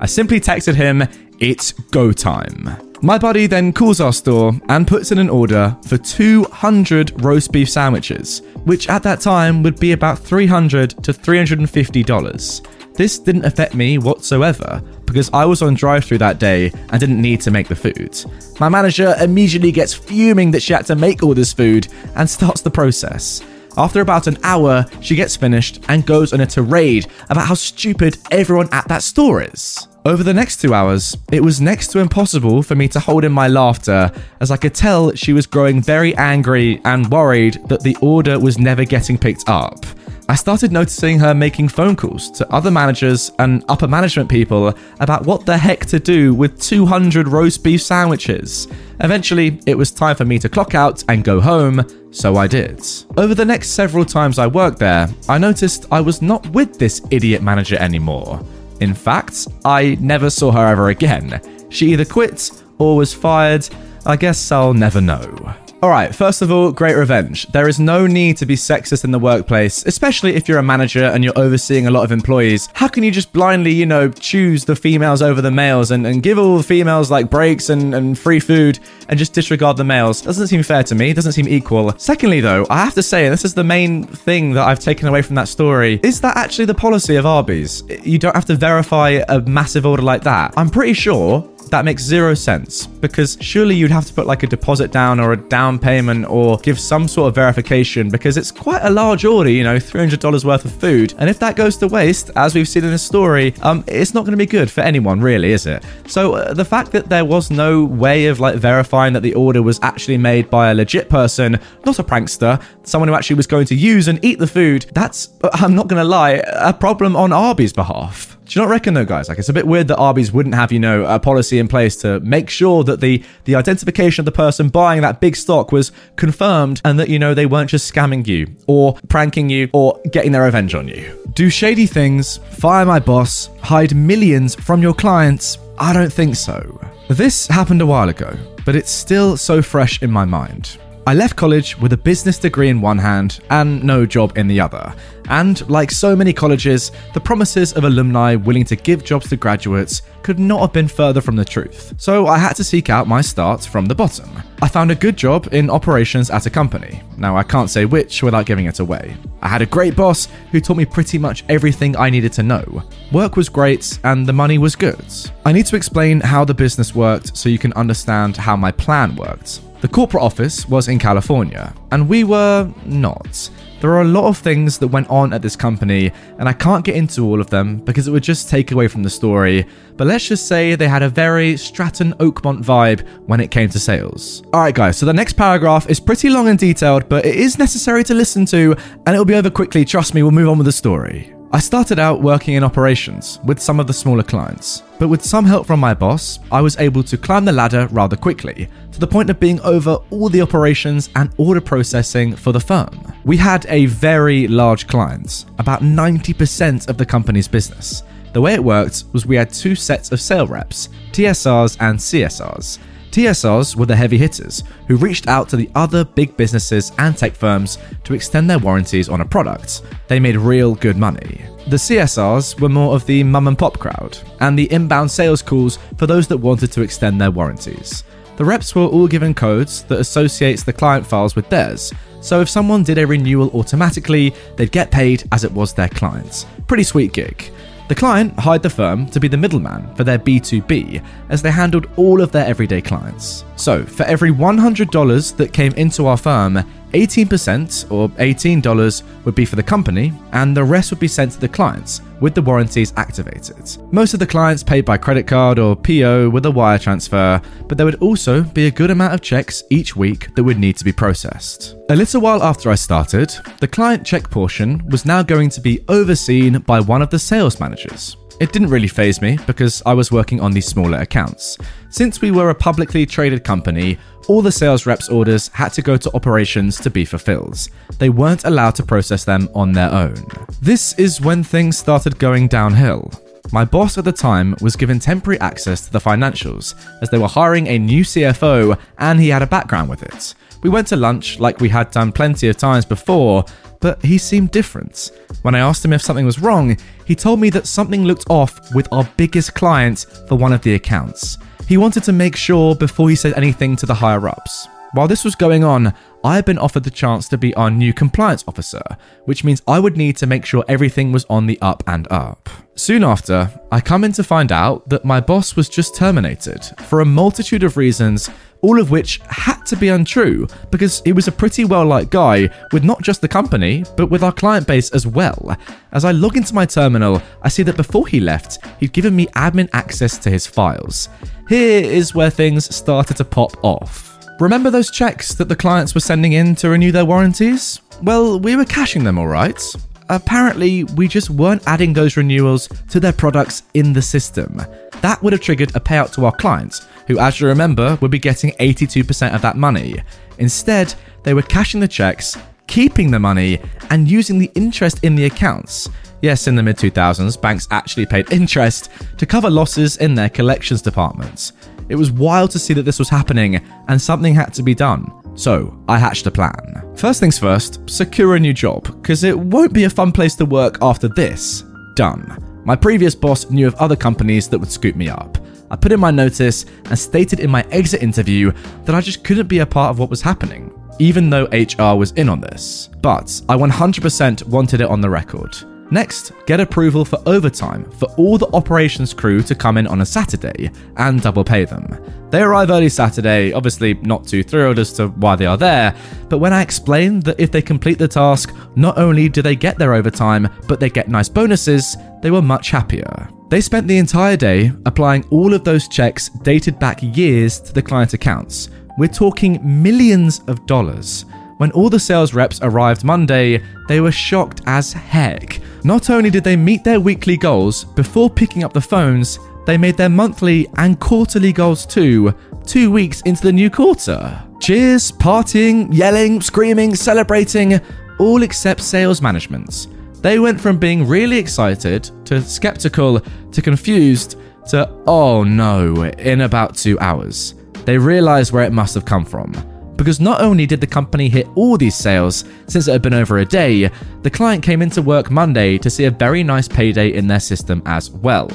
I simply texted him, It's go time. My buddy then calls our store and puts in an order for 200 roast beef sandwiches, which at that time would be about 300 to $350. This didn't affect me whatsoever because I was on drive through that day and didn't need to make the food. My manager immediately gets fuming that she had to make all this food and starts the process. After about an hour, she gets finished and goes on a tirade about how stupid everyone at that store is. Over the next two hours, it was next to impossible for me to hold in my laughter, as I could tell she was growing very angry and worried that the order was never getting picked up. I started noticing her making phone calls to other managers and upper management people about what the heck to do with 200 roast beef sandwiches. Eventually, it was time for me to clock out and go home, so I did. Over the next several times I worked there, I noticed I was not with this idiot manager anymore. In fact, I never saw her ever again. She either quit or was fired. I guess I'll never know. Alright, first of all, great revenge. There is no need to be sexist in the workplace, especially if you're a manager and you're overseeing a lot of employees. How can you just blindly, you know, choose the females over the males and, and give all the females like breaks and, and free food and just disregard the males? Doesn't seem fair to me, doesn't seem equal. Secondly, though, I have to say, and this is the main thing that I've taken away from that story, is that actually the policy of Arby's? You don't have to verify a massive order like that. I'm pretty sure that makes zero sense because surely you'd have to put like a deposit down or a down payment or give some sort of verification because it's quite a large order, you know, $300 worth of food. And if that goes to waste, as we've seen in the story, um, it's not going to be good for anyone, really, is it? So uh, the fact that there was no way of like verifying that the order was actually made by a legit person, not a prankster, someone who actually was going to use and eat the food, that's, I'm not going to lie, a problem on Arby's behalf. Do you not reckon though, guys? Like it's a bit weird that Arby's wouldn't have, you know, a policy in place to make sure that the the identification of the person buying that big stock was confirmed and that, you know, they weren't just scamming you or pranking you or getting their revenge on you. Do shady things, fire my boss, hide millions from your clients? I don't think so. This happened a while ago, but it's still so fresh in my mind. I left college with a business degree in one hand and no job in the other. And like so many colleges, the promises of alumni willing to give jobs to graduates could not have been further from the truth. So I had to seek out my start from the bottom. I found a good job in operations at a company. Now I can't say which without giving it away. I had a great boss who taught me pretty much everything I needed to know. Work was great and the money was good. I need to explain how the business worked so you can understand how my plan worked. The corporate office was in California, and we were not. There are a lot of things that went on at this company, and I can't get into all of them because it would just take away from the story. But let's just say they had a very Stratton Oakmont vibe when it came to sales. Alright, guys, so the next paragraph is pretty long and detailed, but it is necessary to listen to, and it'll be over quickly. Trust me, we'll move on with the story. I started out working in operations with some of the smaller clients, but with some help from my boss, I was able to climb the ladder rather quickly, to the point of being over all the operations and order processing for the firm. We had a very large client, about 90% of the company's business. The way it worked was we had two sets of sale reps, TSRs and CSRs. TSRs were the heavy hitters who reached out to the other big businesses and tech firms to extend their warranties on a product. They made real good money. The CSRs were more of the mum and pop crowd, and the inbound sales calls for those that wanted to extend their warranties. The reps were all given codes that associates the client files with theirs, so if someone did a renewal automatically, they'd get paid as it was their clients. Pretty sweet gig. The client hired the firm to be the middleman for their B2B as they handled all of their everyday clients. So, for every $100 that came into our firm, 18% or $18 would be for the company, and the rest would be sent to the clients with the warranties activated. Most of the clients paid by credit card or PO with a wire transfer, but there would also be a good amount of checks each week that would need to be processed. A little while after I started, the client check portion was now going to be overseen by one of the sales managers. It didn't really phase me because I was working on these smaller accounts. Since we were a publicly traded company, all the sales reps' orders had to go to operations to be fulfilled. They weren't allowed to process them on their own. This is when things started going downhill. My boss at the time was given temporary access to the financials as they were hiring a new CFO and he had a background with it. We went to lunch like we had done plenty of times before, but he seemed different. When I asked him if something was wrong, he told me that something looked off with our biggest client for one of the accounts. He wanted to make sure before he said anything to the higher ups. While this was going on, I had been offered the chance to be our new compliance officer, which means I would need to make sure everything was on the up and up. Soon after, I come in to find out that my boss was just terminated for a multitude of reasons all of which had to be untrue because he was a pretty well liked guy with not just the company, but with our client base as well. As I log into my terminal, I see that before he left, he'd given me admin access to his files. Here is where things started to pop off. Remember those checks that the clients were sending in to renew their warranties? Well, we were cashing them alright. Apparently, we just weren't adding those renewals to their products in the system. That would have triggered a payout to our clients, who, as you remember, would be getting 82% of that money. Instead, they were cashing the checks, keeping the money, and using the interest in the accounts. Yes, in the mid 2000s, banks actually paid interest to cover losses in their collections departments. It was wild to see that this was happening, and something had to be done. So, I hatched a plan. First things first, secure a new job, because it won't be a fun place to work after this. Done. My previous boss knew of other companies that would scoop me up. I put in my notice and stated in my exit interview that I just couldn't be a part of what was happening, even though HR was in on this. But I 100% wanted it on the record. Next, get approval for overtime for all the operations crew to come in on a Saturday and double pay them. They arrive early Saturday, obviously not too thrilled as to why they are there, but when I explained that if they complete the task, not only do they get their overtime, but they get nice bonuses, they were much happier. They spent the entire day applying all of those checks dated back years to the client accounts. We're talking millions of dollars. When all the sales reps arrived Monday, they were shocked as heck. Not only did they meet their weekly goals before picking up the phones, they made their monthly and quarterly goals too, two weeks into the new quarter. Cheers, partying, yelling, screaming, celebrating, all except sales management. They went from being really excited to skeptical to confused to oh no in about two hours. They realized where it must have come from. Because not only did the company hit all these sales since it had been over a day, the client came into work Monday to see a very nice payday in their system as well.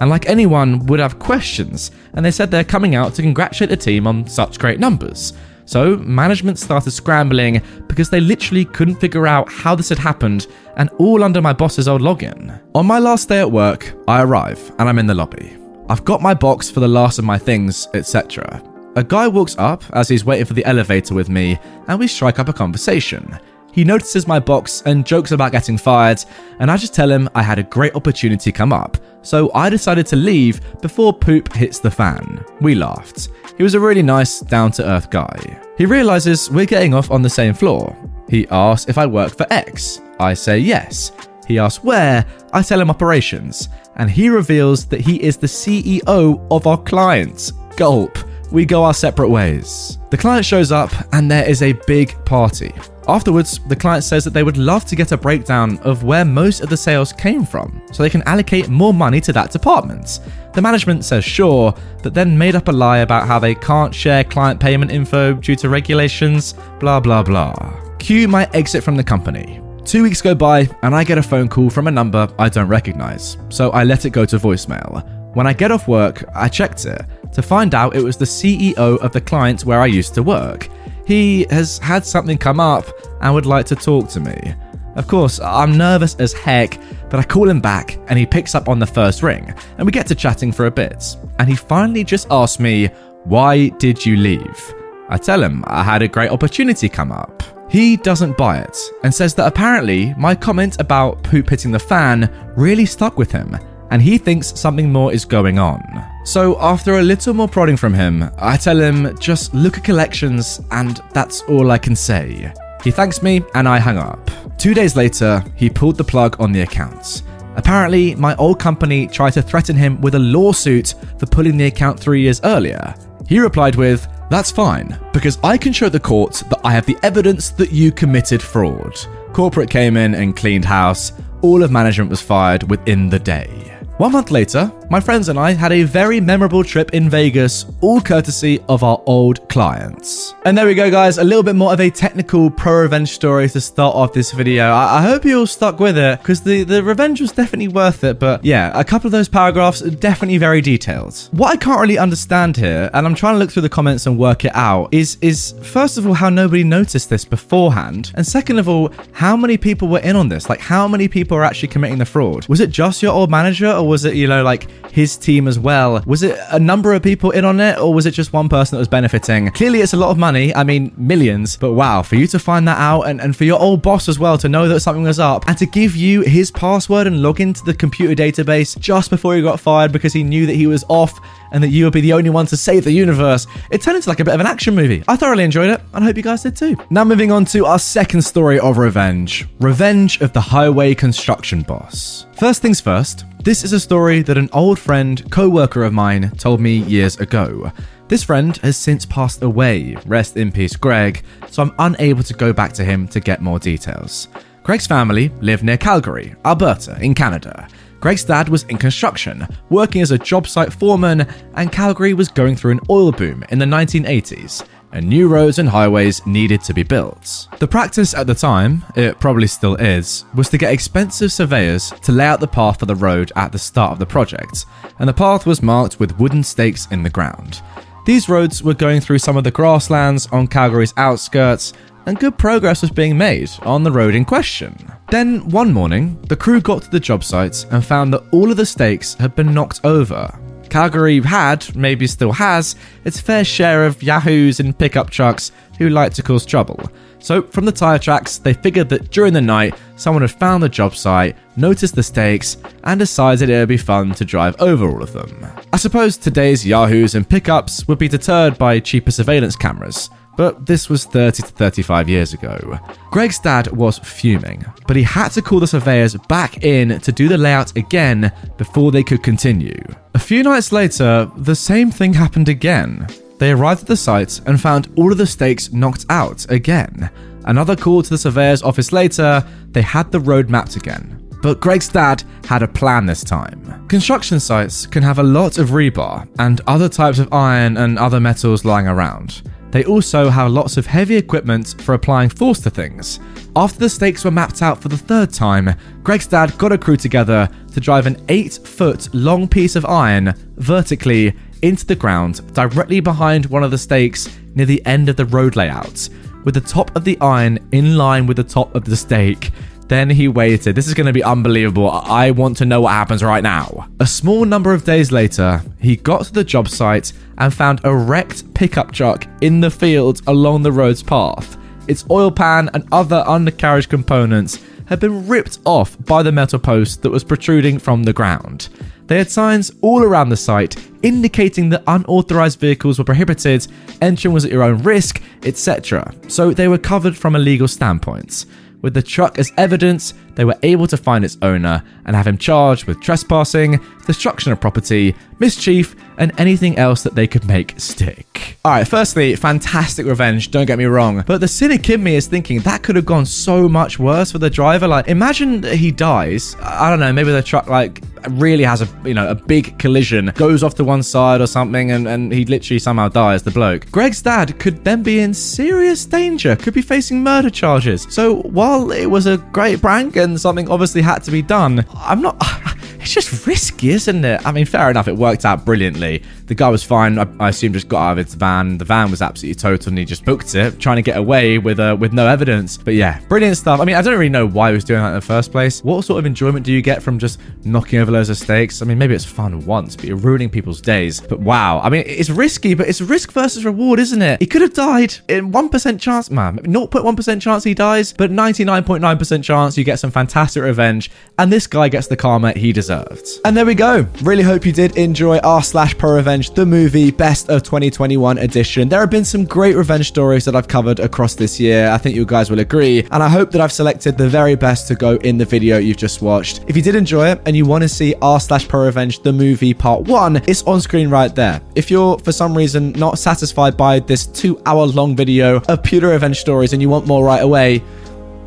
And like anyone would have questions, and they said they're coming out to congratulate the team on such great numbers. So, management started scrambling because they literally couldn't figure out how this had happened, and all under my boss's old login. On my last day at work, I arrive and I'm in the lobby. I've got my box for the last of my things, etc. A guy walks up as he's waiting for the elevator with me, and we strike up a conversation. He notices my box and jokes about getting fired, and I just tell him I had a great opportunity come up, so I decided to leave before poop hits the fan. We laughed. He was a really nice, down to earth guy. He realizes we're getting off on the same floor. He asks if I work for X. I say yes. He asks where. I tell him operations. And he reveals that he is the CEO of our clients. Gulp. We go our separate ways. The client shows up and there is a big party. Afterwards, the client says that they would love to get a breakdown of where most of the sales came from so they can allocate more money to that department. The management says sure, but then made up a lie about how they can't share client payment info due to regulations, blah blah blah. Cue my exit from the company. Two weeks go by and I get a phone call from a number I don't recognize, so I let it go to voicemail. When I get off work, I checked it, to find out it was the CEO of the client where I used to work. He has had something come up and would like to talk to me. Of course, I'm nervous as heck, but I call him back and he picks up on the first ring and we get to chatting for a bit. And he finally just asks me, Why did you leave? I tell him I had a great opportunity come up. He doesn't buy it and says that apparently my comment about poop hitting the fan really stuck with him and he thinks something more is going on. So, after a little more prodding from him, I tell him just look at collections and that's all I can say. He thanks me and I hang up. Two days later, he pulled the plug on the accounts. Apparently, my old company tried to threaten him with a lawsuit for pulling the account three years earlier. He replied with, That's fine, because I can show the court that I have the evidence that you committed fraud. Corporate came in and cleaned house. All of management was fired within the day. One month later, my friends and I had a very memorable trip in Vegas, all courtesy of our old clients. And there we go, guys, a little bit more of a technical pro revenge story to start off this video. I, I hope you all stuck with it because the, the revenge was definitely worth it. But yeah, a couple of those paragraphs are definitely very detailed. What I can't really understand here, and I'm trying to look through the comments and work it out, is is first of all how nobody noticed this beforehand, and second of all, how many people were in on this? Like, how many people are actually committing the fraud? Was it just your old manager, or was it, you know, like his team as well? Was it a number of people in on it, or was it just one person that was benefiting? Clearly, it's a lot of money. I mean, millions. But wow, for you to find that out and, and for your old boss as well to know that something was up and to give you his password and log into the computer database just before he got fired because he knew that he was off and that you would be the only one to save the universe. It turned into like a bit of an action movie. I thoroughly enjoyed it, and I hope you guys did too. Now, moving on to our second story of revenge Revenge of the Highway Construction Boss. First things first, this is a story that an old friend, co worker of mine, told me years ago. This friend has since passed away, rest in peace, Greg, so I'm unable to go back to him to get more details. Greg's family lived near Calgary, Alberta, in Canada. Greg's dad was in construction, working as a job site foreman, and Calgary was going through an oil boom in the 1980s, and new roads and highways needed to be built. The practice at the time, it probably still is, was to get expensive surveyors to lay out the path for the road at the start of the project, and the path was marked with wooden stakes in the ground. These roads were going through some of the grasslands on Calgary's outskirts, and good progress was being made on the road in question. Then, one morning, the crew got to the job site and found that all of the stakes had been knocked over. Calgary had, maybe still has, its fair share of yahoos and pickup trucks who like to cause trouble. So, from the tyre tracks, they figured that during the night, someone had found the job site, noticed the stakes, and decided it would be fun to drive over all of them. I suppose today's yahoos and pickups would be deterred by cheaper surveillance cameras, but this was 30 to 35 years ago. Greg's dad was fuming, but he had to call the surveyors back in to do the layout again before they could continue. A few nights later, the same thing happened again. They arrived at the site and found all of the stakes knocked out again. Another call to the surveyor's office later, they had the road mapped again. But Greg's dad had a plan this time. Construction sites can have a lot of rebar and other types of iron and other metals lying around. They also have lots of heavy equipment for applying force to things. After the stakes were mapped out for the third time, Greg's dad got a crew together to drive an 8 foot long piece of iron vertically into the ground directly behind one of the stakes near the end of the road layout, with the top of the iron in line with the top of the stake. Then he waited. This is going to be unbelievable. I want to know what happens right now. A small number of days later, he got to the job site and found a wrecked pickup truck in the field along the road's path. Its oil pan and other undercarriage components had been ripped off by the metal post that was protruding from the ground. They had signs all around the site indicating that unauthorized vehicles were prohibited, entering was at your own risk, etc. So they were covered from a legal standpoint. With the truck as evidence, they were able to find its owner and have him charged with trespassing, destruction of property, mischief, and anything else that they could make stick. Alright, firstly, fantastic revenge, don't get me wrong, but the cynic in me is thinking that could have gone so much worse for the driver. Like, imagine he dies. I don't know, maybe the truck, like, really has a you know a big collision goes off to one side or something and, and he literally somehow dies the bloke greg's dad could then be in serious danger could be facing murder charges so while it was a great prank and something obviously had to be done. I'm not it's just risky, isn't it? I mean, fair enough, it worked out brilliantly. The guy was fine. I, I assume just got out of his van. The van was absolutely total, and he just booked it, trying to get away with uh, with no evidence. But yeah, brilliant stuff. I mean, I don't really know why he was doing that in the first place. What sort of enjoyment do you get from just knocking over loads of stakes? I mean, maybe it's fun once, but you're ruining people's days. But wow, I mean, it's risky, but it's risk versus reward, isn't it? He could have died in one percent chance, man. 0.1% chance he dies, but 99.9% chance you get some fantastic revenge, and this guy gets the karma he deserved. And there we go. Really hope you did enjoy r slash pro revenge, the movie best of 2021 edition. There have been some great revenge stories that I've covered across this year. I think you guys will agree, and I hope that I've selected the very best to go in the video you've just watched. If you did enjoy it and you want to see r slash pro revenge, the movie part one, it's on screen right there. If you're for some reason not satisfied by this two hour long video of pure revenge stories and you want more right away,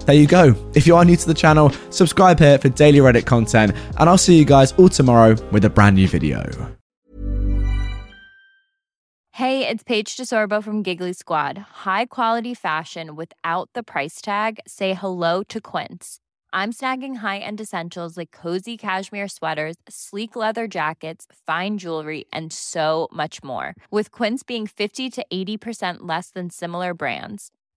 there you go. If you are new to the channel, subscribe here for daily Reddit content, and I'll see you guys all tomorrow with a brand new video. Hey, it's Paige DeSorbo from Giggly Squad. High quality fashion without the price tag? Say hello to Quince. I'm snagging high end essentials like cozy cashmere sweaters, sleek leather jackets, fine jewelry, and so much more. With Quince being 50 to 80% less than similar brands